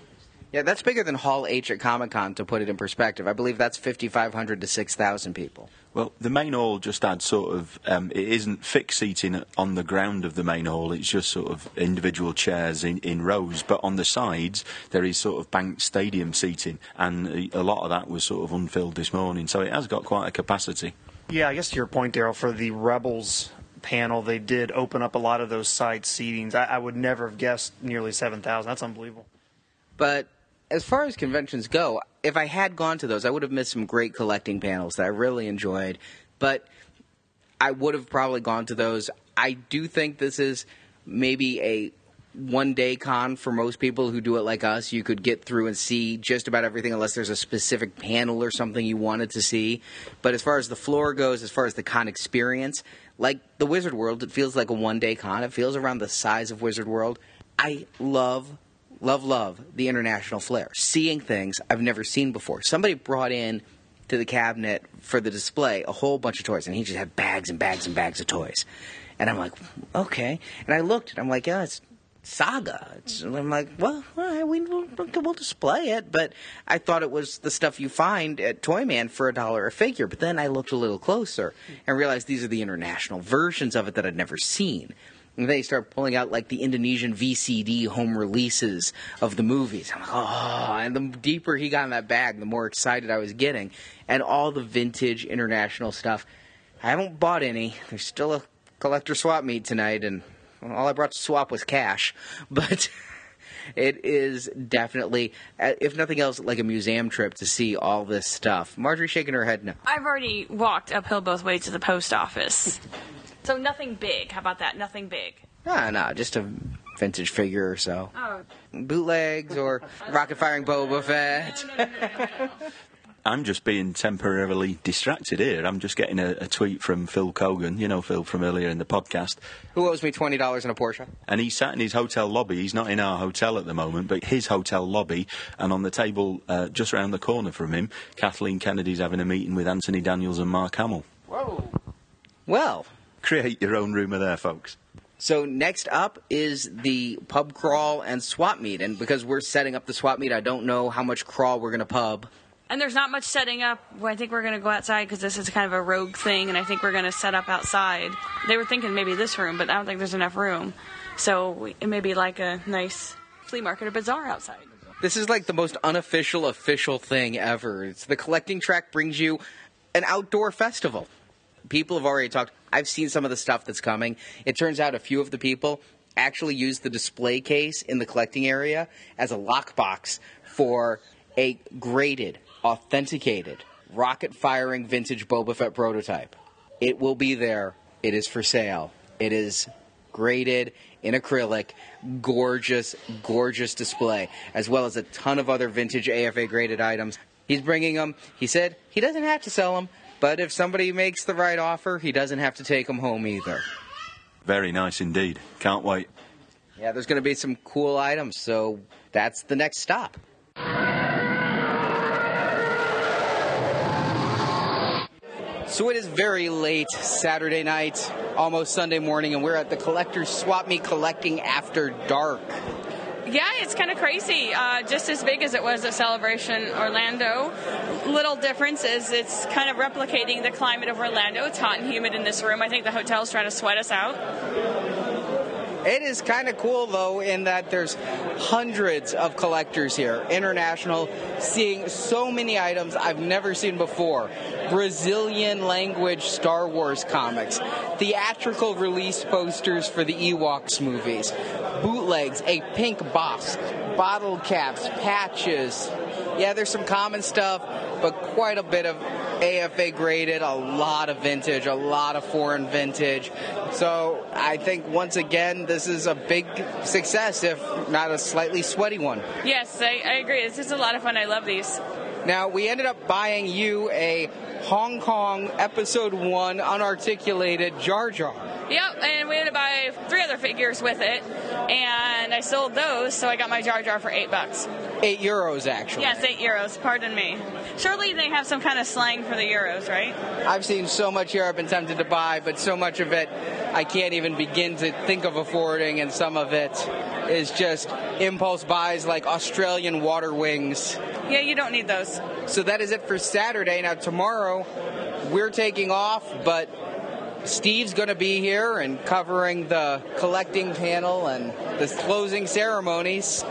Yeah, that's bigger than Hall H at Comic Con, to put it in perspective. I believe that's 5,500 to 6,000 people. Well, the main hall just adds sort of, um, it isn't fixed seating on the ground of the main hall, it's just sort of individual chairs in, in rows. But on the sides, there is sort of banked stadium seating, and a a lot of that was sort of unfilled this morning, so it has got quite a capacity. Yeah, I guess to your point, Daryl, for the Rebels panel, they did open up a lot of those side seatings. I, I would never have guessed nearly 7,000. That's unbelievable. But as far as conventions go, if I had gone to those, I would have missed some great collecting panels that I really enjoyed. But I would have probably gone to those. I do think this is maybe a one day con for most people who do it like us. You could get through and see just about everything unless there's a specific panel or something you wanted to see. But as far as the floor goes, as far as the con experience, like the Wizard World, it feels like a one day con. It feels around the size of Wizard World. I love love, love the international flair. Seeing things I've never seen before. Somebody brought in to the cabinet for the display a whole bunch of toys, and he just had bags and bags and bags of toys. And I'm like, okay. And I looked, and I'm like, yeah, it's Saga. It's, I'm like, well, we, we'll, we'll display it, but I thought it was the stuff you find at Toyman for a dollar a figure. But then I looked a little closer and realized these are the international versions of it that I'd never seen. And they start pulling out like the Indonesian VCD home releases of the movies. I'm like, oh, and the deeper he got in that bag, the more excited I was getting. And all the vintage international stuff. I haven't bought any. There's still a collector swap meet tonight, and all I brought to swap was cash. But it is definitely, uh, if nothing else, like a museum trip to see all this stuff. Marjorie shaking her head no. I've already walked uphill both ways to the post office. so nothing big. How about that? Nothing big. No, no, just a vintage figure or so. Oh. Bootlegs or rocket firing Boba Fett. I'm just being temporarily distracted here. I'm just getting a, a tweet from Phil Cogan, you know Phil from earlier in the podcast, Who owes me twenty dollars in a Porsche? and he's sat in his hotel lobby. He's not in our hotel at the moment, but his hotel lobby, and on the table uh, just around the corner from him, Kathleen Kennedy's having a meeting with Anthony Daniels and Mark Hamill. Whoa. Well, Create your own rumour there, folks. so next up is the pub crawl and swap meet, and because we're setting up the swap meet, I don't know how much crawl we're gonna pub. And there's not much setting up. Well, I think we're going to go outside because this is kind of a rogue thing, and I think we're going to set up outside. They were thinking maybe this room, but I don't think there's enough room. So we, it may be like a nice flea market or bazaar outside. This is like the most unofficial official thing ever. It's the collecting track brings you an outdoor festival. People have already talked. I've seen some of the stuff that's coming. It turns out a few of the people actually use the display case in the collecting area as a lockbox for a graded, authenticated, rocket firing vintage Boba Fett prototype. It will be there. It is for sale. It is graded in acrylic, gorgeous, gorgeous display, as well as a ton of other vintage AFA graded items. He's bringing them. He said he doesn't have to sell them, but if somebody makes the right offer, he doesn't have to take them home either. Very nice indeed. Can't wait. Yeah, there's going to be some cool items, so that's the next stop. So it is very late Saturday night, almost Sunday morning, and we're at the Collector's Swap Meet collecting after dark. Yeah, it's kind of crazy. Uh, just as big as it was at Celebration Orlando. Little difference is it's kind of replicating the climate of Orlando. It's hot and humid in this room. I think the hotel's trying to sweat us out. It is kind of cool though, in that there's hundreds of collectors here, international, seeing so many items I've never seen before. Brazilian language Star Wars comics, theatrical release posters for the Ewoks movies, bootlegs, a pink box, bottle caps, patches, Yeah, there's some common stuff, but quite a bit of AFA graded, a lot of vintage, a lot of foreign vintage. So I think once again, this is a big success, if not a slightly sweaty one. Yes, I, I agree. This is a lot of fun. I love these. Now, we ended up buying you a Hong Kong Episode 1 unarticulated Jar Jar. Yep, and we had to buy three other figures with it, and I sold those, so I got my Jar Jar for eight bucks. Eight euros, actually. Yes, eight euros. Pardon me. Surely they have some kind of slang for the euros, right? I've seen so much here I've been tempted to buy, but so much of it I can't even begin to think of affording, and some of it is just impulse buys like Australian water wings. Yeah, you don't need those. So that is it for Saturday. Now, tomorrow we're taking off, but Steve's going to be here and covering the collecting panel and the closing ceremonies.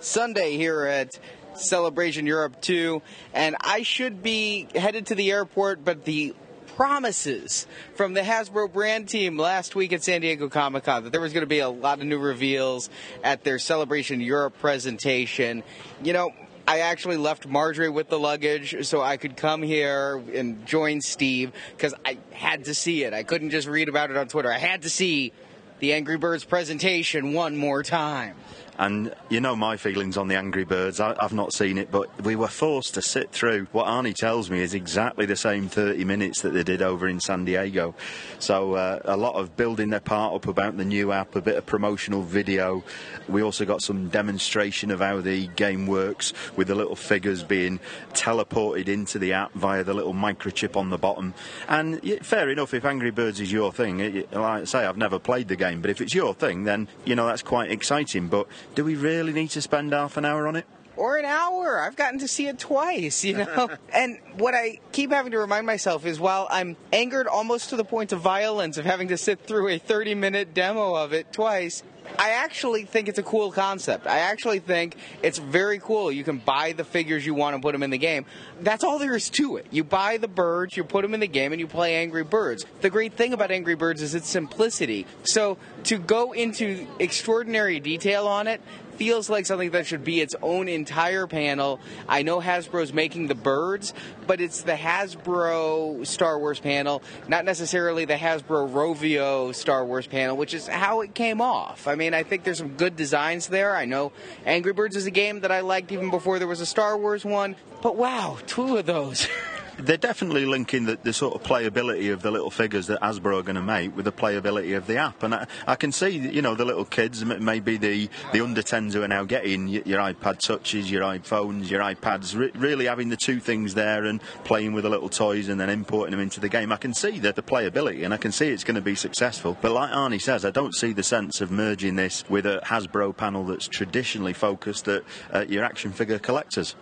Sunday here at Celebration Europe 2, and I should be headed to the airport, but the promises from the Hasbro brand team last week at San Diego Comic Con that there was going to be a lot of new reveals at their Celebration Europe presentation. You know, I actually left Marjorie with the luggage so I could come here and join Steve because I had to see it. I couldn't just read about it on Twitter. I had to see the Angry Birds presentation one more time. And you know my feelings on the Angry Birds. I, have not seen it, but we were forced to sit through what Arnie tells me is exactly the same 30 minutes that they did over in San Diego. So uh, a lot of building their part up about the new app, a bit of promotional video. We also got some demonstration of how the game works with the little figures being teleported into the app via the little microchip on the bottom. And fair enough, if Angry Birds is your thing, it, like I say, I've never played the game, but if it's your thing, then you know that's quite exciting. But do we really need to spend half an hour on it? Or an hour. I've gotten to see it twice, you know? and what I keep having to remind myself is while I'm angered almost to the point of violence of having to sit through a 30 minute demo of it twice, I actually think it's a cool concept. I actually think it's very cool. You can buy the figures you want and put them in the game. That's all there is to it. You buy the birds, you put them in the game, and you play Angry Birds. The great thing about Angry Birds is its simplicity. So to go into extraordinary detail on it feels like something that should be its own entire panel. I know Hasbro's making the birds, but it's the Hasbro Star Wars panel, not necessarily the Hasbro Rovio Star Wars panel, which is how it came off. I mean, I think there's some good designs there. I know Angry Birds is a game that I liked even before there was a Star Wars one, but wow, two of those. they're definitely linking the, the, sort of playability of the little figures that Hasbro are going to make with the playability of the app. And I, I, can see, you know, the little kids, maybe the, the under 10s who are now getting your iPad touches, your iPhones, your iPads, re- really having the two things there and playing with the little toys and then importing them into the game. I can see that the playability and I can see it's going to be successful. But like Arnie says, I don't see the sense of merging this with a Hasbro panel that's traditionally focused at your action figure collectors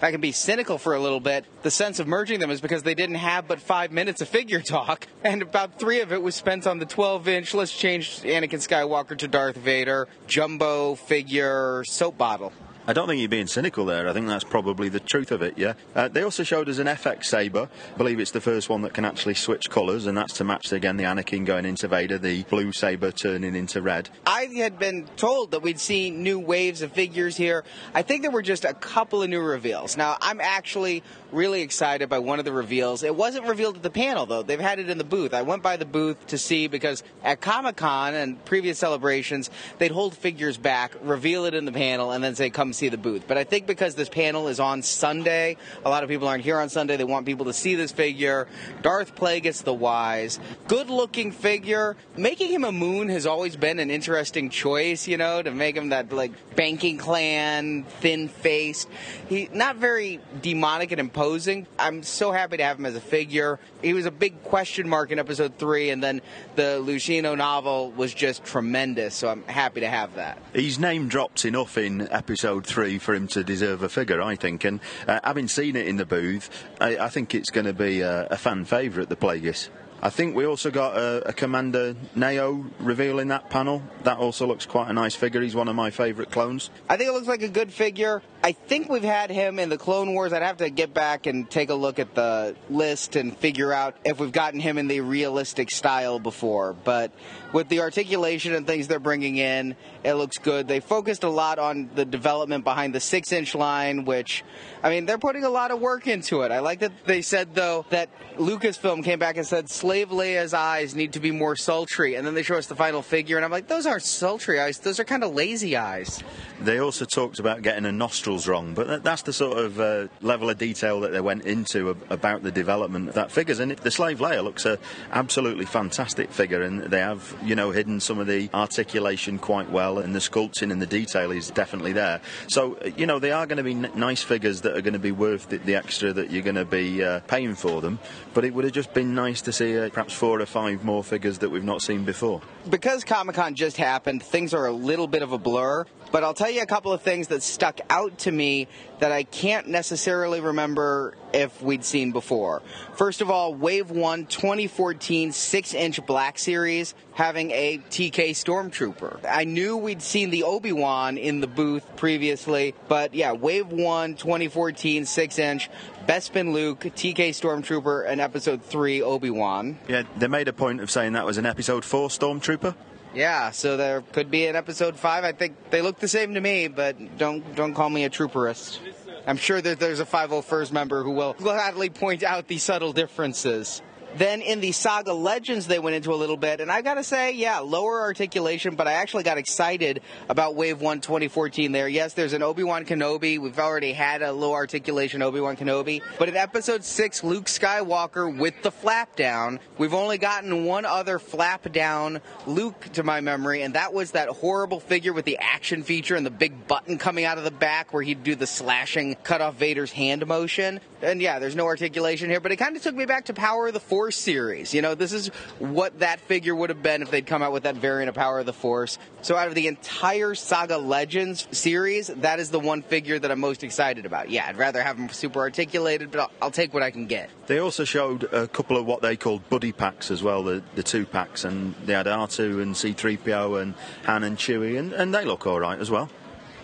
if I can be cynical for a little bit, the sense of merging them is because they didn't have but five minutes of figure talk, and about three of it was spent on the 12 inch, let's change Anakin Skywalker to Darth Vader, jumbo figure soap bottle. I don't think you're being cynical there. I think that's probably the truth of it, yeah. Uh, they also showed us an FX Saber. I believe it's the first one that can actually switch colours, and that's to match, again, the Anakin going into Vader, the blue Saber turning into red. I had been told that we'd see new waves of figures here. I think there were just a couple of new reveals. Now, I'm actually really excited by one of the reveals. It wasn't revealed at the panel, though. They've had it in the booth. I went by the booth to see because at Comic Con and previous celebrations, they'd hold figures back, reveal it in the panel, and then say, come see the booth. But I think because this panel is on Sunday, a lot of people aren't here on Sunday. They want people to see this figure. Darth Plagueis the Wise, good looking figure. Making him a Muun has always been an interesting choice, you know, to make him that like banking clan, thin faced. He not very demonic and imposing. I'm so happy to have him as a figure. He was a big question mark in episode three, and then the Luceno novel was just tremendous. So I'm happy to have that. He's name dropped enough in episode three for him to deserve a figure, I think. And uh, having seen it in the booth, I, I think it's going to be a, a fan favourite, the Plagueis. I think we also got a, a Commander Neyo reveal in that panel. That also looks quite a nice figure. He's one of my favourite clones. I think it looks like a good figure. I think we've had him in the Clone Wars. I'd have to get back and take a look at the list and figure out if we've gotten him in the realistic style before. But with the articulation and things they're bringing in, it looks good. They focused a lot on the development behind the six inch line, which, I mean, they're putting a lot of work into it. I like that they said, though, that Lucasfilm came back and said Slave Leia's eyes need to be more sultry. And then they show us the final figure, and I'm like, those aren't sultry eyes, those are kind of lazy eyes. They also talked about getting a nostrils wrong, but that's the sort of uh, level of detail that they went into about the development of that figures. And the Slave Leia looks a absolutely fantastic figure, and they have, you know, hidden some of the articulation quite well, and the sculpting and the detail is definitely there. So, you know, they are going to be n- nice figures that are going to be worth the, the extra that you're going to be uh, paying for them. But it would have just been nice to see uh, perhaps four or five more figures that we've not seen before. Because Comic Con just happened, things are a little bit of a blur. But I'll tell you a couple of things that stuck out to me that I can't necessarily remember if we'd seen before. First of all, Wave 1 2014 6 inch Black Series having a TK Stormtrooper. I knew we'd seen the Obi Wan in the booth previously, but yeah, Wave 1 2014 6 inch Bespin Luke, TK Stormtrooper, and Episode 3 Obi Wan. Yeah, they made a point of saying that was an episode four Stormtrooper. Yeah, so there could be an episode five. I think they look the same to me, but don't don't call me a trooperist. I'm sure that there's a 501st member who will gladly point out the subtle differences. Then in the Saga Legends, they went into a little bit, and I gotta say, yeah, lower articulation, but I actually got excited about Wave 1 2014 there. Yes, there's an Obi Wan Kenobi. We've already had a low articulation Obi Wan Kenobi. But in Episode 6, Luke Skywalker with the flap down, we've only gotten one other flap down Luke to my memory, and that was that horrible figure with the action feature and the big button coming out of the back where he'd do the slashing, cut off Vader's hand motion. And yeah, there's no articulation here, but it kind of took me back to Power of the Force series. You know, this is what that figure would have been if they'd come out with that variant of Power of the Force. So out of the entire Saga Legends series, that is the one figure that I'm most excited about. Yeah, I'd rather have them super articulated, but I'll, I'll take what I can get. They also showed a couple of what they called buddy packs as well, the, the two packs, and they had R2 and C3PO and Han and Chewie, and, and they look all right as well.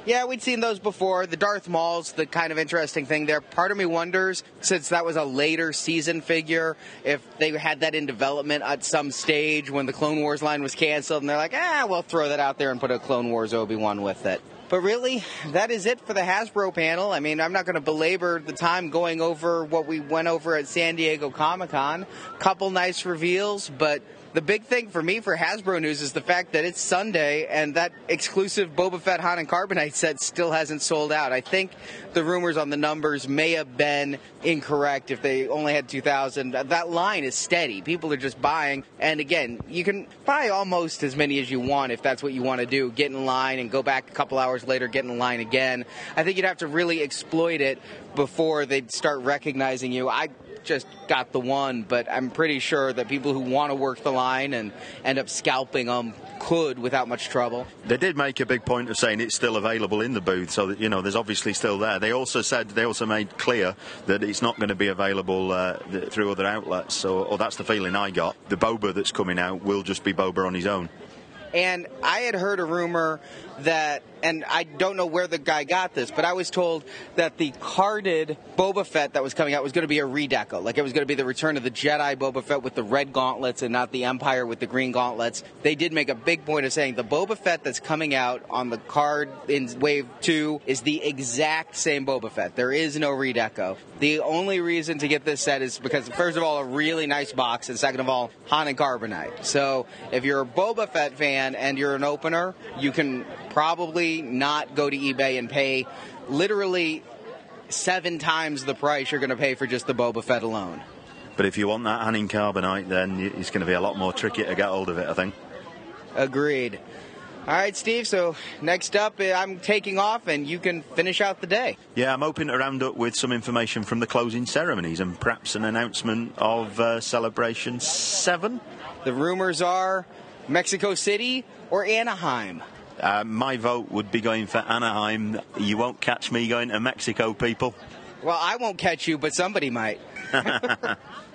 Yeah, we'd seen those before. The Darth Maul's the kind of interesting thing there. Part of me wonders, since that was a later season figure, if they had that in development at some stage when the Clone Wars line was canceled, and they're like, ah, we'll throw that out there and put a Clone Wars Obi Wan with it. But really, that is it for the Hasbro panel. I mean, I'm not going to belabor the time going over what we went over at San Diego Comic Con. Couple nice reveals, but the big thing for me for Hasbro news is the fact that it's Sunday and that exclusive Boba Fett Han and Carbonite set still hasn't sold out. I think the rumors on the numbers may have been incorrect if they only had 2,000. That line is steady. People are just buying. And again, you can buy almost as many as you want if that's what you want to do. Get in line and go back a couple hours later, get in line again. I think you'd have to really exploit it before they'd start recognizing you. I just got the one, but I'm pretty sure that people who want to work the line and end up scalping them could without much trouble. They did make a big point of saying it's still available in the booth, so that you know there's obviously still there. They also said they also made clear that it's not going to be available uh, through other outlets. So, or that's the feeling I got. The Boba that's coming out will just be Boba on his own. And I had heard a rumor that, and I don't know where the guy got this, but I was told that the carded Boba Fett that was coming out was going to be a redeco. Like it was going to be the Return of the Jedi Boba Fett with the red gauntlets and not the Empire with the green gauntlets. They did make a big point of saying the Boba Fett that's coming out on the card in Wave 2 is the exact same Boba Fett. There is no redeco. The only reason to get this set is because, first of all, a really nice box, and second of all, Han and Carbonite. So if you're a Boba Fett fan and you're an opener, you can probably not go to eBay and pay literally seven times the price you're going to pay for just the Boba Fett alone. But if you want that Han in Carbonite, then it's going to be a lot more tricky to get hold of it, I think. Agreed. All right, Steve. So next up, uh, I'm taking off, and you can finish out the day. Yeah, I'm hoping to round up with some information from the closing ceremonies and perhaps an announcement of uh, Celebration 7. The rumors are Mexico City or Anaheim. Uh, my vote would be going for Anaheim. You won't catch me going to Mexico, people. Well, I won't catch you, but somebody might.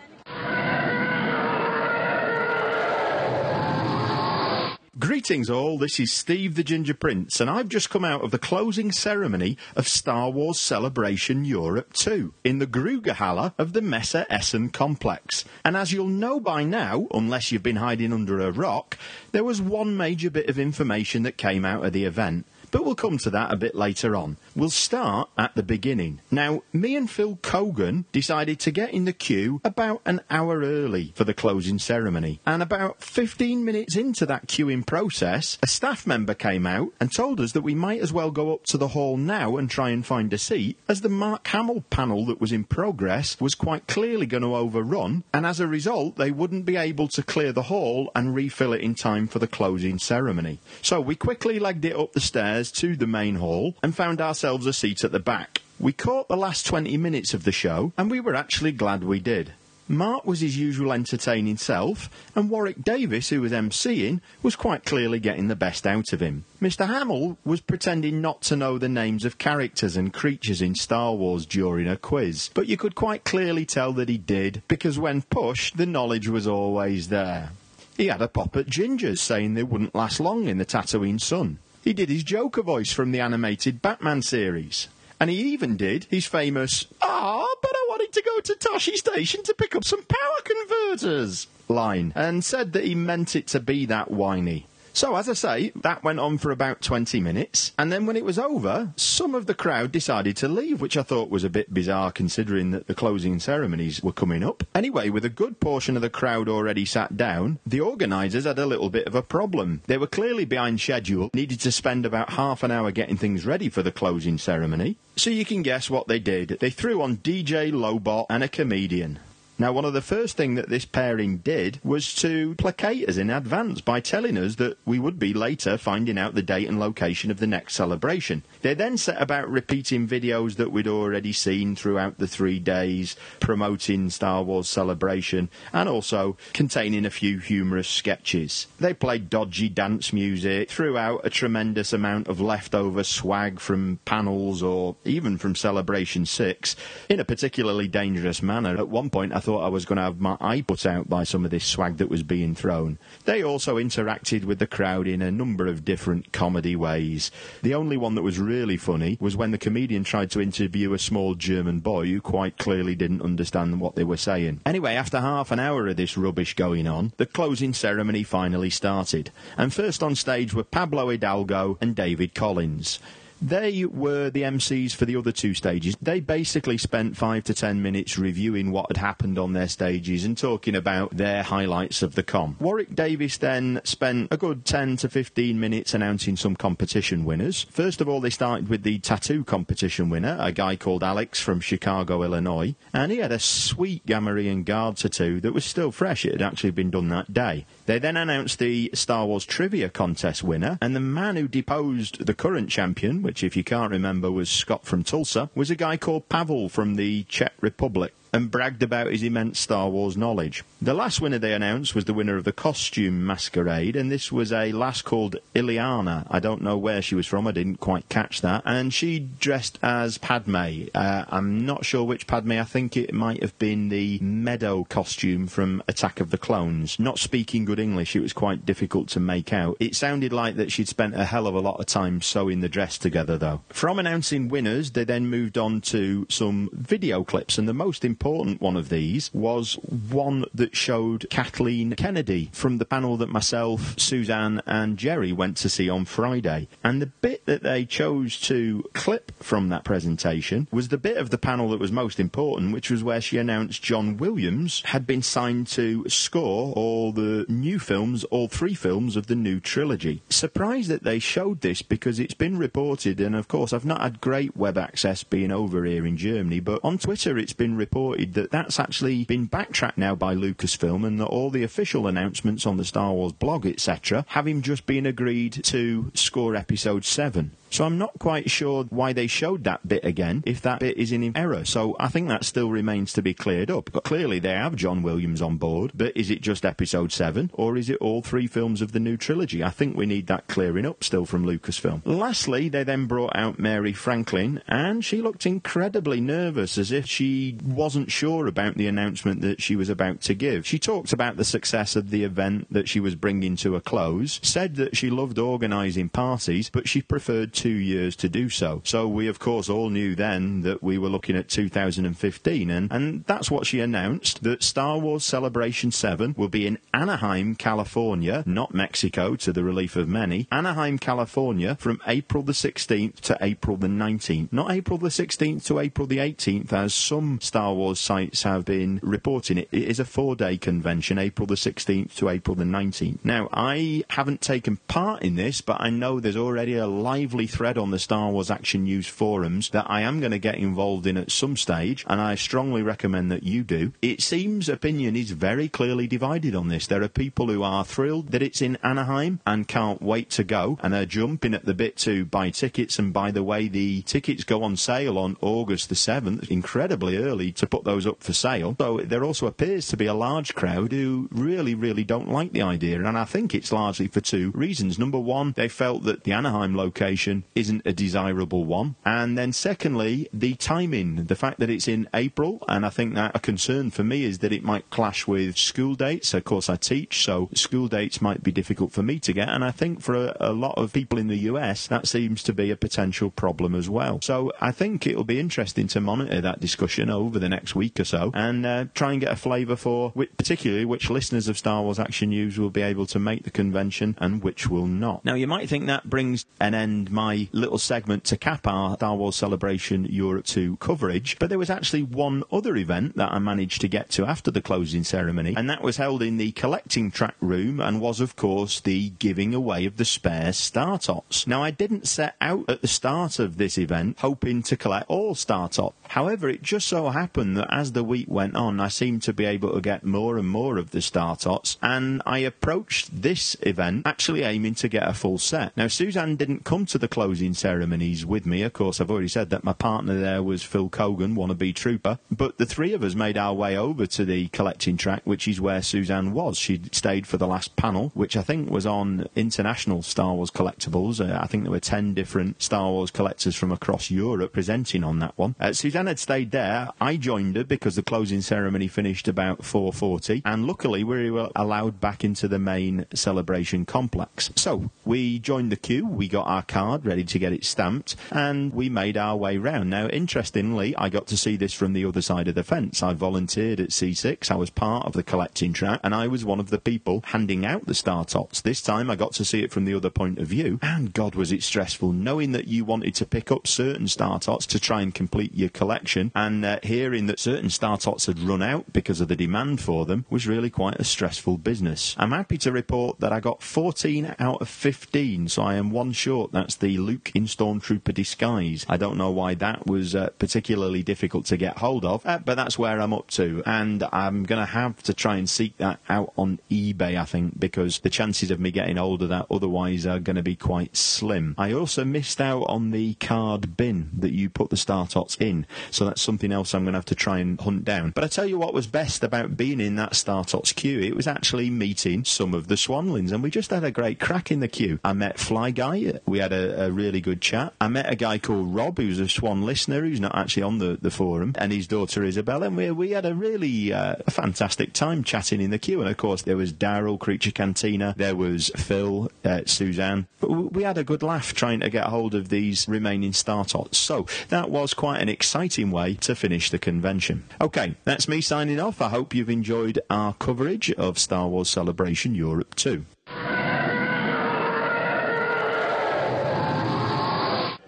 Greetings all, this is Steve the Ginger Prince, and I've just come out of the closing ceremony of Star Wars Celebration Europe 2 in the Grugahalle of the Messe Essen complex. And as you'll know by now, unless you've been hiding under a rock, there was one major bit of information that came out of the event. But we'll come to that a bit later on. We'll start at the beginning. Now, me and Phil Cogan decided to get in the queue about an hour early for the closing ceremony. And about 15 minutes into that queuing process, a staff member came out and told us that we might as well go up to the hall now and try and find a seat, as the Mark Hamill panel that was in progress was quite clearly going to overrun, and as a result, they wouldn't be able to clear the hall and refill it in time for the closing ceremony. So we quickly legged it up the stairs to the main hall and found ourselves a seat at the back. We caught the last 20 minutes of the show, and we were actually glad we did. Mark was his usual entertaining self, and Warwick Davis, who was emceeing, was quite clearly getting the best out of him. Mr. Hamill was pretending not to know the names of characters and creatures in Star Wars during a quiz, but you could quite clearly tell that he did, because when pushed, the knowledge was always there. He had a pop at Gingers, saying they wouldn't last long in the Tatooine sun. He did his Joker voice from the animated Batman series. And he even did his famous, Ah, but I wanted to go to Tosche Station to pick up some power converters line, and said that he meant it to be that whiny. So, as I say, that went on for about 20 minutes, and then when it was over, some of the crowd decided to leave, which I thought was a bit bizarre considering that the closing ceremonies were coming up. Anyway, with a good portion of the crowd already sat down, the organisers had a little bit of a problem. They were clearly behind schedule, needed to spend about half an hour getting things ready for the closing ceremony. So you can guess what they did. They threw on DJ Lobot and a comedian. Now, one of the first thing that this pairing did was to placate us in advance by telling us that we would be later finding out the date and location of the next celebration. They then set about repeating videos that we'd already seen throughout the three days, promoting Star Wars Celebration, and also containing a few humorous sketches. They played dodgy dance music, threw out a tremendous amount of leftover swag from panels or even from Celebration 6 in a particularly dangerous manner. At one point, I thought I was going to have my eye put out by some of this swag that was being thrown. They also interacted with the crowd in a number of different comedy ways. The only one that was really funny was when the comedian tried to interview a small German boy who quite clearly didn't understand what they were saying. Anyway, after half an hour of this rubbish going on, the closing ceremony finally started. And first on stage were Pablo Hidalgo and David Collins. They were the MCs for the other two stages. They basically spent five to ten minutes reviewing what had happened on their stages and talking about their highlights of the comp. Warwick Davis then spent a good 10 to 15 minutes announcing some competition winners. First of all, they started with the tattoo competition winner, a guy called Alex from Chicago, Illinois, and he had a sweet Gamorrean guard tattoo that was still fresh. It had actually been done that day. They then announced the Star Wars Trivia Contest winner, and the man who deposed the current champion, which, if you can't remember, was Scott from Tulsa, was a guy called Pavel from the Czech Republic and bragged about his immense Star Wars knowledge. The last winner they announced was the winner of the costume masquerade, and this was a lass called Iliana. I don't know where she was from, I didn't quite catch that. And she dressed as Padme. Uh, I'm not sure which Padme, I think it might have been the meadow costume from Attack of the Clones. Not speaking good English, it was quite difficult to make out. It sounded like that she'd spent a hell of a lot of time sewing the dress together, though. From announcing winners, they then moved on to some video clips, and the most important important one of these was one that showed Kathleen Kennedy from the panel that myself, Suzanne, and Jerry went to see on Friday. And the bit that they chose to clip from that presentation was the bit of the panel that was most important, which was where she announced John Williams had been signed to score all the new films, all three films of the new trilogy. Surprised that they showed this because it's been reported, and of course, I've not had great web access being over here in Germany, but on Twitter it's been reported that that's actually been backtracked now by Lucasfilm and that all the official announcements on the Star Wars blog, etc., have him just been agreed to score episode 7. So I'm not quite sure why they showed that bit again, if that bit is in error. So I think that still remains to be cleared up. But clearly they have John Williams on board. But is it just episode 7 or is it all three films of the new trilogy? I think we need that clearing up still from Lucasfilm. Lastly, they then brought out Mary Franklin and she looked incredibly nervous as if she wasn't sure about the announcement that she was about to give. She talked about the success of the event that she was bringing to a close, said that she loved organising parties, but she preferred two years to do so. So we, of course, all knew then that we were looking at 2015, and, and that's what she announced that Star Wars Celebration 7 will be in Anaheim, California, not Mexico, to the relief of many. Anaheim, California, from April the 16th to April the 19th. Not April the 16th to April the 18th, as some Star Wars sites have been reporting it. It is a four day convention, April the 16th to April the 19th. Now, I haven't taken part in this, but I know there's already a lively thread on the Star Wars Action News forums that I am going to get involved in at some stage, and I strongly recommend that you do. It seems opinion is very clearly divided on this. There are people who are thrilled that it's in Anaheim and can't wait to go and are jumping at the bit to buy tickets. And by the way, the tickets go on sale on August the 7th, incredibly early to put those up for sale. So there also appears to be a large crowd who really, really don't like the idea. And I think it's largely for two reasons. Number one, they felt that the Anaheim location isn't a desirable one. And then secondly, the timing, the fact that it's in April, and I think that a concern for me is that it might clash with school dates. Of course, I teach, so school dates might be difficult for me to get. And I think for a, a lot of people in the US, that seems to be a potential problem as well. So I think it'll be interesting to monitor that discussion over the next week or so and uh, try and get a flavour for, particularly which listeners of Star Wars Action News will be able to make the convention and which will not. Now, you might think that brings an end my little segment to cap our Star Wars Celebration Europe 2 coverage, but there was actually one other event that I managed to get to after the closing ceremony, and that was held in the collecting track room and was, of course, the giving away of the spare Star Tots. Now, I didn't set out at the start of this event hoping to collect all Star Tots. However, it just so happened that as the week went on, I seemed to be able to get more and more of the Star Tots, and I approached this event actually aiming to get a full set. Now, Suzanne didn't come to the closing ceremonies with me. Of course, I've already said that my partner there was Phil Cogan, wannabe trooper, but the three of us made our way over to the collecting track, which is where Suzanne was. She'd stayed for the last panel, which I think was on international Star Wars collectibles. Uh, I think there were 10 different Star Wars collectors from across Europe presenting on that one. Uh, Suzanne had stayed there. I joined her because the closing ceremony finished about 4.40, and luckily we were allowed back into the main celebration complex. So we joined the queue, we got our card ready to get it stamped, and we made our way round. Now, interestingly, I got to see this from the other side of the fence. I volunteered at C6, I was part of the collecting track, and I was one of the people handing out the Star Tots. This time I got to see it from the other point of view, and God was it stressful, knowing that you wanted to pick up certain Star Tots to try and complete your collection, and uh, hearing that certain Star Tots had run out because of the demand for them was really quite a stressful business. I'm happy to report that I got 14 out of 15, so I am one short. That's the Luke in Stormtrooper disguise. I don't know why that was uh, particularly difficult to get hold of, uh, but that's where I'm up to, and I'm going to have to try and seek that out on eBay, I think, because the chances of me getting hold of that otherwise are going to be quite slim. I also missed out on the card bin that you put the Star Tots in, so that's something else I'm going to have to try and hunt down. But I tell you what was best about being in that Star Tots queue, it was actually meeting some of the Swanlings, and we just had a great crack in the queue. I met Fly Guy, we had a, a really good chat. I met a guy called Rob, who's a Swan listener, who's not actually on the, the forum, and his daughter Isabel, and we, we had a really uh, a fantastic time chatting in the queue. And of course, there was Daryl, Creature Cantina, there was Phil, uh, Suzanne. But we had a good laugh trying to get hold of these remaining Star Tots. So that was quite an exciting way to finish the convention. Okay, that's me signing off. I hope you've enjoyed our coverage of Star Wars Celebration Europe 2.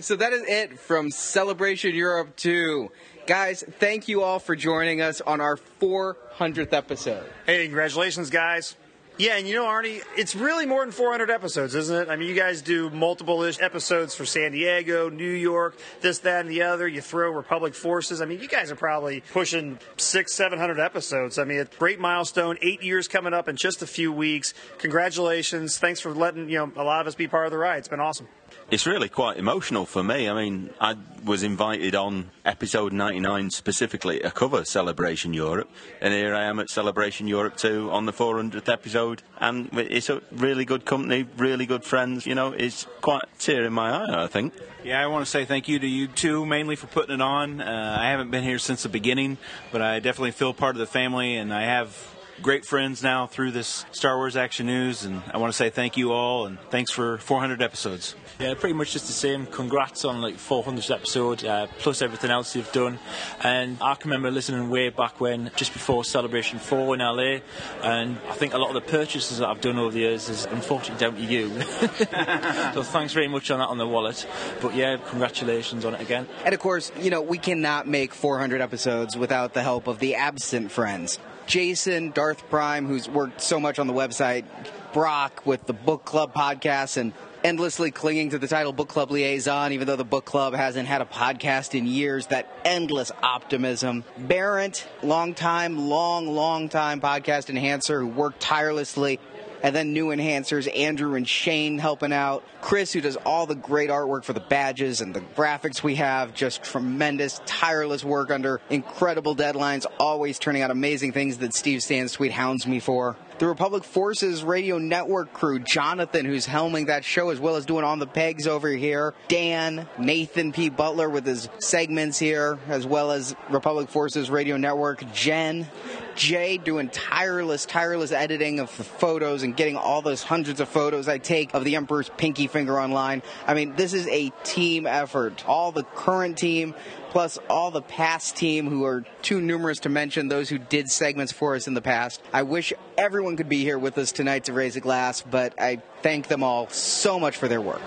So that is it from Celebration Europe 2. Guys, thank you all for joining us on our 400th episode. Hey, congratulations, guys. Yeah, and you know, Arnie, it's really more than 400 episodes, isn't it? I mean, you guys do multiple episodes for San Diego, New York, this, that, and the other. You throw Republic Forces. I mean, you guys are probably pushing six, 700 episodes. I mean, it's great milestone. Eight years coming up in just a few weeks. Congratulations. Thanks for letting, you know, a lot of us be part of the ride. It's been awesome. It's really quite emotional for me. I mean, I was invited on episode 99 specifically to cover Celebration Europe, and here I am at Celebration Europe 2 on the 400th episode, and it's a really good company, really good friends. You know, it's quite a tear in my eye, I think. Yeah, I want to say thank you to you two, mainly for putting it on. Uh, I haven't been here since the beginning, but I definitely feel part of the family, and I have great friends now through this Star Wars Action News, and I want to say thank you all, and thanks for 400 episodes. Yeah, pretty much just the same. Congrats on like 400th episode, uh, plus everything else you've done. And I can remember listening way back when, just before Celebration 4 in LA, and I think a lot of the purchases that I've done over the years is unfortunately down to you. so thanks very much on that on the wallet. But yeah, congratulations on it again. And of course, you know, we cannot make 400 episodes without the help of the absent friends. Jason, Darth Prime, who's worked so much on the website, Brock with the book club podcast, and endlessly clinging to the title book club liaison, even though the book club hasn't had a podcast in years. That endless optimism. Barrett, long time, long, long time podcast enhancer who worked tirelessly and then new enhancers, Andrew and Shane helping out. Chris, who does all the great artwork for the badges and the graphics we have, just tremendous, tireless work under incredible deadlines, always turning out amazing things that Steve Sansweet hounds me for. The Republic Forces Radio Network crew, Jonathan, who's helming that show, as well as doing on the pegs over here. Dan, Nathan P. Butler with his segments here, as well as Republic Forces Radio Network. Jen, Jay doing tireless, tireless editing of the photos and getting all those hundreds of photos I take of the Emperor's pinky finger online. I mean, this is a team effort. All the current team, plus all the past team who are too numerous to mention, those who did segments for us in the past. I wish everyone could be here with us tonight to raise a glass, but I thank them all so much for their work.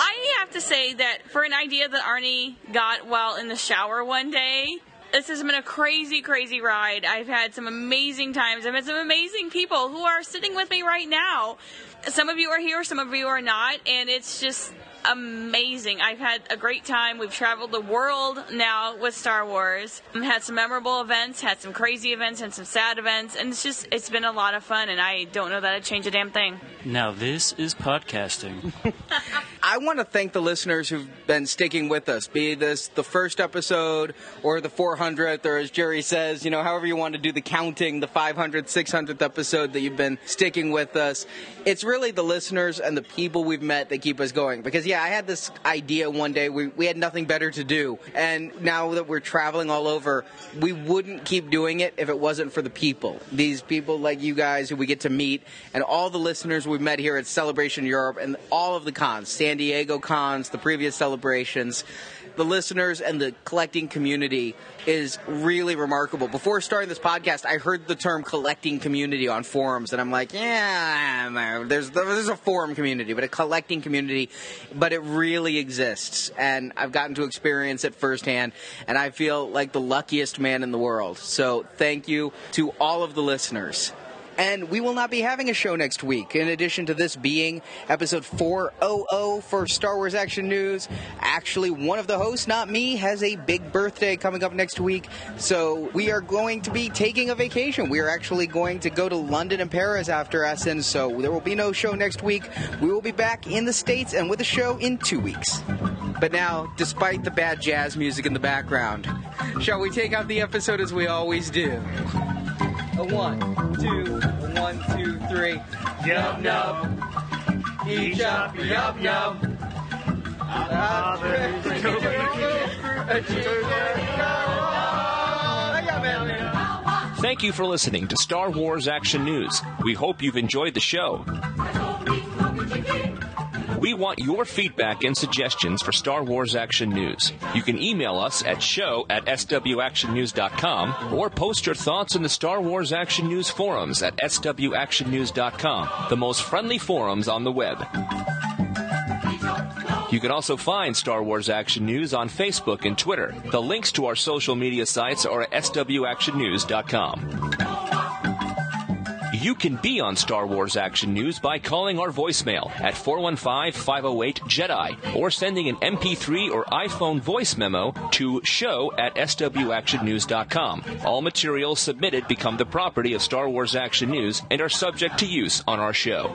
I have to say that for an idea that Arnie got while in the shower one day, this has been a crazy, crazy ride. I've had some amazing times. I've had some amazing people who are sitting with me right now. Some of you are here, some of you are not, and it's just amazing. I've had a great time. We've traveled the world now with Star Wars. We've had some memorable events, had some crazy events, and some sad events, and it's just it's been a lot of fun. And I don't know that I'd change a damn thing. Now this is podcasting. I want to thank the listeners who've been sticking with us, be this the first episode or the 400th, or as Jerry says, you know, however you want to do the counting, the 500th, 600th episode that you've been sticking with us. It's really the listeners and the people we've met that keep us going. Because, yeah, I had this idea one day, we, we had nothing better to do. And now that we're traveling all over, we wouldn't keep doing it if it wasn't for the people. These people like you guys who we get to meet, and all the listeners we've met here at Celebration Europe, and all of the cons, San Diego cons, the previous celebrations, the listeners and the collecting community is really remarkable. Before starting this podcast, I heard the term collecting community on forums, and I'm like, yeah, there's there's a forum community, but a collecting community, but it really exists, and I've gotten to experience it firsthand, and I feel like the luckiest man in the world. So thank you to all of the listeners. And we will not be having a show next week. In addition to this being episode 400 for Star Wars Action News, actually, one of the hosts, not me, has a big birthday coming up next week. So we are going to be taking a vacation. We are actually going to go to London and Paris after Essen. So there will be no show next week. We will be back in the States and with a show in two weeks. But now, despite the bad jazz music in the background, shall we take out the episode as we always do? A one, two, one, two, three. Yum yum. Eat up, yum yum. Thank you for listening to Star Wars Action News. We hope you've enjoyed the show. We want your feedback and suggestions for Star Wars Action News. You can email us at show at swactionnews.com or post your thoughts in the Star Wars Action News forums at swactionnews.com, the most friendly forums on the web. You can also find Star Wars Action News on Facebook and Twitter. The links to our social media sites are at swactionnews.com. You can be on Star Wars Action News by calling our voicemail at 415-508-JEDI or sending an MP3 or iPhone voice memo to show at swactionnews.com. All materials submitted become the property of Star Wars Action News and are subject to use on our show.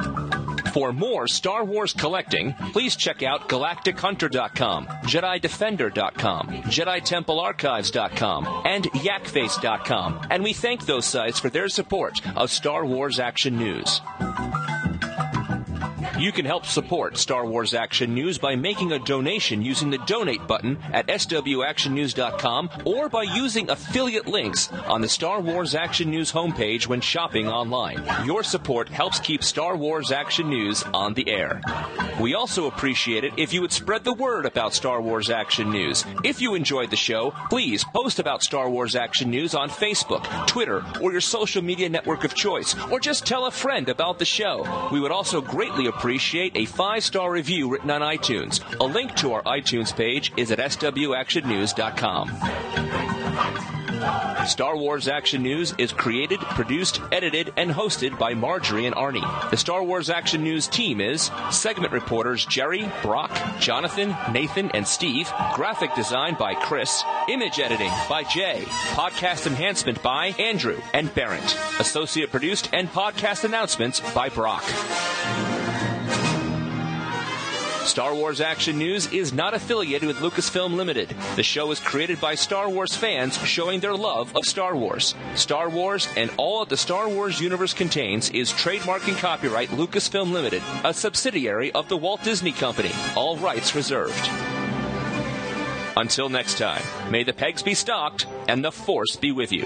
For more Star Wars collecting, please check out GalacticHunter.com, JediDefender.com, JediTempleArchives.com, and YakFace.com, and we thank those sites for their support of Star Wars Action News. You can help support Star Wars Action News by making a donation using the donate button at swactionnews.com or by using affiliate links on the Star Wars Action News homepage when shopping online. Your support helps keep Star Wars Action News on the air. We also appreciate it if you would spread the word about Star Wars Action News. If you enjoyed the show, please post about Star Wars Action News on Facebook, Twitter, or your social media network of choice, or just tell a friend about the show. We would also greatly appreciate a five star review written on iTunes. A link to our iTunes page is at swactionnews.com. Star Wars Action News is created, produced, edited, and hosted by Marjorie and Arnie. The Star Wars Action News team is segment reporters Jerry, Brock, Jonathan, Nathan, and Steve, graphic design by Chris, image editing by Jay, podcast enhancement by Andrew and Barrett, associate produced and podcast announcements by Brock. Star Wars Action News is not affiliated with Lucasfilm Limited. The show is created by Star Wars fans showing their love of Star Wars. Star Wars and all that the Star Wars universe contains is trademark and copyright Lucasfilm Limited, a subsidiary of the Walt Disney Company. All rights reserved. Until next time, may the pegs be stocked and the Force be with you.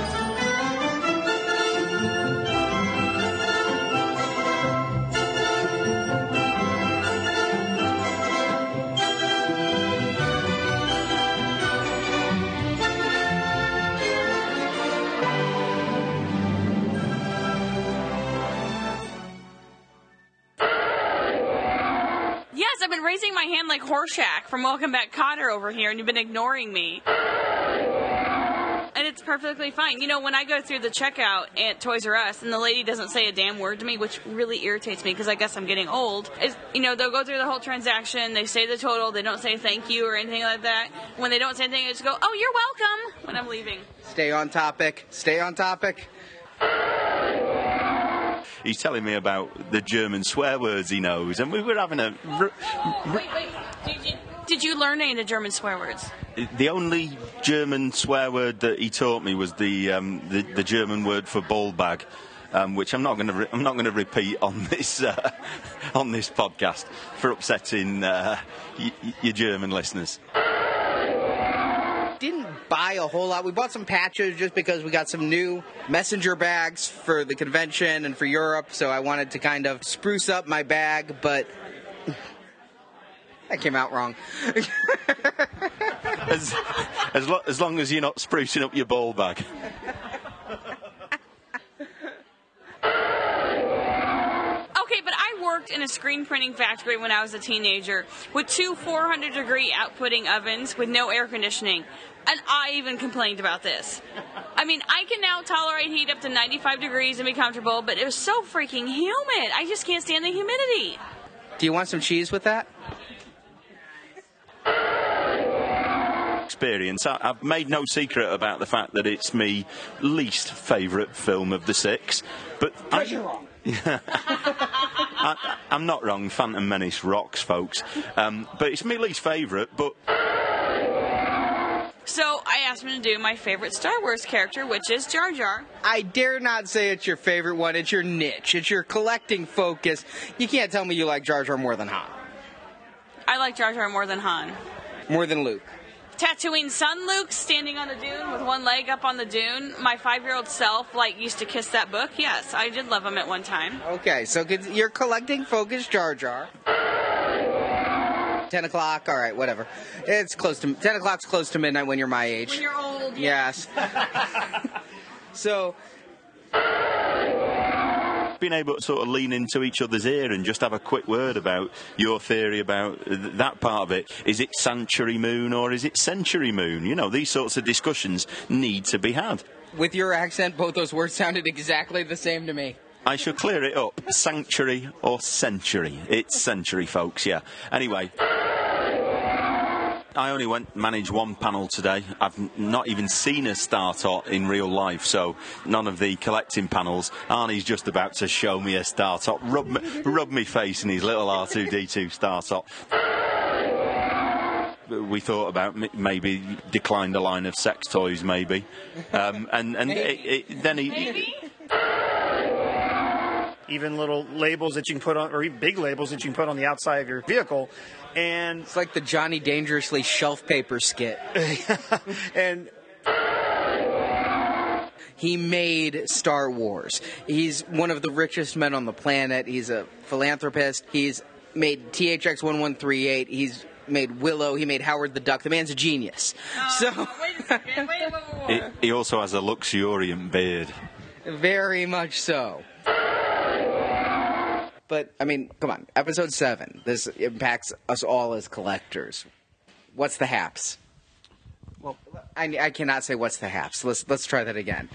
Raising my hand like Horshack from Welcome Back Kotter over here, and you've been ignoring me. And it's perfectly fine. You know, when I go through the checkout at Toys R Us and the lady doesn't say a damn word to me, which really irritates me because I guess I'm getting old, is, you know, they'll go through the whole transaction, they say the total, they don't say thank you or anything like that. When they don't say anything, I just go, oh, you're welcome when I'm leaving. Stay on topic. Stay on topic. He's telling me about the German swear words he knows, and we were having a. r- Wait, wait. Did you, did you learn any of the German swear words? The only German swear word that he taught me was the um, the, the German word for ball bag, um, which I'm not going to re- I'm not going to repeat on this uh, on this podcast for upsetting uh, y- y- your German listeners. Didn't buy a whole lot. We bought some patches just because we got some new messenger bags for the convention and for Europe, so I wanted to kind of spruce up my bag, but that came out wrong. As as, lo- as long as you're not sprucing up your ball bag. Okay, but I worked in a screen printing factory when I was a teenager with two 400 degree outputting ovens with no air conditioning. And I even complained about this. I mean, I can now tolerate heat up to 95 degrees and be comfortable, but it was so freaking humid. I just can't stand the humidity. Do you want some cheese with that? experience. I, I've made no secret about the fact that it's my least favourite film of the six. But I, you're wrong. I, I'm not wrong. Phantom Menace rocks, folks. Um, but it's my least favourite. But So I asked him to do my favorite Star Wars character, which is Jar Jar. I dare not say it's your favorite one. It's your niche. It's your collecting focus. You can't tell me you like Jar Jar more than Han, I like Jar Jar more than Han. more than Luke. Tatooine son Luke standing on the dune with one leg up on the dune. My five-year-old self like used to kiss that book. Yes, I did love him at one time. Okay, so you're collecting Focus Jar Jar. 10 o'clock, all right, whatever. It's close to 10 o'clock's close to midnight when you're my age. When you're old, Yes. so being able to sort of lean into each other's ear and just have a quick word about your theory about th- that part of it. Is it Sanctuary Moon or is it Century Moon? You know, these sorts of discussions need to be had. with your accent, both those words sounded exactly the same to me. I shall clear it up. Sanctuary or century? It's century, folks, yeah. Anyway. I only went manage one panel today. I've not even seen a Star Tot in real life, so none of the collecting panels. Arnie's just about to show me a Star Tot. Rub me, rub me face in his little R2D2 Star Tot. We thought about maybe decline the line of sex toys, maybe, um, and and it, it, then he. even little labels that you can put on, or even big labels that you can put on the outside of your vehicle. And it's like the Johnny Dangerously shelf paper skit. and he made Star Wars. He's one of the richest men on the planet. He's a philanthropist. He's made THX 1138. He's made Willow. He made Howard the Duck. The man's a genius. Um, so wait a second. Wait a He, he also has a luxuriant beard. Very much so. But I mean, come on, episode seven. This impacts us all as collectors. What's the haps? Well, I, I cannot say what's the haps. Let's let's try that again.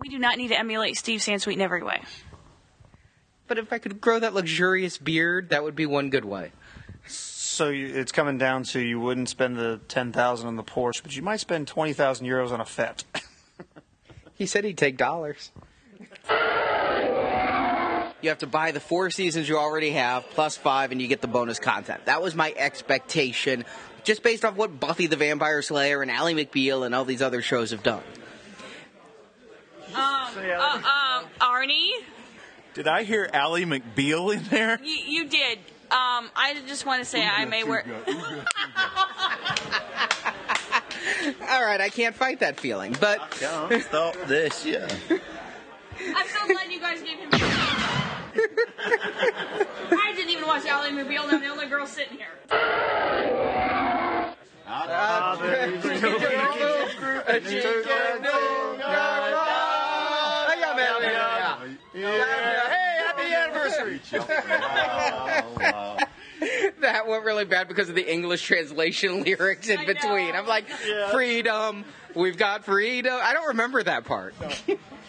We do not need to emulate Steve Sansweet in every way. But if I could grow that luxurious beard, that would be one good way. so you, it's coming down to you wouldn't spend the ten thousand on the Porsche, but you might spend twenty thousand euros on a Fett. He said he'd take dollars. You have to buy the four seasons you already have, plus five, and you get the bonus content. That was my expectation, just based off what Buffy the Vampire Slayer and Ally McBeal and all these other shows have done. Um, uh, um, Arnie, Did I hear Ally McBeal in there? you, you did. Um, I just want to say I may wear. All right, I can't fight that feeling, but Can't stop this, yeah. I'm so glad you guys gave him. I didn't even watch Ally McBeal. and I'm the only girl sitting here. Hey, happy anniversary! that went really bad because of the English translation lyrics in between. I'm like, freedom, we've got freedom. I don't remember that part.